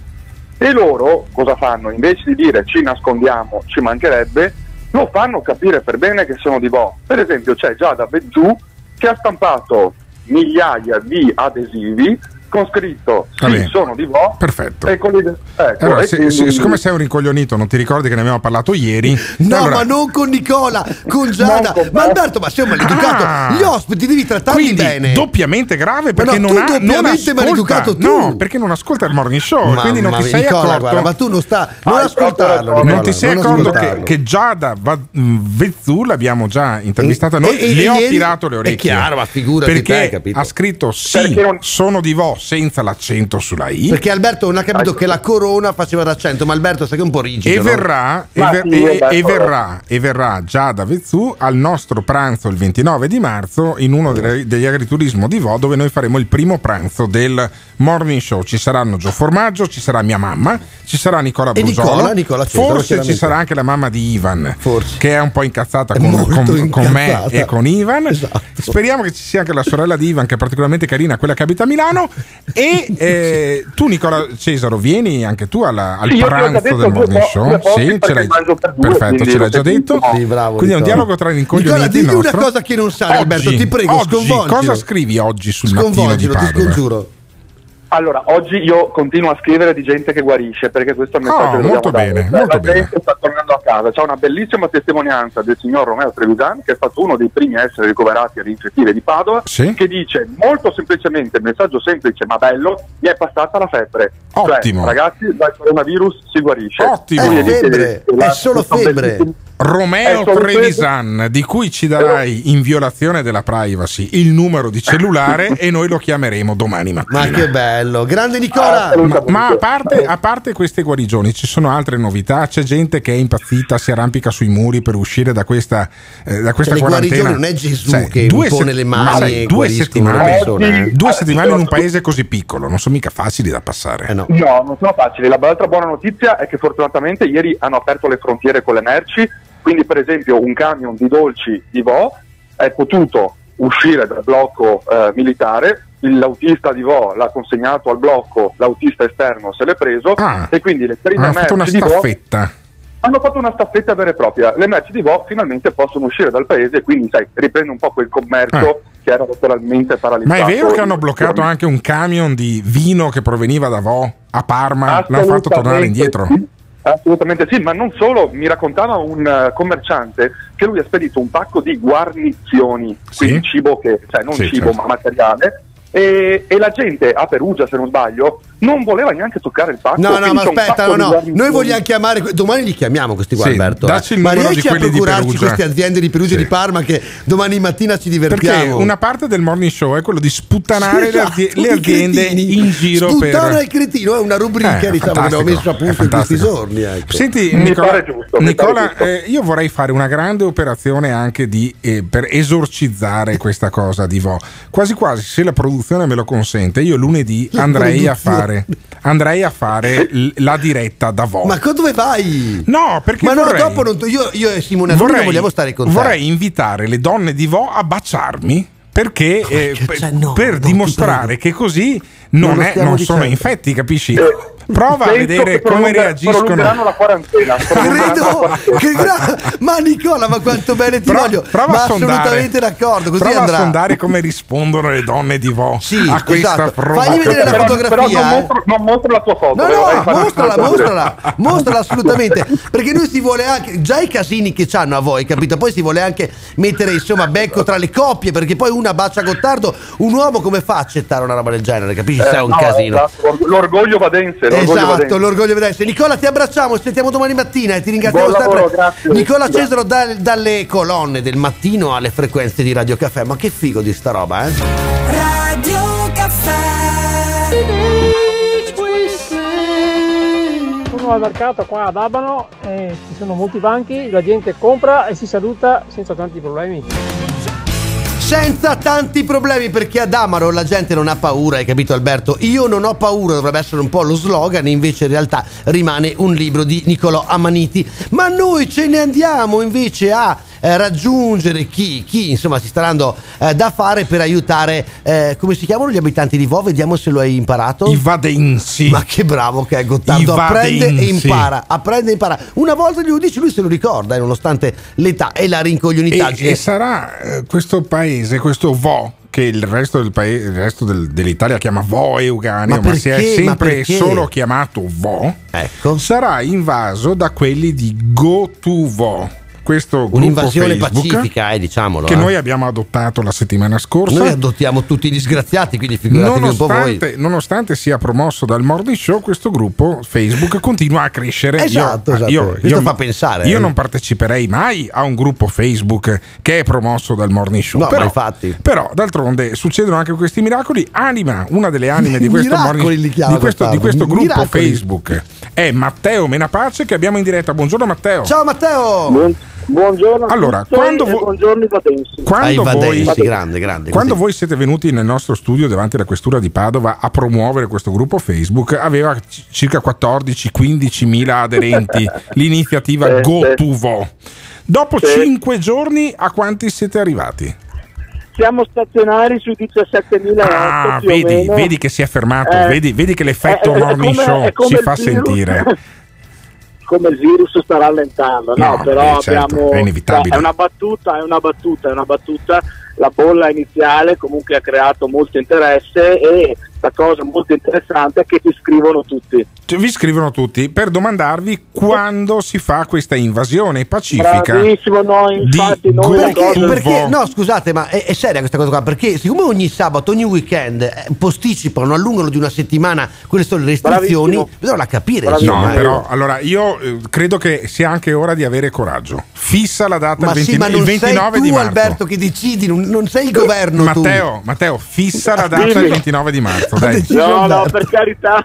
E loro cosa fanno? Invece di dire ci nascondiamo, ci mancherebbe, lo fanno capire per bene che sono di Vo. Per esempio c'è Giada Bezzù che ha stampato migliaia di adesivi con scritto sì, sono di Vo. Perfetto. E con le- ecco, Allora, e se- quindi- se- siccome sei un rincoglionito, non ti ricordi che ne abbiamo parlato ieri? No, Allora- ma non con Nicola, con Giada. Ma Alberto, ma sei un maleducato. Ah. Gli ospiti devi trattarli Quindi bene. doppiamente grave perché no, non tu ha non doppiamente ascolta, maleducato tu. No, perché non ascolta il morning show, Mamma quindi non ti sei Nicola, accorto. guarda, ma tu non sta non ascoltarlo, Nicola, non ti sei non accorto che, che Giada Va- mh, Vezzù l'abbiamo già intervistata noi, E- e- le e ho ieri- tirato le è orecchie. chiaro, ma figurati perché te, ha scritto sì, non- sono di Vo senza l'accento sulla I. Perché Alberto non ha capito che la corona faceva d'accento, ma Alberto sai che è un po' rigido. E no? verrà, e, Ma ver- sì, e- e verrà, e verrà Giada Vezzù al nostro pranzo il 29 di marzo in uno delle- degli agriturismo di Vo dove noi faremo il primo pranzo del morning show. Ci saranno Gio Formaggio, ci sarà mia mamma, ci sarà Nicola E Brusolo, Nicola, Nicola Cesaro, forse ci sarà anche la mamma di Ivan che è un po' incazzata È con, molto con- con me incazzata. e con Ivan. Esatto. Speriamo che ci sia anche la sorella di Ivan che è particolarmente carina, quella che abita a Milano. E eh, tu Nicola Cesaro vieni anche tu alla- al Sì, pranzo del morning show? Sì, ce l'hai per due, Perfetto, ce l'hai già detto. Sì, bravo, Quindi è un Nicola. dialogo tra Nicola, rincoglioniti digli una cosa che non sai, Oggi- Alberto, ti prego, oggi, sconvolgilo. Cosa scrivi oggi sul mattino di Sconvolgilo, ti Padova? scongiuro. Allora, oggi io continuo a scrivere di gente che guarisce perché questo è il messaggio Oh, che dobbiamo molto dare. bene, Cioè, molto la bene. gente sta tornando a casa. C'è una bellissima testimonianza del signor Romeo Trevisan, che è stato uno dei primi a essere ricoverati alle infettive di Padova, Sì. che dice molto semplicemente, messaggio semplice ma bello, mi è passata la febbre. Ottimo. Cioè, ragazzi, dal coronavirus si guarisce. Ottimo. È febbre, è solo febbre. bellissimo- Romeo solo Trevisan, di cui ci darai in violazione della privacy il numero di cellulare e noi lo chiameremo domani mattina. Ma che bello, grande Nicola. Ma, ma a, parte, a parte queste guarigioni, ci sono altre novità? C'è gente che è impazzita, si arrampica sui muri per uscire da questa, eh, da questa Cioè, le quarantena. guarigioni non è Gesù Sai, che due impone se- le ma mani sai, e due settimane, le persone, eh. due Ah, settimane in un paese così piccolo, non sono mica facili da passare. Eh no. No, non sono facili. La- L'altra buona notizia è che fortunatamente ieri hanno aperto le frontiere con le merci, quindi per esempio un camion di dolci di Vo è potuto uscire dal blocco eh, militare, il- l'autista di Vo l'ha consegnato al blocco, l'autista esterno se l'è preso Ah, e quindi le prime Hanno fatto una merci di Vo staffetta. hanno fatto una staffetta vera e propria. Le merci di Vo finalmente possono uscire dal paese e quindi sai, riprende un po' quel commercio che era letteralmente paralizzato. Ma è vero che hanno bloccato anche un camion di vino che proveniva da Vo a Parma? L'hanno fatto tornare indietro? Sì, Assolutamente sì, ma non solo, mi raccontava un eh, commerciante che lui ha spedito un pacco di guarnizioni, quindi cibo che, cioè non Sì, cibo certo. ma materiale, e, e la gente a Perugia, se non sbaglio, non voleva neanche toccare il pacco. No, no, ma aspetta, no, no. Noi vogliamo chiamare, domani li chiamiamo questi qua, Sì, Alberto. dacci eh. il Ma riesci a procurarci queste aziende di Perugia e di Parma che domani mattina ci divertiamo. Perché una parte del morning show è quello di sputtanare Sì, le, azie- le aziende in giro Sputtana per. il cretino è una rubrica Eh, diciamo, che abbiamo messo a punto in questi giorni. ecco. Senti, Nicola, giusto, Nicola, eh, io vorrei fare una grande operazione anche di, eh, per esorcizzare questa cosa di Vo. Quasi quasi, se la produzione me lo consente, io lunedì La andrei a produzione. Fare, andrei a fare l- la diretta da Vo. Ma dove vai? No, perché Ma no, vorrei- dopo non- io, io e Simone Alunni non vogliamo stare con te. vorrei invitare le donne di Vo a baciarmi perché eh, per, per dimostrare che così non, Non è- non sono infetti, capisci? Prova a vedere come reagiscono. la quarantena. Credo quarantena. che gra- ma Nicola, ma quanto bene ti Pro- voglio. prova ma a sondare. assolutamente d'accordo, così Prova andrà. a sondare come rispondono le donne di Vo Sì, a questa esatto. prova. Fagli vedere la Però- fotografia. Però non eh. mostro, non mostro la tua foto. No, no, mostrala, mostrala, mostrala assolutamente. Perché noi si vuole anche, già i casini che c'hanno a voi, capito? Poi si vuole anche mettere insomma becco tra le coppie, perché poi una bacia Gottardo, un uomo come fa a accettare una roba del genere, capisci? Se è un no, casino. esatto, L'orgoglio vadense. L'orgoglio Esatto, vadense. l'orgoglio vedesse. Nicola, ti abbracciamo, ci sentiamo domani mattina e ti ringraziamo Buon sempre. lavoro, grazie. Nicola Grazie. Cesaro dal- dalle colonne del mattino alle frequenze di Radio Caffè. Ma che figo di sta roba, eh? Radio Caffè. Sono al mercato qua ad Abano, e ci sono molti banchi, la gente compra e si saluta senza tanti problemi. Senza tanti problemi perché ad Amaro la gente non ha paura, hai capito Alberto? Io non ho paura, dovrebbe essere un po' lo slogan, invece in realtà rimane un libro di Niccolò Amaniti. Ma noi ce ne andiamo invece a eh, raggiungere chi, chi insomma si sta dando eh, da fare per aiutare, eh, come si chiamano gli abitanti di Vo? Vediamo se lo hai imparato. I vadensi. Ma che bravo che è Gottardo, apprende e impara, apprende e impara. Una volta glielo dici, lui se lo ricorda, eh, nonostante l'età e la E, rincoglionitaggine. e sarà eh, questo paese, questo Vo, che il resto, del paese, il resto del- dell'Italia chiama Vo Euganeo, Ma ma, si è sempre solo chiamato Vo, Ecco. sarà invaso da quelli di Go to Vo. Questo gruppo Un'invasione Facebook pacifica, eh, diciamolo. che eh. noi abbiamo adottato la settimana scorsa. Noi adottiamo tutti i disgraziati, quindi figuratevi un po' voi. Nonostante, nonostante sia promosso dal Morning Show, questo gruppo Facebook continua a crescere. Esatto, io, esatto. Questo fa pensare, Io eh. non parteciperei mai a un gruppo Facebook che è promosso dal Morning Show. No, però, infatti. però, d'altronde, succedono anche questi miracoli. Anima, una delle anime di questo, Miracoli morning, di questo, di questo gruppo miracoli. Facebook è Matteo Menapace che abbiamo in diretta. Buongiorno Matteo. Ciao Matteo! Buongiorno Allora, quando vo- buongiorno. Quando voi, Vadensi, grande, grande. quando voi siete venuti nel nostro studio davanti alla questura di Padova a promuovere questo gruppo Facebook, aveva c- circa 14-15 mila aderenti l'iniziativa Sì, Go sì. to Vo. Dopo Sì. 5 giorni, a quanti siete arrivati? Siamo stazionari sui 17.000 Ah, vedi, vedi che si è fermato, Eh, vedi, vedi che l'effetto è- è morning come- show si fa virus. sentire. come il virus sta rallentando, no, No, però eh, certo, abbiamo è inevitabile. è una battuta, è una battuta, è una battuta. La bolla iniziale comunque ha creato molto interesse e la cosa molto interessante è che ti scrivono tutti. Cioè, Vi scrivono tutti per domandarvi quando si fa questa invasione pacifica. Bravissimo, no, infatti la Perché, perché- no, scusate, ma è, è seria questa cosa qua? Perché siccome ogni sabato, ogni weekend eh, posticipano, allungano di una settimana quelle sono le restrizioni, Bravissimo. bisogna capire. No, insomma, eh. però allora io eh, credo che sia anche ora di avere coraggio. Fissa la data Ma il, sì, 20 ma il non 29 sei di tu marzo. Alberto che decidi, non, non sei il governo tu. Matteo, Matteo, fissa la data il 29 di marzo. Dai. deciso No, no, Alberto. per carità. Ha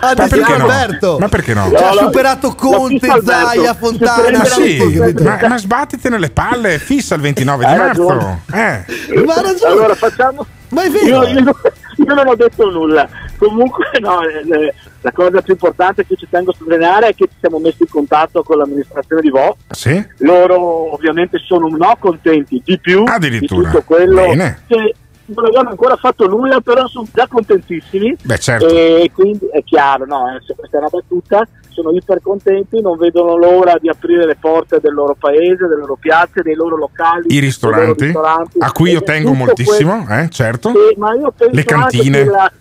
Ma deciso perché no? Alberto. Ma perché no? Ci ha superato la Conte, Alberto. Zaia, Fontana. Ma sì, ma, ma sbattite nelle palle, fissa il 29 di marzo. Eh. Ma. Allora facciamo. Ma è Io, vero. io non- io non ho detto nulla. Comunque, no, eh, la cosa più importante che ci tengo a sottolineare è che ci siamo messi in contatto con l'amministrazione di Vo. Sì? Loro ovviamente sono no contenti di più Addirittura. di tutto quello Bene. che non abbiamo ancora fatto nulla, però sono già contentissimi. Beh, certo. E quindi è chiaro, no, eh, se questa è una battuta, sono iper contenti, non vedono l'ora di aprire le porte del loro paese, delle loro piazze, dei loro locali, I ristoranti, loro ristoranti. a cui io tengo moltissimo, quello- eh, certo. Sì, ma io penso Le cantine. anche che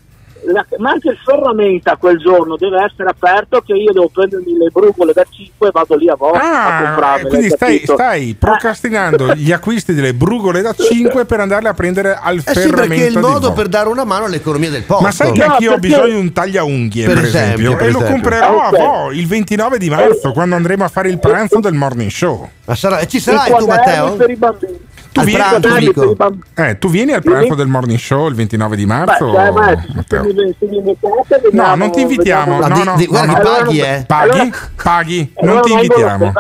la- ma anche il ferramenta quel giorno deve essere aperto che io devo prendermi le brugole da 5 e vado lì a Vo a comprarle. Ah, quindi stai, stai procrastinando gli acquisti delle brugole da 5 per andarle a prendere al Eh sì, ferramenta perché è il modo per dare una mano all'economia del posto. Ma sai che anch'io ho bisogno di un tagliaunghie, per, Per esempio, esempio, per e lo esempio. comprerò a Ok. Vo il 29 di marzo, quando andremo a fare il pranzo del morning show. Ma sarà- ci sarai tu, Matteo? per i bambini. Tu vieni, pranzo, tu, bambini. eh, tu vieni al pranzo del morning show il 29 di marzo? Beh, cioè, beh, se Matteo? mi- se mi invitate, No, non ti invitiamo. No, no, no, no. paghi, eh. Paghi, Allora- paghi, allora non ti invitiamo.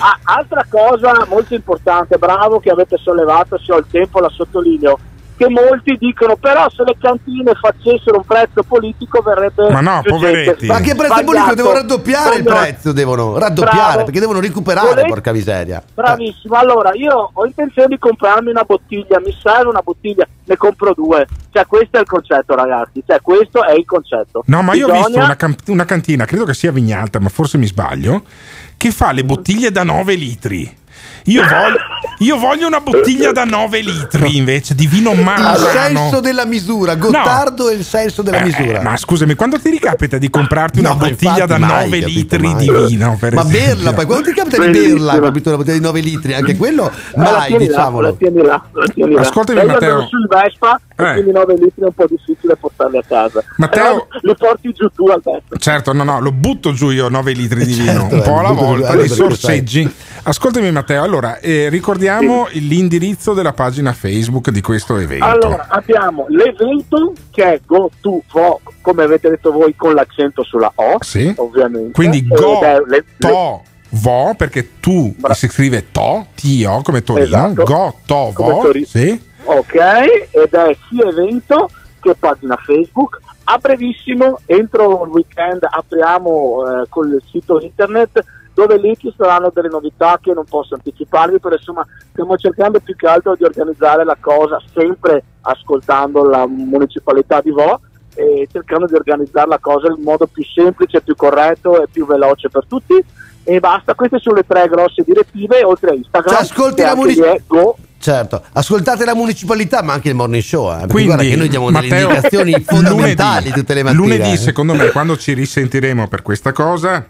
Ah, altra cosa molto importante, bravo che avete sollevato, se ho il tempo la sottolineo, che molti dicono però se le cantine facessero un prezzo politico verrebbe Ma no, poveretti. Ma che prezzo Sbagliato. politico? Devono raddoppiare il prezzo, devono raddoppiare Bravo. perché devono recuperare, Volete- porca miseria. Bravissimo, allora io ho intenzione di comprarmi una bottiglia, mi serve una bottiglia, ne compro due. Cioè questo è il concetto ragazzi, cioè questo è il concetto. No, ma io ho visto Bisogna- una, cam- una cantina, credo che sia Vignalta, ma forse mi sbaglio, che fa le bottiglie da 9 litri. Io voglio, io voglio una bottiglia da 9 litri invece di vino Il Marzano. senso della misura, Gottardo è il senso della Eh, misura. ma scusami, quando ti ricapita di comprarti una No, ma bottiglia da mai, 9 capito, litri mai. di vino? Per Ma esempio? berla, poi quando ti capita di berla, capito, una bottiglia di 9 litri, anche quello Ma la mai, tieni là, diciamolo. la tieni là, la tieni là. Ascoltami, Matteo. sul Vespa Eh. e quindi 9 litri è un po' difficile portarli a casa. Matteo- li porti giù tu al Vespa. Certo, no, no, lo butto giù io 9 litri di vino, Certo, un po' eh, alla volta, eh, li perché sorseggi. Ascoltami Matteo, allora eh, ricordiamo l'indirizzo della pagina Facebook di questo evento. Allora, abbiamo l'evento che è Go to Vo, come avete detto voi, con l'accento sulla O, Sì. ovviamente. Quindi go, le- to, vo, perché tu si scrive to, T-O come Torino, Esatto. go, to, vo, Torino. sì. Ok, ed è sia evento che pagina Facebook. A brevissimo, entro il weekend, apriamo eh, col sito internet dove lì ci saranno delle novità che non posso anticiparvi, però insomma stiamo cercando più che altro di organizzare la cosa sempre ascoltando la municipalità di Vo e cercando di organizzare la cosa in modo più semplice, più corretto e più veloce per tutti. E basta, queste sono le tre grosse direttive, oltre a Instagram. Cioè, ascolti la anche munici- lì è Go Certo, ascoltate la municipalità, ma anche il morning show. Eh, Quindi, guarda che noi diamo delle Matteo, indicazioni fondamentali lunedì, tutte le mattine. Lunedì, secondo me, quando ci risentiremo per questa cosa,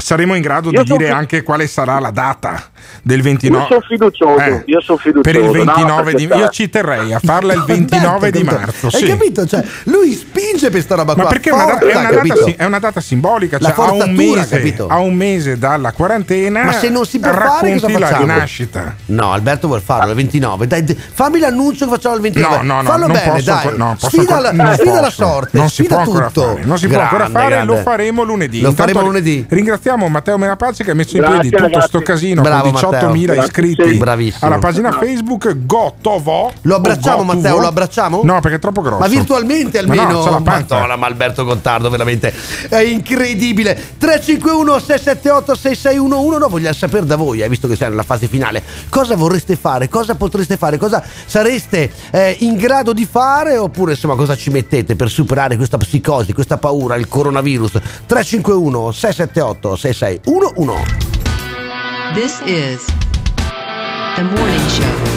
saremo in grado Io di dire fi- anche quale sarà la data del Io 29. sono fiducioso, Eh, io sono fiducioso. Per il no, 29 perché di Io ci terrei a farla il 29 di marzo. Hai Sì. capito? Cioè, lui spinge per sta roba Ma qua. perché è una, data, forza, è una data è una data simbolica, La cioè a un, mese, capito? a un mese dalla quarantena Ma se non si può fare, cosa la facciamo? rinascita. No, Alberto vuol farlo il 29. Dai, d- fammi l'annuncio che facciamo il 29. No, no, no, Fallo non bene, posso dai. no, posso sfida ancora- la, non sfida la sorte, Non si sfida può ancora tutto. fare, non si può ancora fare, lo faremo lunedì. Lo faremo lunedì. Ringraziamo Matteo Merapace che ha messo in Grazie, piedi tutto ragazzi. sto casino Bravo, con 18.000 Matteo. iscritti bravissimo. alla pagina Facebook Gotovo. Lo abbracciamo. Matteo? Lo abbracciamo? No, perché è troppo grosso. Ma virtualmente Ma almeno. no, c'ha la. Madonna, ma Alberto Gottardo veramente è incredibile. 351 678 6611 no, vogliamo sapere da voi, eh, visto che siamo nella fase finale, cosa vorreste fare, cosa potreste fare, cosa sareste eh, in grado di fare oppure insomma cosa ci mettete per superare questa psicosi, questa paura, il coronavirus. 351 678 6611 This is the morning show.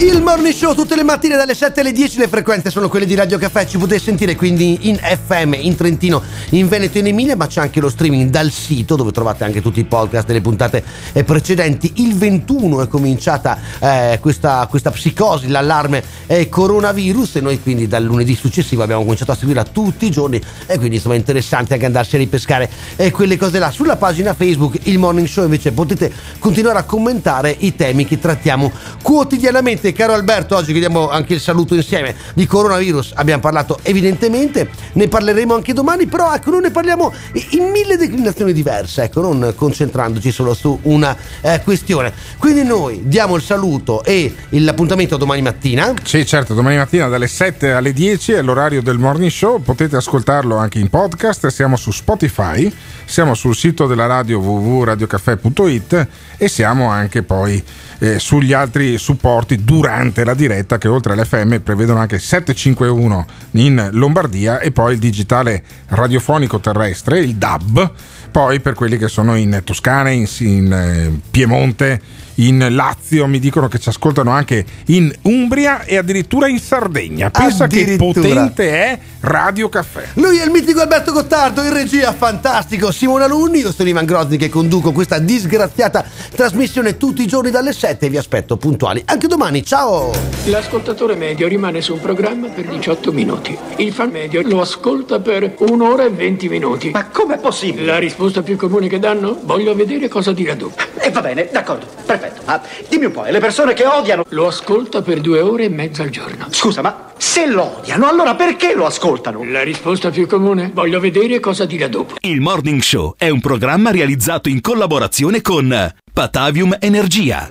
Il morning show tutte le mattine dalle 7 alle 10 le frequenze sono quelle di Radio Caffè, ci potete sentire quindi in FM, in Trentino, in Veneto e in Emilia, ma c'è anche lo streaming dal sito dove trovate anche tutti i podcast delle puntate eh, precedenti. Il 21 è cominciata eh, questa, questa psicosi, l'allarme eh, coronavirus e noi quindi dal lunedì successivo abbiamo cominciato a seguirla tutti i giorni e quindi insomma è interessante anche andarsi a ripescare eh, quelle cose là. Sulla pagina Facebook il morning show invece potete continuare a commentare i temi che trattiamo quotidianamente. Caro Alberto, oggi chiediamo anche il saluto insieme di coronavirus, abbiamo parlato evidentemente, ne parleremo anche domani, però ecco, noi ne parliamo in mille declinazioni diverse, ecco, non concentrandoci solo su una eh, questione. Quindi noi diamo il saluto e l'appuntamento domani mattina. Sì, certo, domani mattina dalle 7 alle 10 è l'orario del morning show, potete ascoltarlo anche in podcast, siamo su Spotify, siamo sul sito della radio www.radiocaffè.it e siamo anche poi eh, sugli altri supporti, durante la diretta che oltre all'FM prevedono anche 751 in Lombardia e poi il digitale radiofonico terrestre, il DAB, poi per quelli che sono in Toscana, in, in eh, Piemonte, in Lazio, mi dicono che ci ascoltano anche in Umbria e addirittura in Sardegna. Pensa che potente è Radio Caffè. Lui è il mitico Alberto Gottardo, in regia fantastico. Simone Alunni, io sono Ivan Grozzi che conduco questa disgraziata trasmissione tutti i giorni dalle 7 vi aspetto puntuali anche domani. Ciao! L'ascoltatore medio rimane su un programma per 18 minuti. Il fan medio lo ascolta per un'ora e 20 minuti. Ma com'è possibile? La risposta più comune che danno? Voglio vedere cosa dirà dopo. E va bene, d'accordo, perfetto. Ma dimmi un po', e le persone che odiano... Lo ascolta per due ore e mezza al giorno. Scusa, ma se lo odiano, allora perché lo ascoltano? La risposta più comune? Voglio vedere cosa dirà dopo. Il Morning Show è un programma realizzato in collaborazione con Patavium Energia.